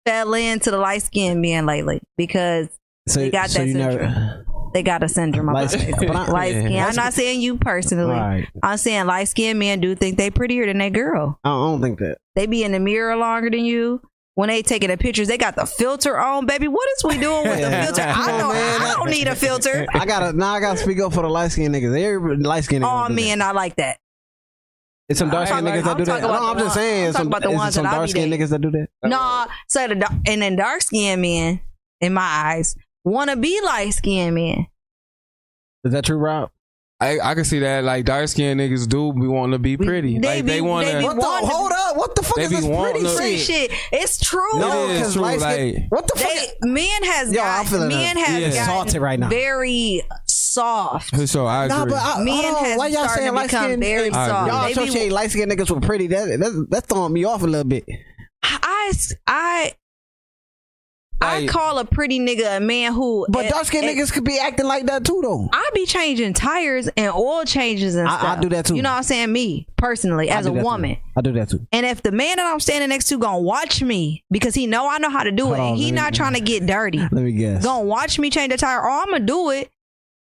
fell into the light skinned men lately because so, they got so that you syndrome. never. They got a syndrome Light about skin- it. but I- light yeah, skin. I'm not saying you personally. Right. I'm saying light skinned men do think they prettier than that girl. I don't think that. They be in the mirror longer than you. when they taking the pictures, they got the filter on, baby. What is we doing with the filter? I Come know on, man. I don't need a filter. I gotta now. I gotta speak up for the light skinned niggas. Every light skinned niggas. Oh don't man, I like that. that. It's some dark skinned niggas that do that. No, I'm just saying. I'm Some, about the ones some dark be skinned niggas that do that. No, so the and then dark skinned men, in my eyes, want to be light skinned men. Is that true, Rob? I, I can see that. Like dark skinned niggas do be wanting to be pretty. They like be- they want to. The? Hold up. What the fuck is this pretty to- shit? shit. It's true. No, It is 'cause true, light skin- like- what the fuck? They men has Yo, I'm got men a- has Yeah. gotten Salted right now. very soft. For sure, I agree. Nah, but I, Men on. has Why y'all started saying to light become skinned? very I soft. agree. Y'all They associate light skinned niggas with pretty. That, that that's throwing me off a little bit. I I I call a pretty nigga a man who But eh, dark skinned eh, niggas could be acting like that too, though. I be changing tires and oil changes and I- I do that too. You know what I'm saying? Me personally, as a that too. woman. I do that too. And if the man that I'm standing next to gonna watch me because he know I know how to do Hold it, on, and he let me- not trying to get dirty, Let me guess. gonna watch me change the tire, or I'm gonna do it.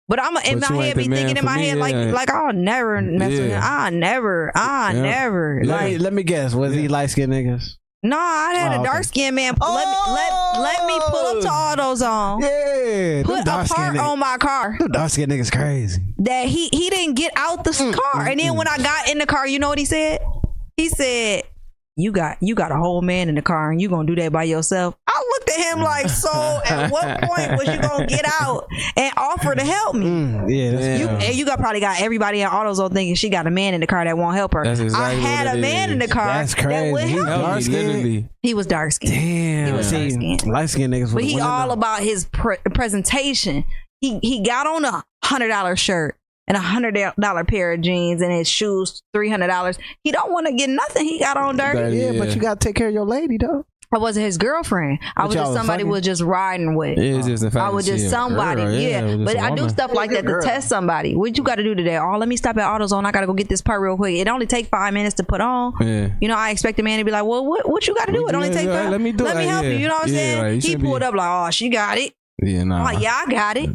But I'm in But my head be thinking in my head like yeah. like I'll never mess with him. Yeah. I never, I Yeah. never. let, me, let me guess. Was he light skinned niggas? No, I had Oh, a okay. dark skinned man. Let me let let me pull up to all those on. Yeah. Put a part on my car The Dark skinned niggas crazy. that he he didn't get out the Mm, car, and then when I got in the car, you know what he said? He said, "You got you got a whole man in the car, and you gonna do that by yourself." I looked at him like, "So, at what point was you gonna get out and offer to help me?" Mm, yeah, that's Yeah. You and you got probably got everybody in AutoZone thinking she got a man in the car that won't help her. That's exactly I had what a man is. in the car That's that would help. dark Help me, skinned? He was dark skinned. Damn. He was See, dark-skinned. light skinned niggas. But he all about his pre- presentation. He he got on a hundred dollar shirt and a hundred dollar pair of jeans and his shoes three hundred dollars. He don't want to get nothing. He got on dirty. Dirty. Yeah, but you gotta take care of your lady, though. I wasn't his girlfriend. I But was just somebody fucking? was just riding with. It's just the I was just somebody, girl, yeah. it was But I do stuff like that Girl. to test somebody. What you got to do today? Oh, let me stop at AutoZone. I got to go get this part real quick. It only take five minutes to put on. Yeah. You know, I expect a man to be like, "Well, what what you got to do? It only gotta take do? five. Let me do Let it. me help Yeah. you. You know what I'm Yeah, saying? like, he shouldn't be- pulled up like, "Oh, she got it. Yeah, nah. I'm like, yeah, I got it.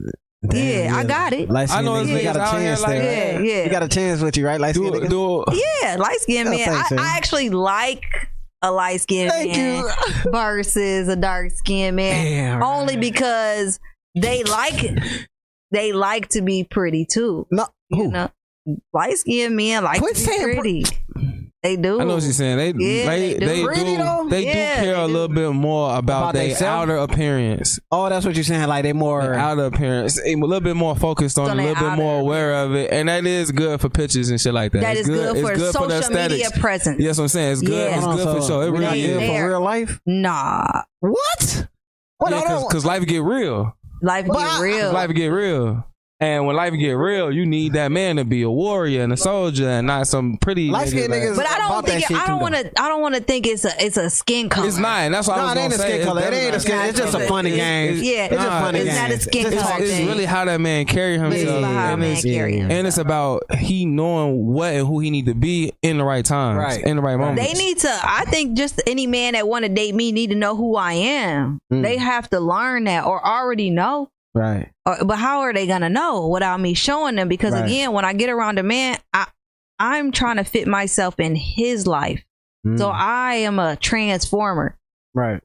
Yeah, I got it. Light I know skinned it's niggas got a niggas here chance like there. Yeah, right? yeah. You got a chance with you, right? Light skinned Do, niggas. do, Yeah, light skinned Oh, man. thanks, I, Sam. I actually like a light skinned Thank man versus a dark skinned man. Damn, Only right. because they like they like to be pretty too. No, You who? know, light skinned men like Quit to be saying pretty. They do. I know what you're saying. They Yeah, they they do. they do Really, though? they Yeah, do care they a do. little bit more about, About their theyself? outer appearance. Oh, that's what you're saying. Like they more. Their outer appearance, a little bit more focused on, On it, a their little bit outer more aware of it, and that is good for pictures and shit like that. that It's is good, It's for good social the media aesthetics. presence. Yes, I'm saying it's good. Yeah. It's Hold good on, for so sure. It we really not They- is. they- for real life. Nah, What? What? Yeah, hold on. because life get real. life But get I- real. Life get real. And when life get real, you need that man to be a warrior and a soldier and not some pretty Light-skinned niggas- but I don't think it, I don't want to. I don't want to think it's a it's a skin color. It's not, and that's what No, I was it ain't a skin It's color. It ain't a skin. It's just a funny it's- game. it's- Yeah, It's just nah, funny it's game. not a skin It's, color talk it's thing. really how that man carry himself. It's about how a and man it's, carry himself. and it's about he knowing what and who he need to be in the right times, Right. in the right moment. They need to. I think just any man that want to date me need to know who I am. Mm. They have to learn that or already know. Right. Or, but how are they gonna know without me showing them? Because Right. again, when I get around a man, I I'm trying to fit myself in his life. Mm. So I am a transformer. right.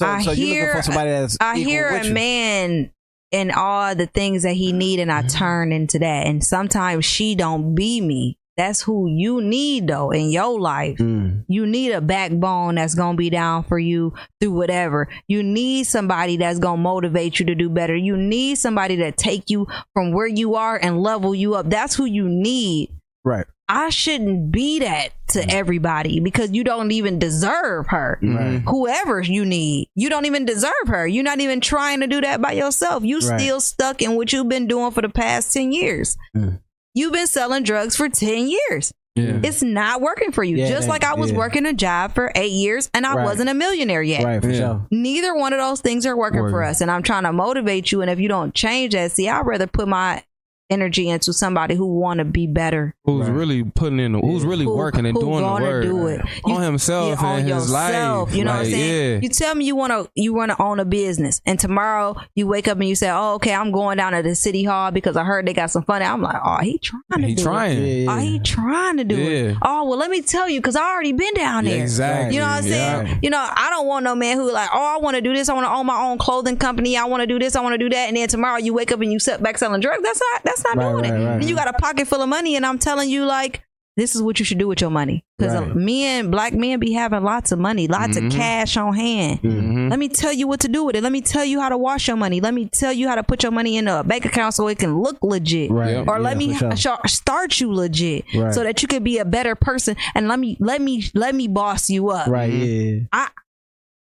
So, I so hear- looking for somebody that's I hear a you. man and all the things that he need, and I Mm-hmm. turn into that. And sometimes she don't be me. That's who you need though in your life. Mm. You need a backbone that's gonna be down for you through whatever. You need somebody that's gonna motivate you to do better. You need somebody to take you from where you are and level you up. That's who you need. Right. I shouldn't be that to everybody because you don't even deserve her. Right. Whoever you need, you don't even deserve her. You're not even trying to do that by yourself. You Right. still stuck in what you've been doing for the past 10 years. Mm. You've been selling drugs for 10 years Yeah. it's not working for you. Yeah, Just like I was yeah. working a job for eight years and I Right. wasn't a millionaire yet. Right. For Yeah. sure. Neither one of those things are working for us. And I'm trying to motivate you. And if you don't change that, see, I'd rather put my energy into somebody who want to be better. Who's Right. really putting in, the, who's really Who- working and who doing the work do it. You- on himself Yeah, on and his yourself. life. You know what I'm saying? Yeah. You tell me you want to you want to own a business, and tomorrow you wake up and you say, "Oh, okay, I'm going down to the city hall because I heard they got some fun." I'm like, "Oh, he trying to he do trying. it. Yeah. Oh, he trying to do Yeah. it. Oh, well, let me tell you because I already been down Yeah, there. exactly. You know what I'm saying? Yeah. You know, I don't want no man who like, oh, I want to do this. I want to own my own clothing company. I want to do this. I want to do that. And then tomorrow you wake up and you sit back selling drugs. That's not. That's not Right, doing right, it. right. And you got a pocket full of money, and I'm telling you, like, this is what you should do with your money. Because Right. men, black men, be having lots of money, lots Mhm. of cash on hand. Mhm. Let me tell you what to do with it. Let me tell you how to wash your money. Let me tell you how to put your money in a bank account so it can look legit. Right. Yep. Or let me sure. start you legit Right. so that you could be a better person and let me let me let me boss you up. Right. yeah Yeah.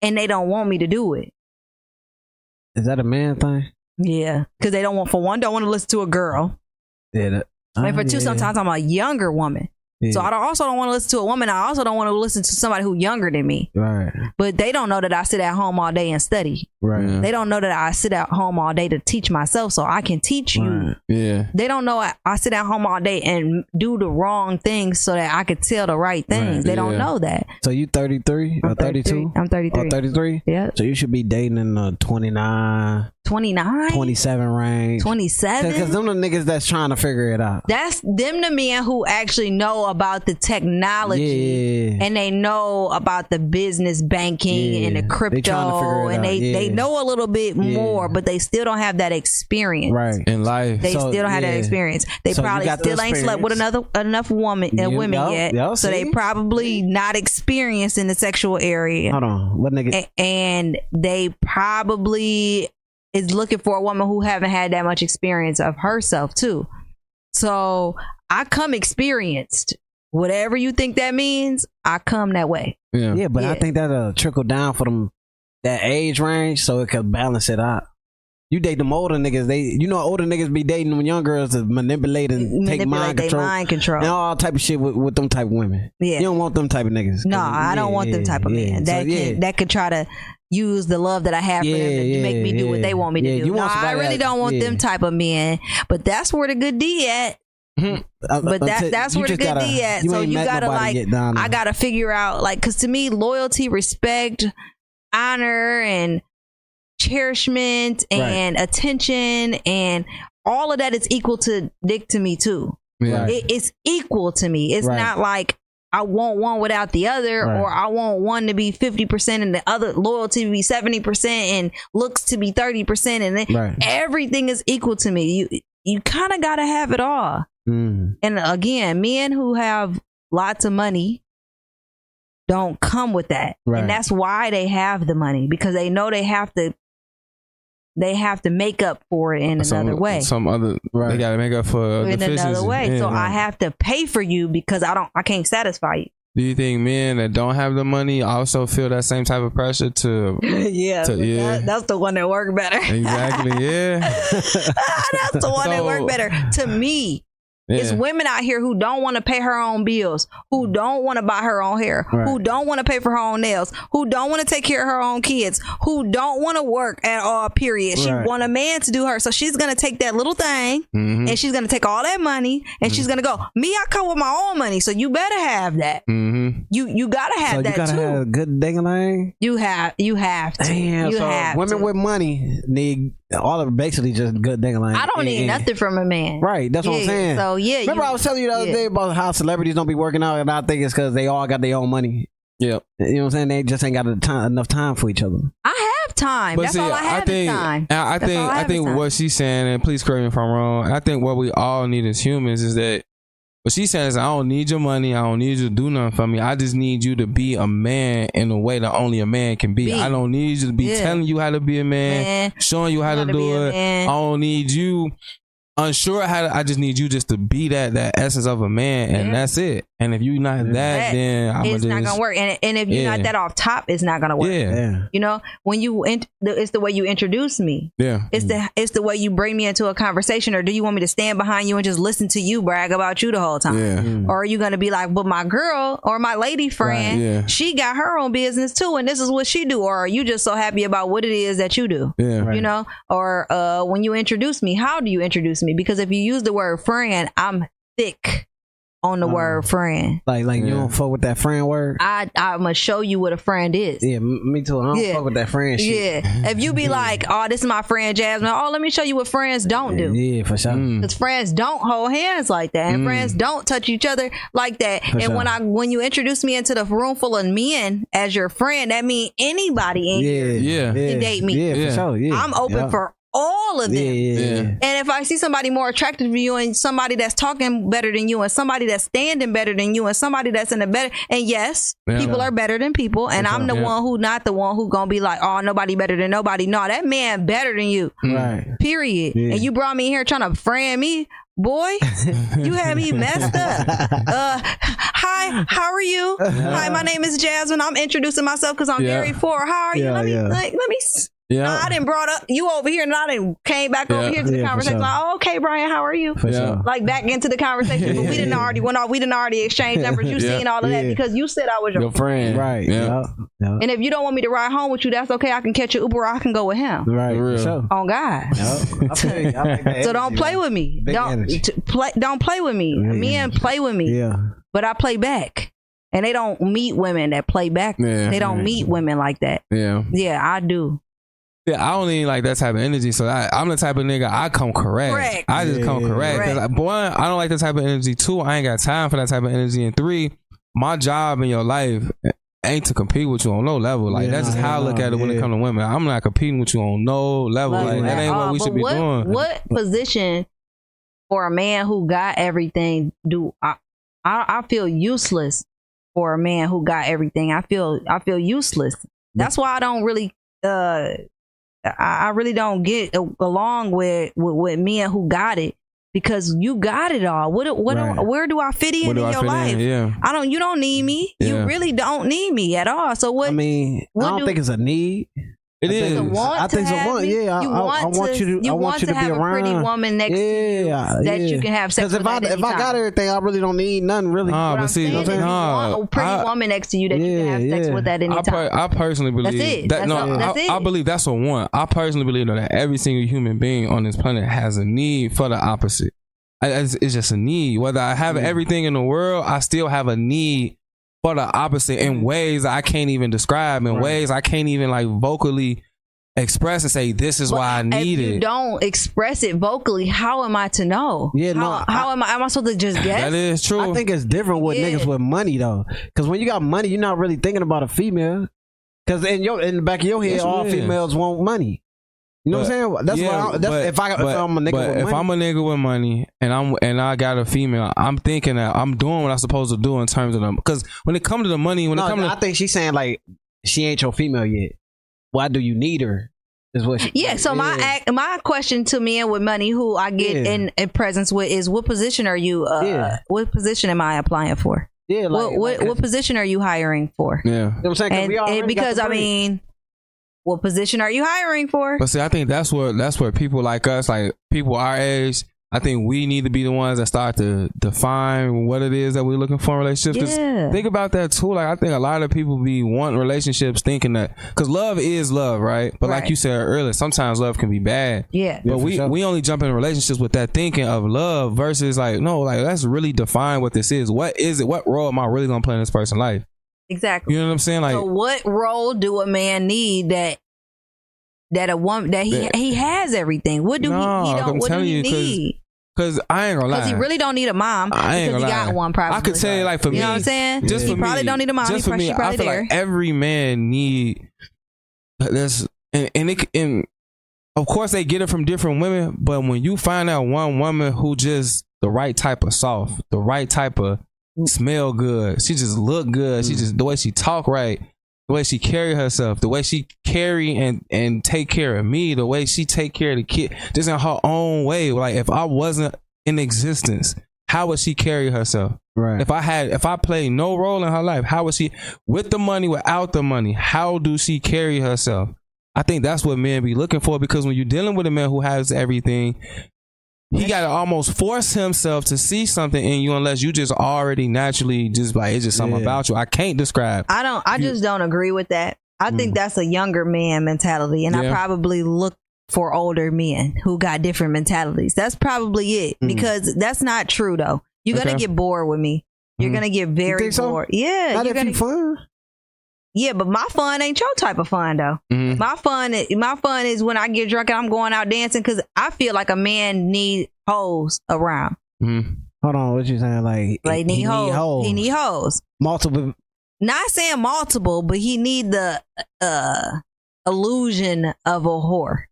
And they don't want me to do it. Is that a man thing? Yeah, because they don't want for one don't want to listen to a girl, Yeah. That, and for uh, two yeah. sometimes I'm a younger woman, Yeah. so I don't, also don't want to listen to a woman. I also don't want to listen to somebody who younger than me. Right. But they don't know that I sit at home all day and study. Right. Yeah. They don't know that I sit at home all day to teach myself, so I can teach you. Right. Yeah. They don't know I, I sit at home all day and do the wrong things so that I could tell the right things. Right, They don't yeah. know that. So you 33 or I'm 32 I'm 33. or 33? Yeah, So you should be dating a 29, 29, 27 range. 27. Because them the niggas that's trying to figure it out. That's them the men who actually know about the technology Yeah. and they know about the business banking Yeah. and the They crypto trying to figure it and they, out. they know a little bit Yeah. more, but they still don't have that experience. right. In life. They So, still don't have that experience. They So probably got the still ain't slept with another enough woman uh, women yup, yet. yup, so they probably not experienced in the sexual area. Hold on. What nigga? A- and they probably is looking for a woman who haven't had that much experience of herself too. So I come experienced. Whatever you think that means, I come that way. yeah. Yeah, but I think that'll trickle down for them that age range so it could balance it out. You date them older niggas, they you know older niggas be dating them young girls to manipulate and take mind control mind control. and all type of shit with, with them type of women. yeah. You don't want them type of niggas. no, I don't yeah, want them type of yeah. men So, that yeah. can that could try to use the love that I have for them to Yeah, make me do yeah, what they want me to yeah. do. No, I really that- don't want yeah. them type of men. But that's where the good D at. Uh, But uh, that that's where the good gotta- D at. You so you gotta like I gotta figure out like because to me loyalty, respect, honor, and cherishment and attention and all of that is equal to dick to me too. Yeah. It, it's equal to me. It's Right. not like I want one without the other, Right. or I want one to be fifty percent and the other loyalty to be seventy percent and looks to be thirty percent, and then Right. everything is equal to me. You you kind of got to have it all. Mm. And again, men who have lots of money don't come with that. Right. And that's why they have the money because they know they have to they have to make up for it in some, another way. Some other. Right. They got to make up for in another way. Yeah. so I have to pay for you because I don't I can't satisfy you. Do you think men that don't have the money also feel that same type of pressure to? yeah, So, but yeah. that- that's the one that worked better. Exactly. Yeah. that's the one that So- worked better to me. It's women out here who don't want to pay her own bills, who don't want to buy her own hair, Right. who don't want to pay for her own nails, who don't want to take care of her own kids, who don't want to work at all. Period. She Right. want a man to do her, so she's gonna take that little thing Mhm. and she's gonna take all that money and she's gonna go. Me, I come with my own money, so you better have that. Mhm. You you gotta have So you that gotta too. have a good ding you have you have to. Damn, you so have women to. with money need all of basically just good ding I don't need nothing from a man. Right, that's what I'm saying. So yeah, Remember, you- I was telling you the other yeah. day about how celebrities don't be working out, and I think it's because they all got their own money. Yep. You know what I'm saying? They just ain't got the time, enough time for each other. I have time. That's all I have think, is time. I I think, I I, think what she's saying, and please correct me if I'm wrong. I think what we all need as humans is that what she says, I don't need your money. I don't need you to do nothing for me. I just need you to be a man in a way that only a man can be. Be. I don't need you to be Yeah. telling you how to be a man, Man, showing you how how to to do it. I don't need you unsure how to. I just need you just to be that that essence of a man, and Yeah. that's it. And if you're not that, That then I'm it's not gonna work. And and if you're Yeah. not that off top, it's not gonna work. Yeah, Yeah. You know, when you int- it's the way you introduce me. yeah, It's the it's the way you bring me into a conversation, or do you want me to stand behind you and just listen to you brag about you the whole time? yeah. Mm. Or are you gonna be like, but my girl or my lady friend, Right, yeah. she got her own business too, and this is what she do? Or are you just so happy about what it is that you do? Yeah. Right. You know, or uh, when you introduce me, how do you introduce me? Because if you use the word friend, I'm thick on the Oh. word friend. Like like you don't fuck with that friend word. I I'm gonna show you what a friend is. Yeah, me too. I don't Yeah. fuck with that friend shit. Yeah. If you be like, oh, this is my friend Jasmine. Oh, let me show you what friends don't do. Yeah, for sure. Mm. Because friends don't hold hands like that, and Mm. friends don't touch each other like that. For and sure. when I when you introduce me into the room full of men as your friend, that means anybody in Yeah, here. Yeah. Can date me. Yeah, Yeah. for sure. Yeah, I'm open Yeah. for all of them. Yeah. And if I see somebody more attractive to you, and somebody that's talking better than you, and somebody that's standing better than you, and somebody that's in a better, and yes, Yeah. people are better than people, and I'm the Yeah. one who not the one who gonna be like, oh, nobody better than nobody. No, that man better than you. Right. Period. Yeah. And you brought me here trying to friend me, boy. you had me messed up. Uh, hi, how are you? Hi, my name is Jasmine. I'm introducing myself because I'm Yeah. Gary Four. How are you? Yeah, let me yeah. like, let me. s- Yeah. I didn't brought up you over here, and I didn't came back over here to the Yeah, conversation. sure. Like, oh, okay, Brian, how are you? Yeah. sure. Like back into the conversation, but we didn't already went off. We didn't already exchange numbers. You Yeah. seen all of that because you said I was your. Your friend. Right. Yeah. Yeah. yeah. And if you don't want me to ride home with you, that's okay. I can catch an Uber. Or I can go with him. Right. For real. Sure. On God. Yep. I feel you. I like that So don't play man. with me. Big don't t- play. Don't play with me. Big Men energy. play with me, Yeah. but I play back. And they don't meet women that play back. Yeah. They don't Right. meet women like that. Yeah. Yeah, I do. Yeah, I don't need like that type of energy. So I, I'm the type of nigga I come correct. Correct. I just come correct. Cause Correct. I, one, I don't like that type of energy. Two, I ain't got time for that type of energy. And three, my job in your life ain't to compete with you on no level. Like Yeah, that's just how I look at it when it comes to women. I'm not competing with you on no level. Love Like that at ain't what we But should be what, doing. What position for a man who got everything do I, I I feel useless for a man who got everything. I feel I feel useless. That's why I don't really uh I, I really don't get along with, with with men who got it because you got it all. What what Right. where do I fit in do in I your life? in? Yeah. I don't. You don't need me. You really don't need me at all. So what? I mean, what I don't do- think it's a need. It I think is. to it's- want I to think it's a have want. me? Yeah, I- you want I want to, you to- I want you to be have a pretty woman next to you Yeah, that you can have sex Because if I if I got everything, I really don't need nothing. Really. Nah, What but I'm saying is you nah, want a pretty I- woman next to you that you can have sex yeah. with at any I, time. per, I personally believe it. that That's no, all- that's I, it. I believe that's a one. I personally believe that every single human being on this planet has a need for the opposite. It's, it's just a need. Whether I have everything in the world, I still have a need for the opposite in mm-hmm. ways I can't even describe, in Right. ways I can't even like vocally express and say this is But why I need if you it. don't express it vocally, how am I to know? Yeah, how, no, I- how am I? Am I supposed to just guess? That is true. I think it's different with Yeah. niggas with money though, because when you got money, you're not really thinking about a female. Because in your in the back of your head, Yes, it all is. females want money. You know what I'm saying? That's Yeah, what I, that's but- if I if but- I'm a nigga but with if money. I'm a nigga with money and I'm and I got a female, I'm thinking that I'm doing what I'm supposed to do in terms of them. Because when it comes to the money, when no, it comes I to think she's saying like she ain't your female yet. Why do you need her? Is what she, Yeah. So my Yeah. act, my question to men with money who I get Yeah. in, in presence with is what position are you? Uh, Yeah. What position am I applying for? yeah, like, what what, like, what position are you hiring for? yeah. You know what I'm saying? 'Cause And, we and because I bread. mean, what position are you hiring for? But see, I think that's what that's what people like us, like people our age, I think we need to be the ones that start to define what it is that we're looking for in relationships. Yeah. Think about that too. Like I think a lot of people be wanting relationships thinking that because love is love, right? But like you said earlier, sometimes love can be bad. Yeah. But for we sure. we only jump in relationships with that thinking of love versus like no, like let's really define what this is. What is it? What role am I really gonna play in this person's life? Exactly. You know what I'm saying? Like so what role do a man need that that a woman that he That- he has everything? What do No, he, he I'm don't what do he you, 'cause need? because I ain't gonna lie. Because he really don't need a mom I ain't gonna lie. got one probably. I could say like for you me, you know what I'm saying? just he for probably me, don't need a mom. Just He for probably, me, probably I feel there. like every man need uh, this, and and, it, and of course they get it from different women. But when you find out one woman who just the right type of soft, the right type of Mm. smell good, she just look good, she mm. just the way she talk right. The way she carry herself, the way she carry and and take care of me, the way she take care of the kid, just in her own way. Like if I wasn't in existence, how would she carry herself? Right. If I had, if I played no role in her life, how would she, with the money, without the money, how do she carry herself? I think that's what men be looking for because when you're dealing with a man who has everything, he got to almost force himself to see something in you unless you just already naturally just like it's just something Yeah. about you. I can't describe. I don't. I just don't agree with that. I think that's a younger man mentality, and I Mm. Probably look for older men who got different mentalities. That's probably it Mm. because that's not true though. You're gonna get bored with me. You're Mhm. gonna get very think so? bored. Yeah, Not you're if gonna. you fun. Yeah, but my fun ain't your type of fun though. Mhm. My fun, my fun is when I get drunk and I'm going out dancing because I feel like a man need hoes around. Mhm. Hold on, what you saying? Like, Like he need hoes. hoes. He need hoes. multiple. not saying multiple, but he need the uh illusion of a whore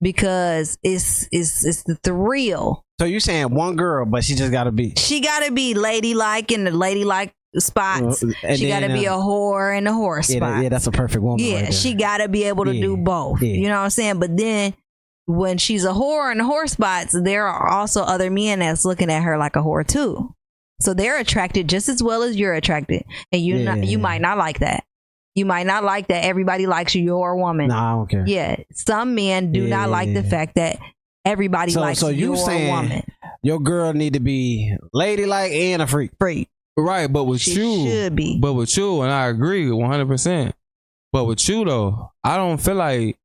because it's it's it's the thrill. So you saying one girl, but she just got to be. She got to be ladylike and the ladylike spots. And she got to then, be a uh, whore in the whore Yeah, spots. that- yeah, that's a perfect woman. Yeah, right she got to be able to do both. yeah. You know what I'm saying? But then when she's a whore in the whore spots, there are also other men that's looking at her like a whore too. So they're attracted just as well as you're attracted, and you Yeah, not, you yeah. might not like that. You might not like that everybody likes you, your woman. Nah, I don't care. Yeah, some men do not like the fact that everybody So- likes so you your saying- woman. Your girl need to be ladylike and a freak. Free. Right, but with She you, should be. but with you, and I agree one hundred percent. But with you though, I don't feel like.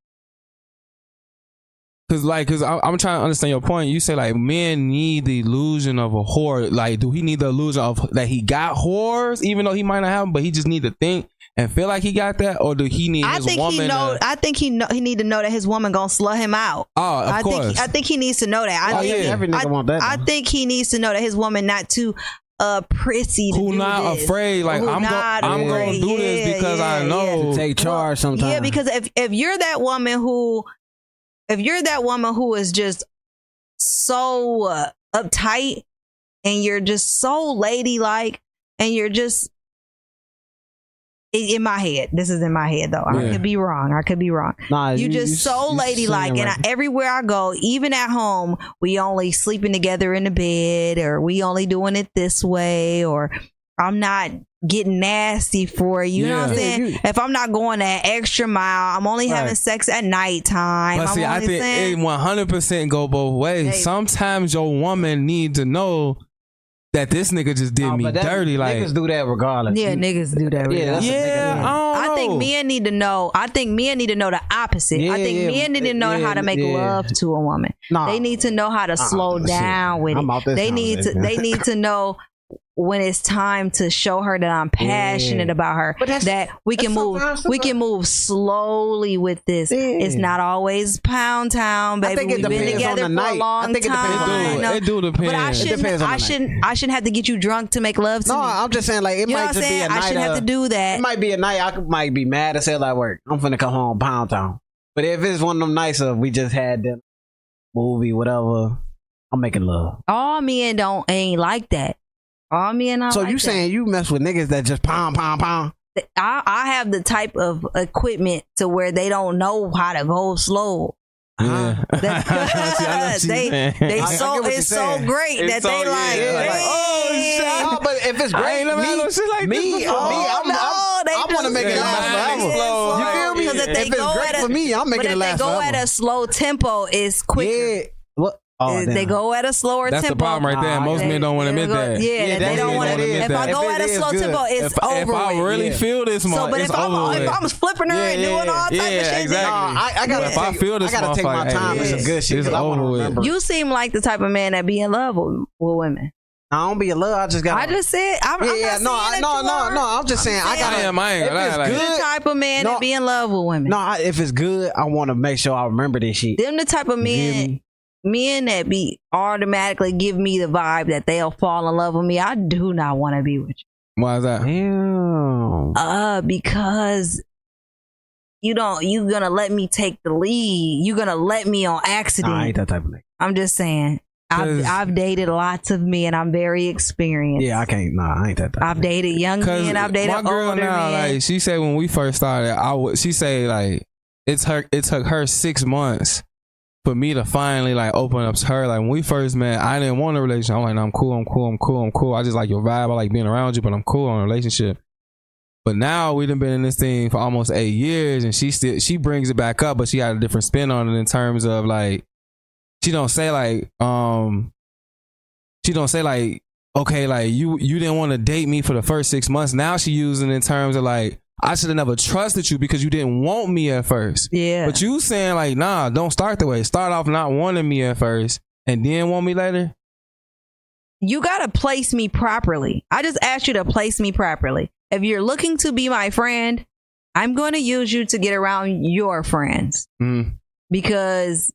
Cause like, cause I, I'm trying to understand your point. You say like men need the illusion of a whore. Like, do he need the illusion of that he got whores, even though he might not have them, but he just need to think and feel like he got that, or do he need I his think woman? he know. to- I think he know. He need to know that his woman gonna slut him out. oh, of I course. think. I think he needs to know that. I Oh, think yeah. Every nigga I, want that. I think he needs to know that his woman not too uh prissy to who do not this. afraid? Like Who I'm going, not I'm gonna do this Yeah, because I know. yeah. take charge sometimes. Yeah, because if if you're that woman who, if you're that woman who is just so uh, uptight and you're just so ladylike and you're just in, in my head. This is in my head though. I Yeah. could be wrong. I could be wrong. nah, You just so you ladylike, saying and I, everywhere I go, even at home, we only sleeping together in the bed, or we only doing it this way, or I'm not getting nasty for you. You know what I'm saying? Yeah, you- if I'm not going that extra mile, I'm only having sex at nighttime. But I'm see, I think saying, it 100% go both ways. Hey. Sometimes your woman need to know that this nigga just did Nah, me that- dirty. Like, niggas do that regardless. yeah, niggas do that. Yeah, that's a yeah, I don't I think know. men need to know. I think men need to know the opposite. I think yeah, men need to know yeah, how to make yeah. love to a woman. Nah. They need to know how to slow shit. down with I'm it. out this They need to. conversation. They need to know when it's time to show her that I'm passionate Yeah. about her. But that's- that we can move. sometimes- We can move slowly with this. Yeah. It's not always pound town, baby. I think it We've been depends on together the for night. a I long think it depends time. it do, No, it do depend. But I shouldn't. depends on I the night. shouldn't. I shouldn't have to get you drunk to make love to No, me. I'm just saying like it you might what I'm just be a night. I shouldn't have to do that. It might be a night I might be mad as hell at work. I'm finna come home pound town. But if it's one of them nights of we just had the movie, whatever, I'm making love. All men don't ain't like that. All men not so like you that. saying you mess with niggas that just pound, pound, pound? I, I have the type of equipment to where they don't know how to go slow. Yeah. That- see, I know what you're they they I- I so get what it's so great It's that so- they yeah, like, yeah, like, oh, shit. No, but if it's I great, ain't me, no shit like me, this me, before. Oh, I'm, no, I'm, they I want to make it last mind forever. explode. You feel me? If if they it's go great at a- for me, I'm But if they go forever. at a slow tempo, it's quicker. Yeah. What? Oh, If damn. they go at a slower tempo. That's the problem right there. Nah, Most they- men don't want to they admit go- that. Yeah, Yeah, they that's don't it, want that to. is If I that. go If at it a is slow good. tempo, it's if, over. if I with. really Yeah. feel this so, month, but it's if I'm, over if with. I'm flipping her Yeah, and doing yeah, all type yeah, of shit, exactly. Nah, I, I gotta If I take, feel this I gotta take my motherfucker, time with hey, some good shit. it's 'cause I want to over with. remember. you seem like the type of man that be in love with, with women. I don't be in love. I just got. I just said, I'm, Yeah, I'm yeah. not No, saying I, that no, you no, are. no. I'm just saying. I saying- gotta. I am, I ain't if gonna lie, it's like- the good, type of man No. that be in love with women. no. I, if it's good, I want to make sure I remember this shit. Them the type of You feel men, me? Men that be automatically give me the vibe that they'll fall in love with me. I do not want to be with you. Why is that? Damn. Uh, because you don't. You gonna let me take the lead. You gonna let me on accident. Nah, I ain't that type of nigga. I'm just saying. I've, 'Cause- I've dated lots of men. I'm very experienced. Yeah, I can't. Nah, I ain't that type. I've dated young men. I've dated my girl older now, men. like she said when we first started, I would she say like it's her it took her six months for me to finally like open up to her, like when we first met, I didn't want a relationship. I'm like, no, I'm cool, I'm cool, I'm cool, I'm cool. I just like your vibe. I like being around you, but I'm cool on a relationship. But now we've been in this thing for almost eight years, and she still she brings it back up, but she got a different spin on it in terms of like she don't say like um she don't say like okay like you you didn't want to date me for the first six months. Now she using in terms of like I should have never trusted you because you didn't want me at first. Yeah. But you saying like nah, don't start the way. Start off not wanting me at first and then want me later. you got to place me properly. I just asked you to place me properly. If you're looking to be my friend, I'm going to use you to get around your friends Mm. because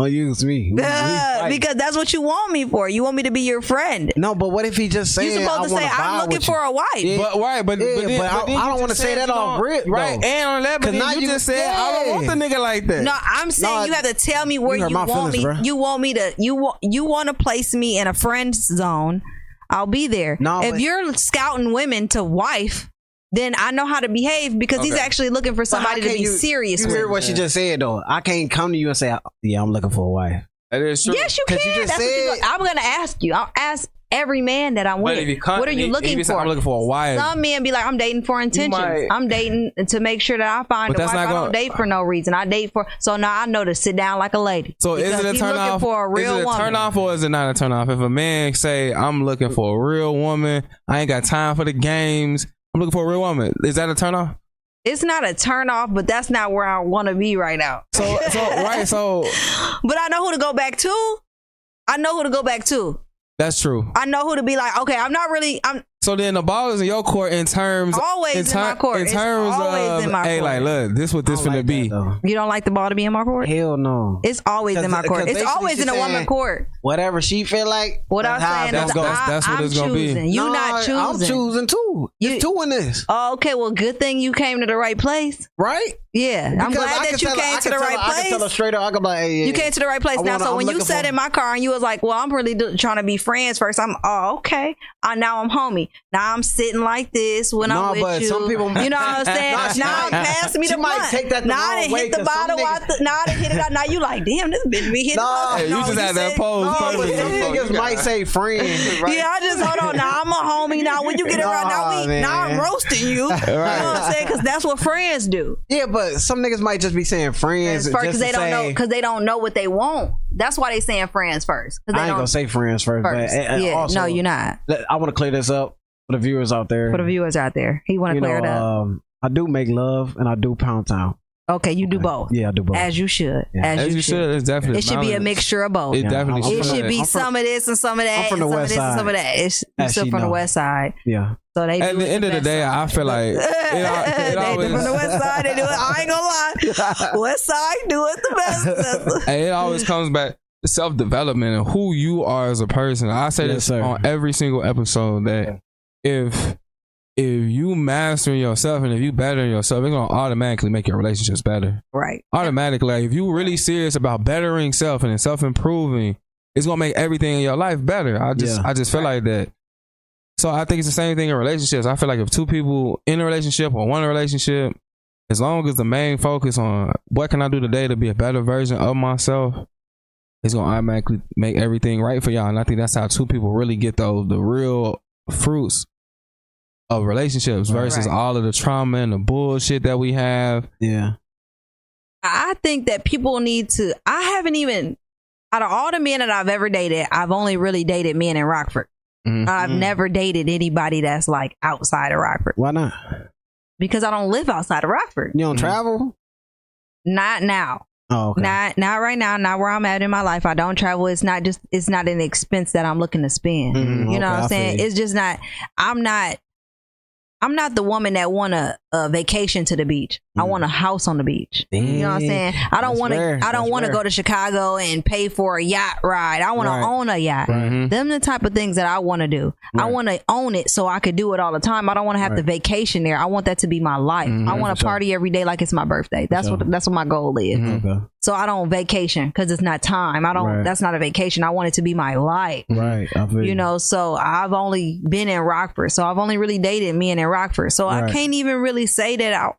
Don't use me. We- we uh, fight. because that's what you want me for. You want me to be your friend. no, but what if he just saying You're supposed to I say I'm looking for a wife. Yeah. But right, but Yeah, but, then, but I- then I you don't wanna say that you off rip, right? though. And on that, but 'Cause then now you, you- just said I don't want the nigga like that. No, I'm saying No, you have to tell me where you you, want feelings, me. bruh. You want me to you want you want to place me in a friend zone. I'll be there. No, if but- you're scouting women to wife, then I know how to behave because he's actually looking for somebody to be you- serious You with. hear what she just said though. I can't come to you and say, "Yeah, I'm looking for a wife." that is true. Yes, you can. you just That's what you I'm going to ask you. I'll ask every man that I'm with. come, what are you if looking you say, for? I'm looking for a wife. Some men be like, I'm dating for intentions. might- I'm dating to make sure that I find But a that's wife. not I gonna- don't date for no reason. I date for so now I know to sit down like a lady. So is Because it a turn looking off? for a real is it a woman. turn off or is it not a turn off? If a man say I'm looking for a real woman, I ain't got time for the games. I'm looking for a real woman. Is that a turn off? It's not a turn off, but that's not where I want to be right now. So so right so But I know who to go back to. I know who to go back to. that's true. I know who to be like. Okay, I'm not really. I'm So then the ball is in your court in terms Always in my court. In It's terms always of in my hey, court. like look, this what this I don't finna like be. that, though. You don't like the ball to be in my court? Hell no. It's always in my court. It's always in a woman court. Whatever she feel like. What I'm saying it's is, gonna. I, That's what I'm it's gonna be. choosing. You Nah, not choosing. I'm choosing too. You- It's two in this, Oh, okay. Well, good thing you came to the right place. right? Yeah, I'm Because I glad that you tell her- came to the right her- I can tell her place. straight up. I can be like, hey, You came to the right place now. wanna- So I'm when you sat in my car and you was like, "Well, I'm really do- trying to be friends first. I'm oh okay. Uh, now I'm homie. Now I'm sitting like this when No, I'm with but you. some people- you know what I'm saying? Nah, she now might- pass me she the might blunt. take that the now I wrong done way, hit the some bottle. out niggas- the, now I done hit it out. Now you like, damn, this bitch be hitting Nah, the bottle. Hey, you No, just had that pose No, but some niggas might say friends. Right? Yeah, I just hold on. Now I'm a homie. Now when you get around, now Nah, we, man. now I'm roasting you. You know what I'm saying? Because that's what friends do. Yeah, but some niggas might just be saying friends Because they don't know because they don't know what they want. That's why they saying friends first. Because I ain't don't gonna say friends first, first. but yeah, also, no, you're not. I want to clear this up for the viewers out there. For the viewers out there, he want to clear know, it up. um, I do make love and I do pound town. okay, you do both. Yeah, I do both. As you should. Yeah. As, As you should, it's definitely It should be a mixture of both. It Yeah, definitely I'm- it should. should be I'm from- some of this and some of that. I'm from the some west of this and some of that. It's you As still she from the west side. yeah. So they At the end of the day, side. I feel like it, al- it they always from the west side. They do it. I ain't gonna lie. West side do it the best. Hey, it always comes back to self development and who you are as a person. I say Yes, this sir. on every single episode that if if you master yourself and if you better yourself, it's gonna automatically make your relationships better. right. Automatically, like, if you really serious about bettering self and self improving, it's gonna make everything in your life better. I just Yeah. I just feel like that. So I think it's the same thing in relationships. I feel like if two people in a relationship or one relationship, as long as the main focus on what can I do today to be a better version of myself, it's gonna automatically make everything right for y'all. And I think that's how two people really get those the real fruits of relationships versus Right. all of the trauma and the bullshit that we have. Yeah. I think that people need to. I haven't even out of all the men that I've ever dated, I've only really dated men in Rockford. Mhm. I've Mhm. never dated anybody that's like outside of Rockford Why not? because I don't live outside of Rockford. You don't Mhm. travel? Not now. Oh, okay. Not not right now. Not where I'm at in my life. I don't travel. It's not just. It's not an expense that I'm looking to spend. Mhm, You know okay, what I I'm saying? It's just not. I'm not. I'm not the woman that want a, a vacation to the beach. I Mm. want a house on the beach. You know what I'm saying? I don't want to. I don't want to go to Chicago and pay for a yacht ride. I want Right. to own a yacht. Mhm. Them the type of things that I want to do. I want to own it so I could do it all the time. I don't want to have to Right. vacation there. I want that to be my life. Mhm, I want for to sure. party every day like it's my birthday. That's sure. what that's what my goal is. Mhm. Okay. So I don't vacation because it's not time. I don't. Right. That's not a vacation. I want it to be my life. Right. I You know, so I've only been in Rockford. So I've only really dated men in Rockford. So I can't even really say that I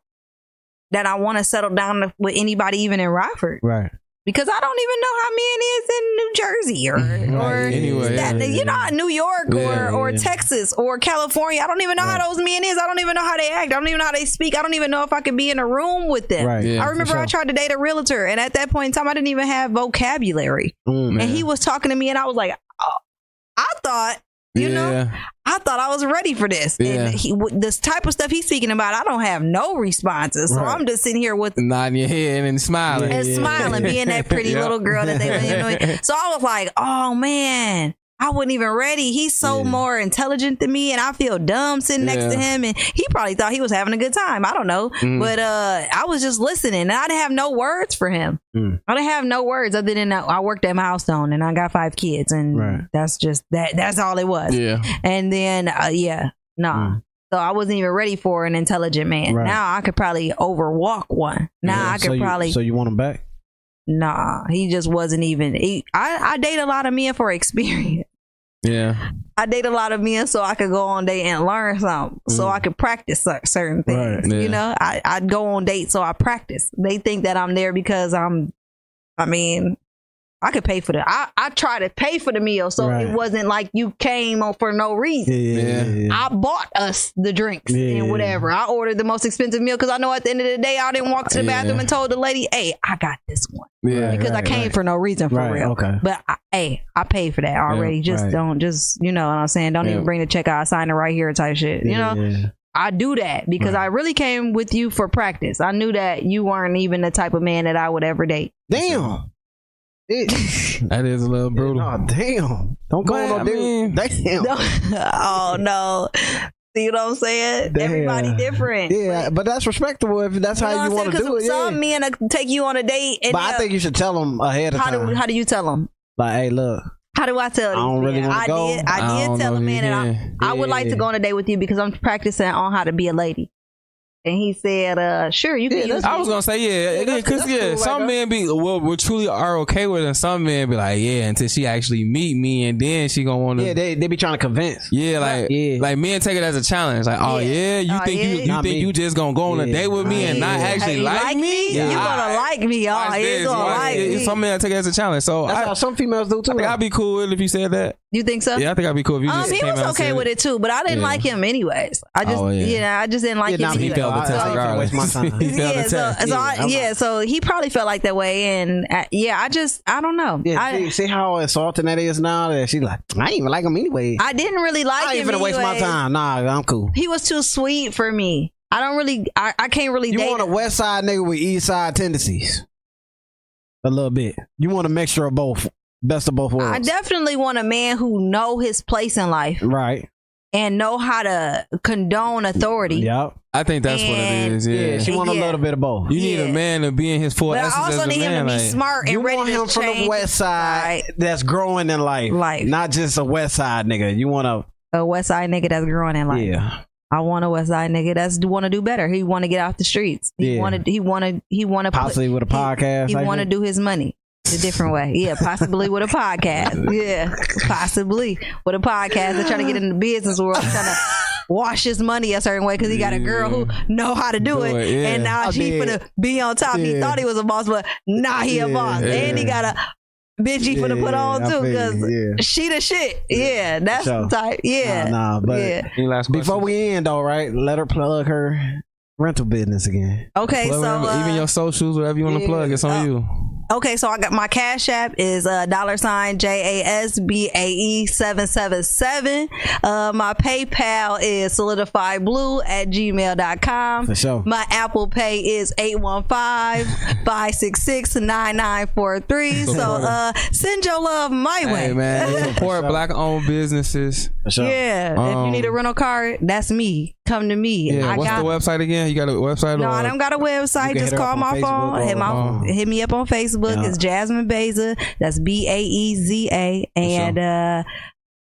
that I want to settle down with anybody even in Rockford. Right. Because I don't even know how men is in New Jersey or or Right, anyway, that, yeah, you know New York Yeah, or or yeah. Texas or California. I don't even know how those men is. I don't even know how they act. I don't even know how they speak. I don't even know if I could be in a room with them. Right. I remember I tried to date a realtor, and at that point in time, I didn't even have vocabulary. Mm. And he was talking to me, and I was like, oh, I thought, you know. I thought I was ready for this. Yeah. And he, this type of stuff he's speaking about, I don't have no responses. So Right. I'm just sitting here with nodding your head and smiling. Yeah, and smiling, being that pretty Yeah. little girl that they. You know, so I was like, oh man. I wasn't even ready. He's so Yeah. more intelligent than me, and I feel dumb sitting next to him. And he probably thought he was having a good time. I don't know, Mm. but uh, I was just listening, and I didn't have no words for him. Mm. I didn't have no words other than that I worked at Milestone, and I got five kids, and Right. that's just that. That's all it was. yeah. And then, uh, yeah, nah. Mm. So I wasn't even ready for an intelligent man. Right. Now I could probably overwalk one. Now Yeah, I could so you- probably So you want him back? nah. He just wasn't even. He, I I date a lot of men for experience. Yeah. I date a lot of men so I could go on date and learn something, so Mm. I could practice certain things. Right. Yeah. You know, I I'd go on dates so I practice. They think that I'm there because I'm. I mean, I could pay for the. I I try to pay for the meal, so Right. it wasn't like you came on for no reason. Yeah. Yeah. I bought us the drinks Yeah. and whatever. I ordered the most expensive meal because I know at the end of the day I didn't walk to the Yeah. bathroom and told the lady, "Hey, I got this one," Yeah. Right, because I came right. for no reason for Right, real. okay. But I, hey, I paid for that already. just right. don't, just you know what I'm saying. Don't Yeah. even bring the check out. I signed it right here type shit. You know, Yeah. I do that because Right. I really came with you for practice. I knew that you weren't even the type of man that I would ever date. Damn. It, That is uh, a little brutal. oh, damn. Don't go But, on no I dude. mean- Damn. oh no. See what I'm saying? Damn. Everybody different. Yeah, but that's respectable if that's You how you I'm want to saying? do it. 'Cause Some Yeah. men will take you on a date, and But I think you should tell them ahead of how time. do how do you tell them? like, hey, look, How do I tell? I don't really wanna I go. did. I I did tell know a man you that can. I, I would like to go on a date with you because I'm practicing on how to be a lady. And he said, uh, "Sure, you can Yeah, use." I me." was gonna say yeah, Yeah, that's- because that's yeah, cool, some right, men be well, we truly are okay with it, and some men be like, yeah, until she actually meet me, and then she gonna want to, yeah, yeah, they they be trying to convince. Yeah, like, Yeah. like men take it as a challenge, like, oh Yeah. yeah, you Oh, think yeah. you you Not think me. you just gonna go on a date with me and not Yeah. actually Hey, you like, me? You Yeah. gonna like me? Oh, Watch you this, gonna like me? Some men take it as a challenge, so That's I, how some females do too. I think I'd be cool with if you said that. You think so? Yeah, I think I'd be cool if you Um, just he came was out and okay said with it too, but I didn't Yeah. like him anyways. I just, Oh, yeah. yeah. I just didn't like Yeah, him. nah, He Yeah. anyway. failed the I- test I ain't finna waste my time. he failed yeah, the so, test. so Yeah, I, I'm yeah, so he probably felt like that way, and uh, yeah, I just, I don't know. Yeah, I, see, see how insulting that is now. That she's like, I ain't even like him anyway. I, I didn't really like him. I ain't him. finna waste my anyways. time. Nah, I'm cool. He was too sweet for me. I don't really, I, I can't really You date. want a him. West Side nigga with East Side tendencies, a little bit. You want a mixture of both, best of both worlds. I definitely want a man who know his place in life right. and know how to condone authority. Yep. I think that's what it And- is. Yeah. Yeah, she want a Yeah. little bit of both. you need Yeah. a man to be in his full But I essence also as a need him man. to be like- smart and You ready want to him from the West Side that's growing in life, Life. not just a West Side nigga. You want a West Side nigga that's growing in to, life. yeah, I want a West Side nigga that's want to do better. He want to get off the streets. He Yeah. wanted. He wanted. He want to. possibly with a podcast. He like want to that. do his money a different way. Yeah, possibly with a podcast. Yeah, possibly with a podcast. They're trying to get in the business world, trying to wash his money a certain way because he got a girl who know how to do, Do it, it, yeah. and now I she did. finna be on top. He thought he was a boss, but now he a Yeah, boss, and he got a bitch he finna put on too because yeah. she the shit. Yeah, that's sure. the type. Yeah, Nah, nah, but yeah. Any last before we end though, right? Let her plug her rental business again. Okay, Plug so whatever- even uh, your socials, whatever you want to yeah. plug, it's on Oh. you. Okay, so I got my cash app is uh, dollar sign J A S B A E seven seven seven. Uh, my PayPal is solidifiedblue at gmail.com. For sure. My Apple Pay is 815-566-9943. So uh, send your love my way. Hey man, support black owned businesses. For sure. Yeah, if you Um, need a rental car, that's me. Come to me. Yeah, I what's got the website again? You got a website? No, or? I don't got a website. Just call my on phone. Facebook Hit my or- hit me up on Facebook. Yeah. It's Jasmine Baeza. That's B A E Z A. And uh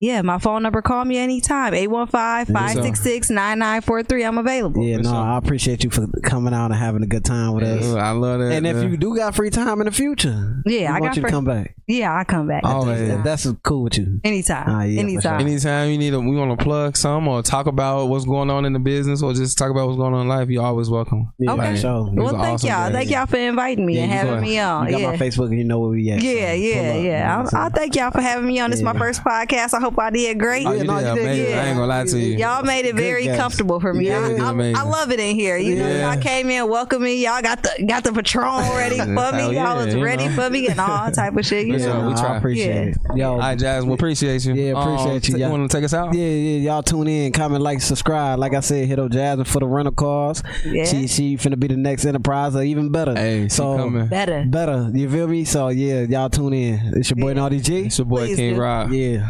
Yeah, my phone number. Call me anytime. 815-566-9943. I'm available. Yeah, no. I appreciate you for coming out and having a good time with us. I love that. And if man. you do got free time in the future, Yeah, we I want got you to free- come back. Yeah, I come back. Always. If that's cool with you. Anytime. Ah, yeah, for anytime. Anytime you need a, we want to plug some or talk about what's going on in the business or just talk about what's going on in life, you're always welcome. Yeah, Okay. for sure. Well, thank awesome y'all. day. Thank y'all for inviting me Yeah, and you having go me on. You got yeah. my Facebook and you know where we at. Yeah, so yeah, yeah. you know what I, I thank y'all for having me on. This is my first podcast. I hope I did great. Oh, you no, did you did amazing. good. I ain't gonna lie to you. Y'all made it Good very guess. comfortable for me. Yeah, I, I. I love it in here. You know, Yeah. y'all came in, welcomed me. Y'all got the got the patron ready for me. yeah, y'all was ready know. for me and all type of shit. You Yeah, know, we I try. appreciate it. Yo, All right, Jazz, we appreciate you. Yeah, appreciate Um, you, t- y'all. want to take us out? Yeah, yeah, y'all tune in, comment, like, subscribe. Like I said, hit up Jasmine for the rental cars. Yeah. She she finna be the next enterprise or even better. Hey, she so coming. better. better. You feel me? So yeah, y'all tune in. It's your boy Naughty G. It's your boy Please King do. Rob. Yeah.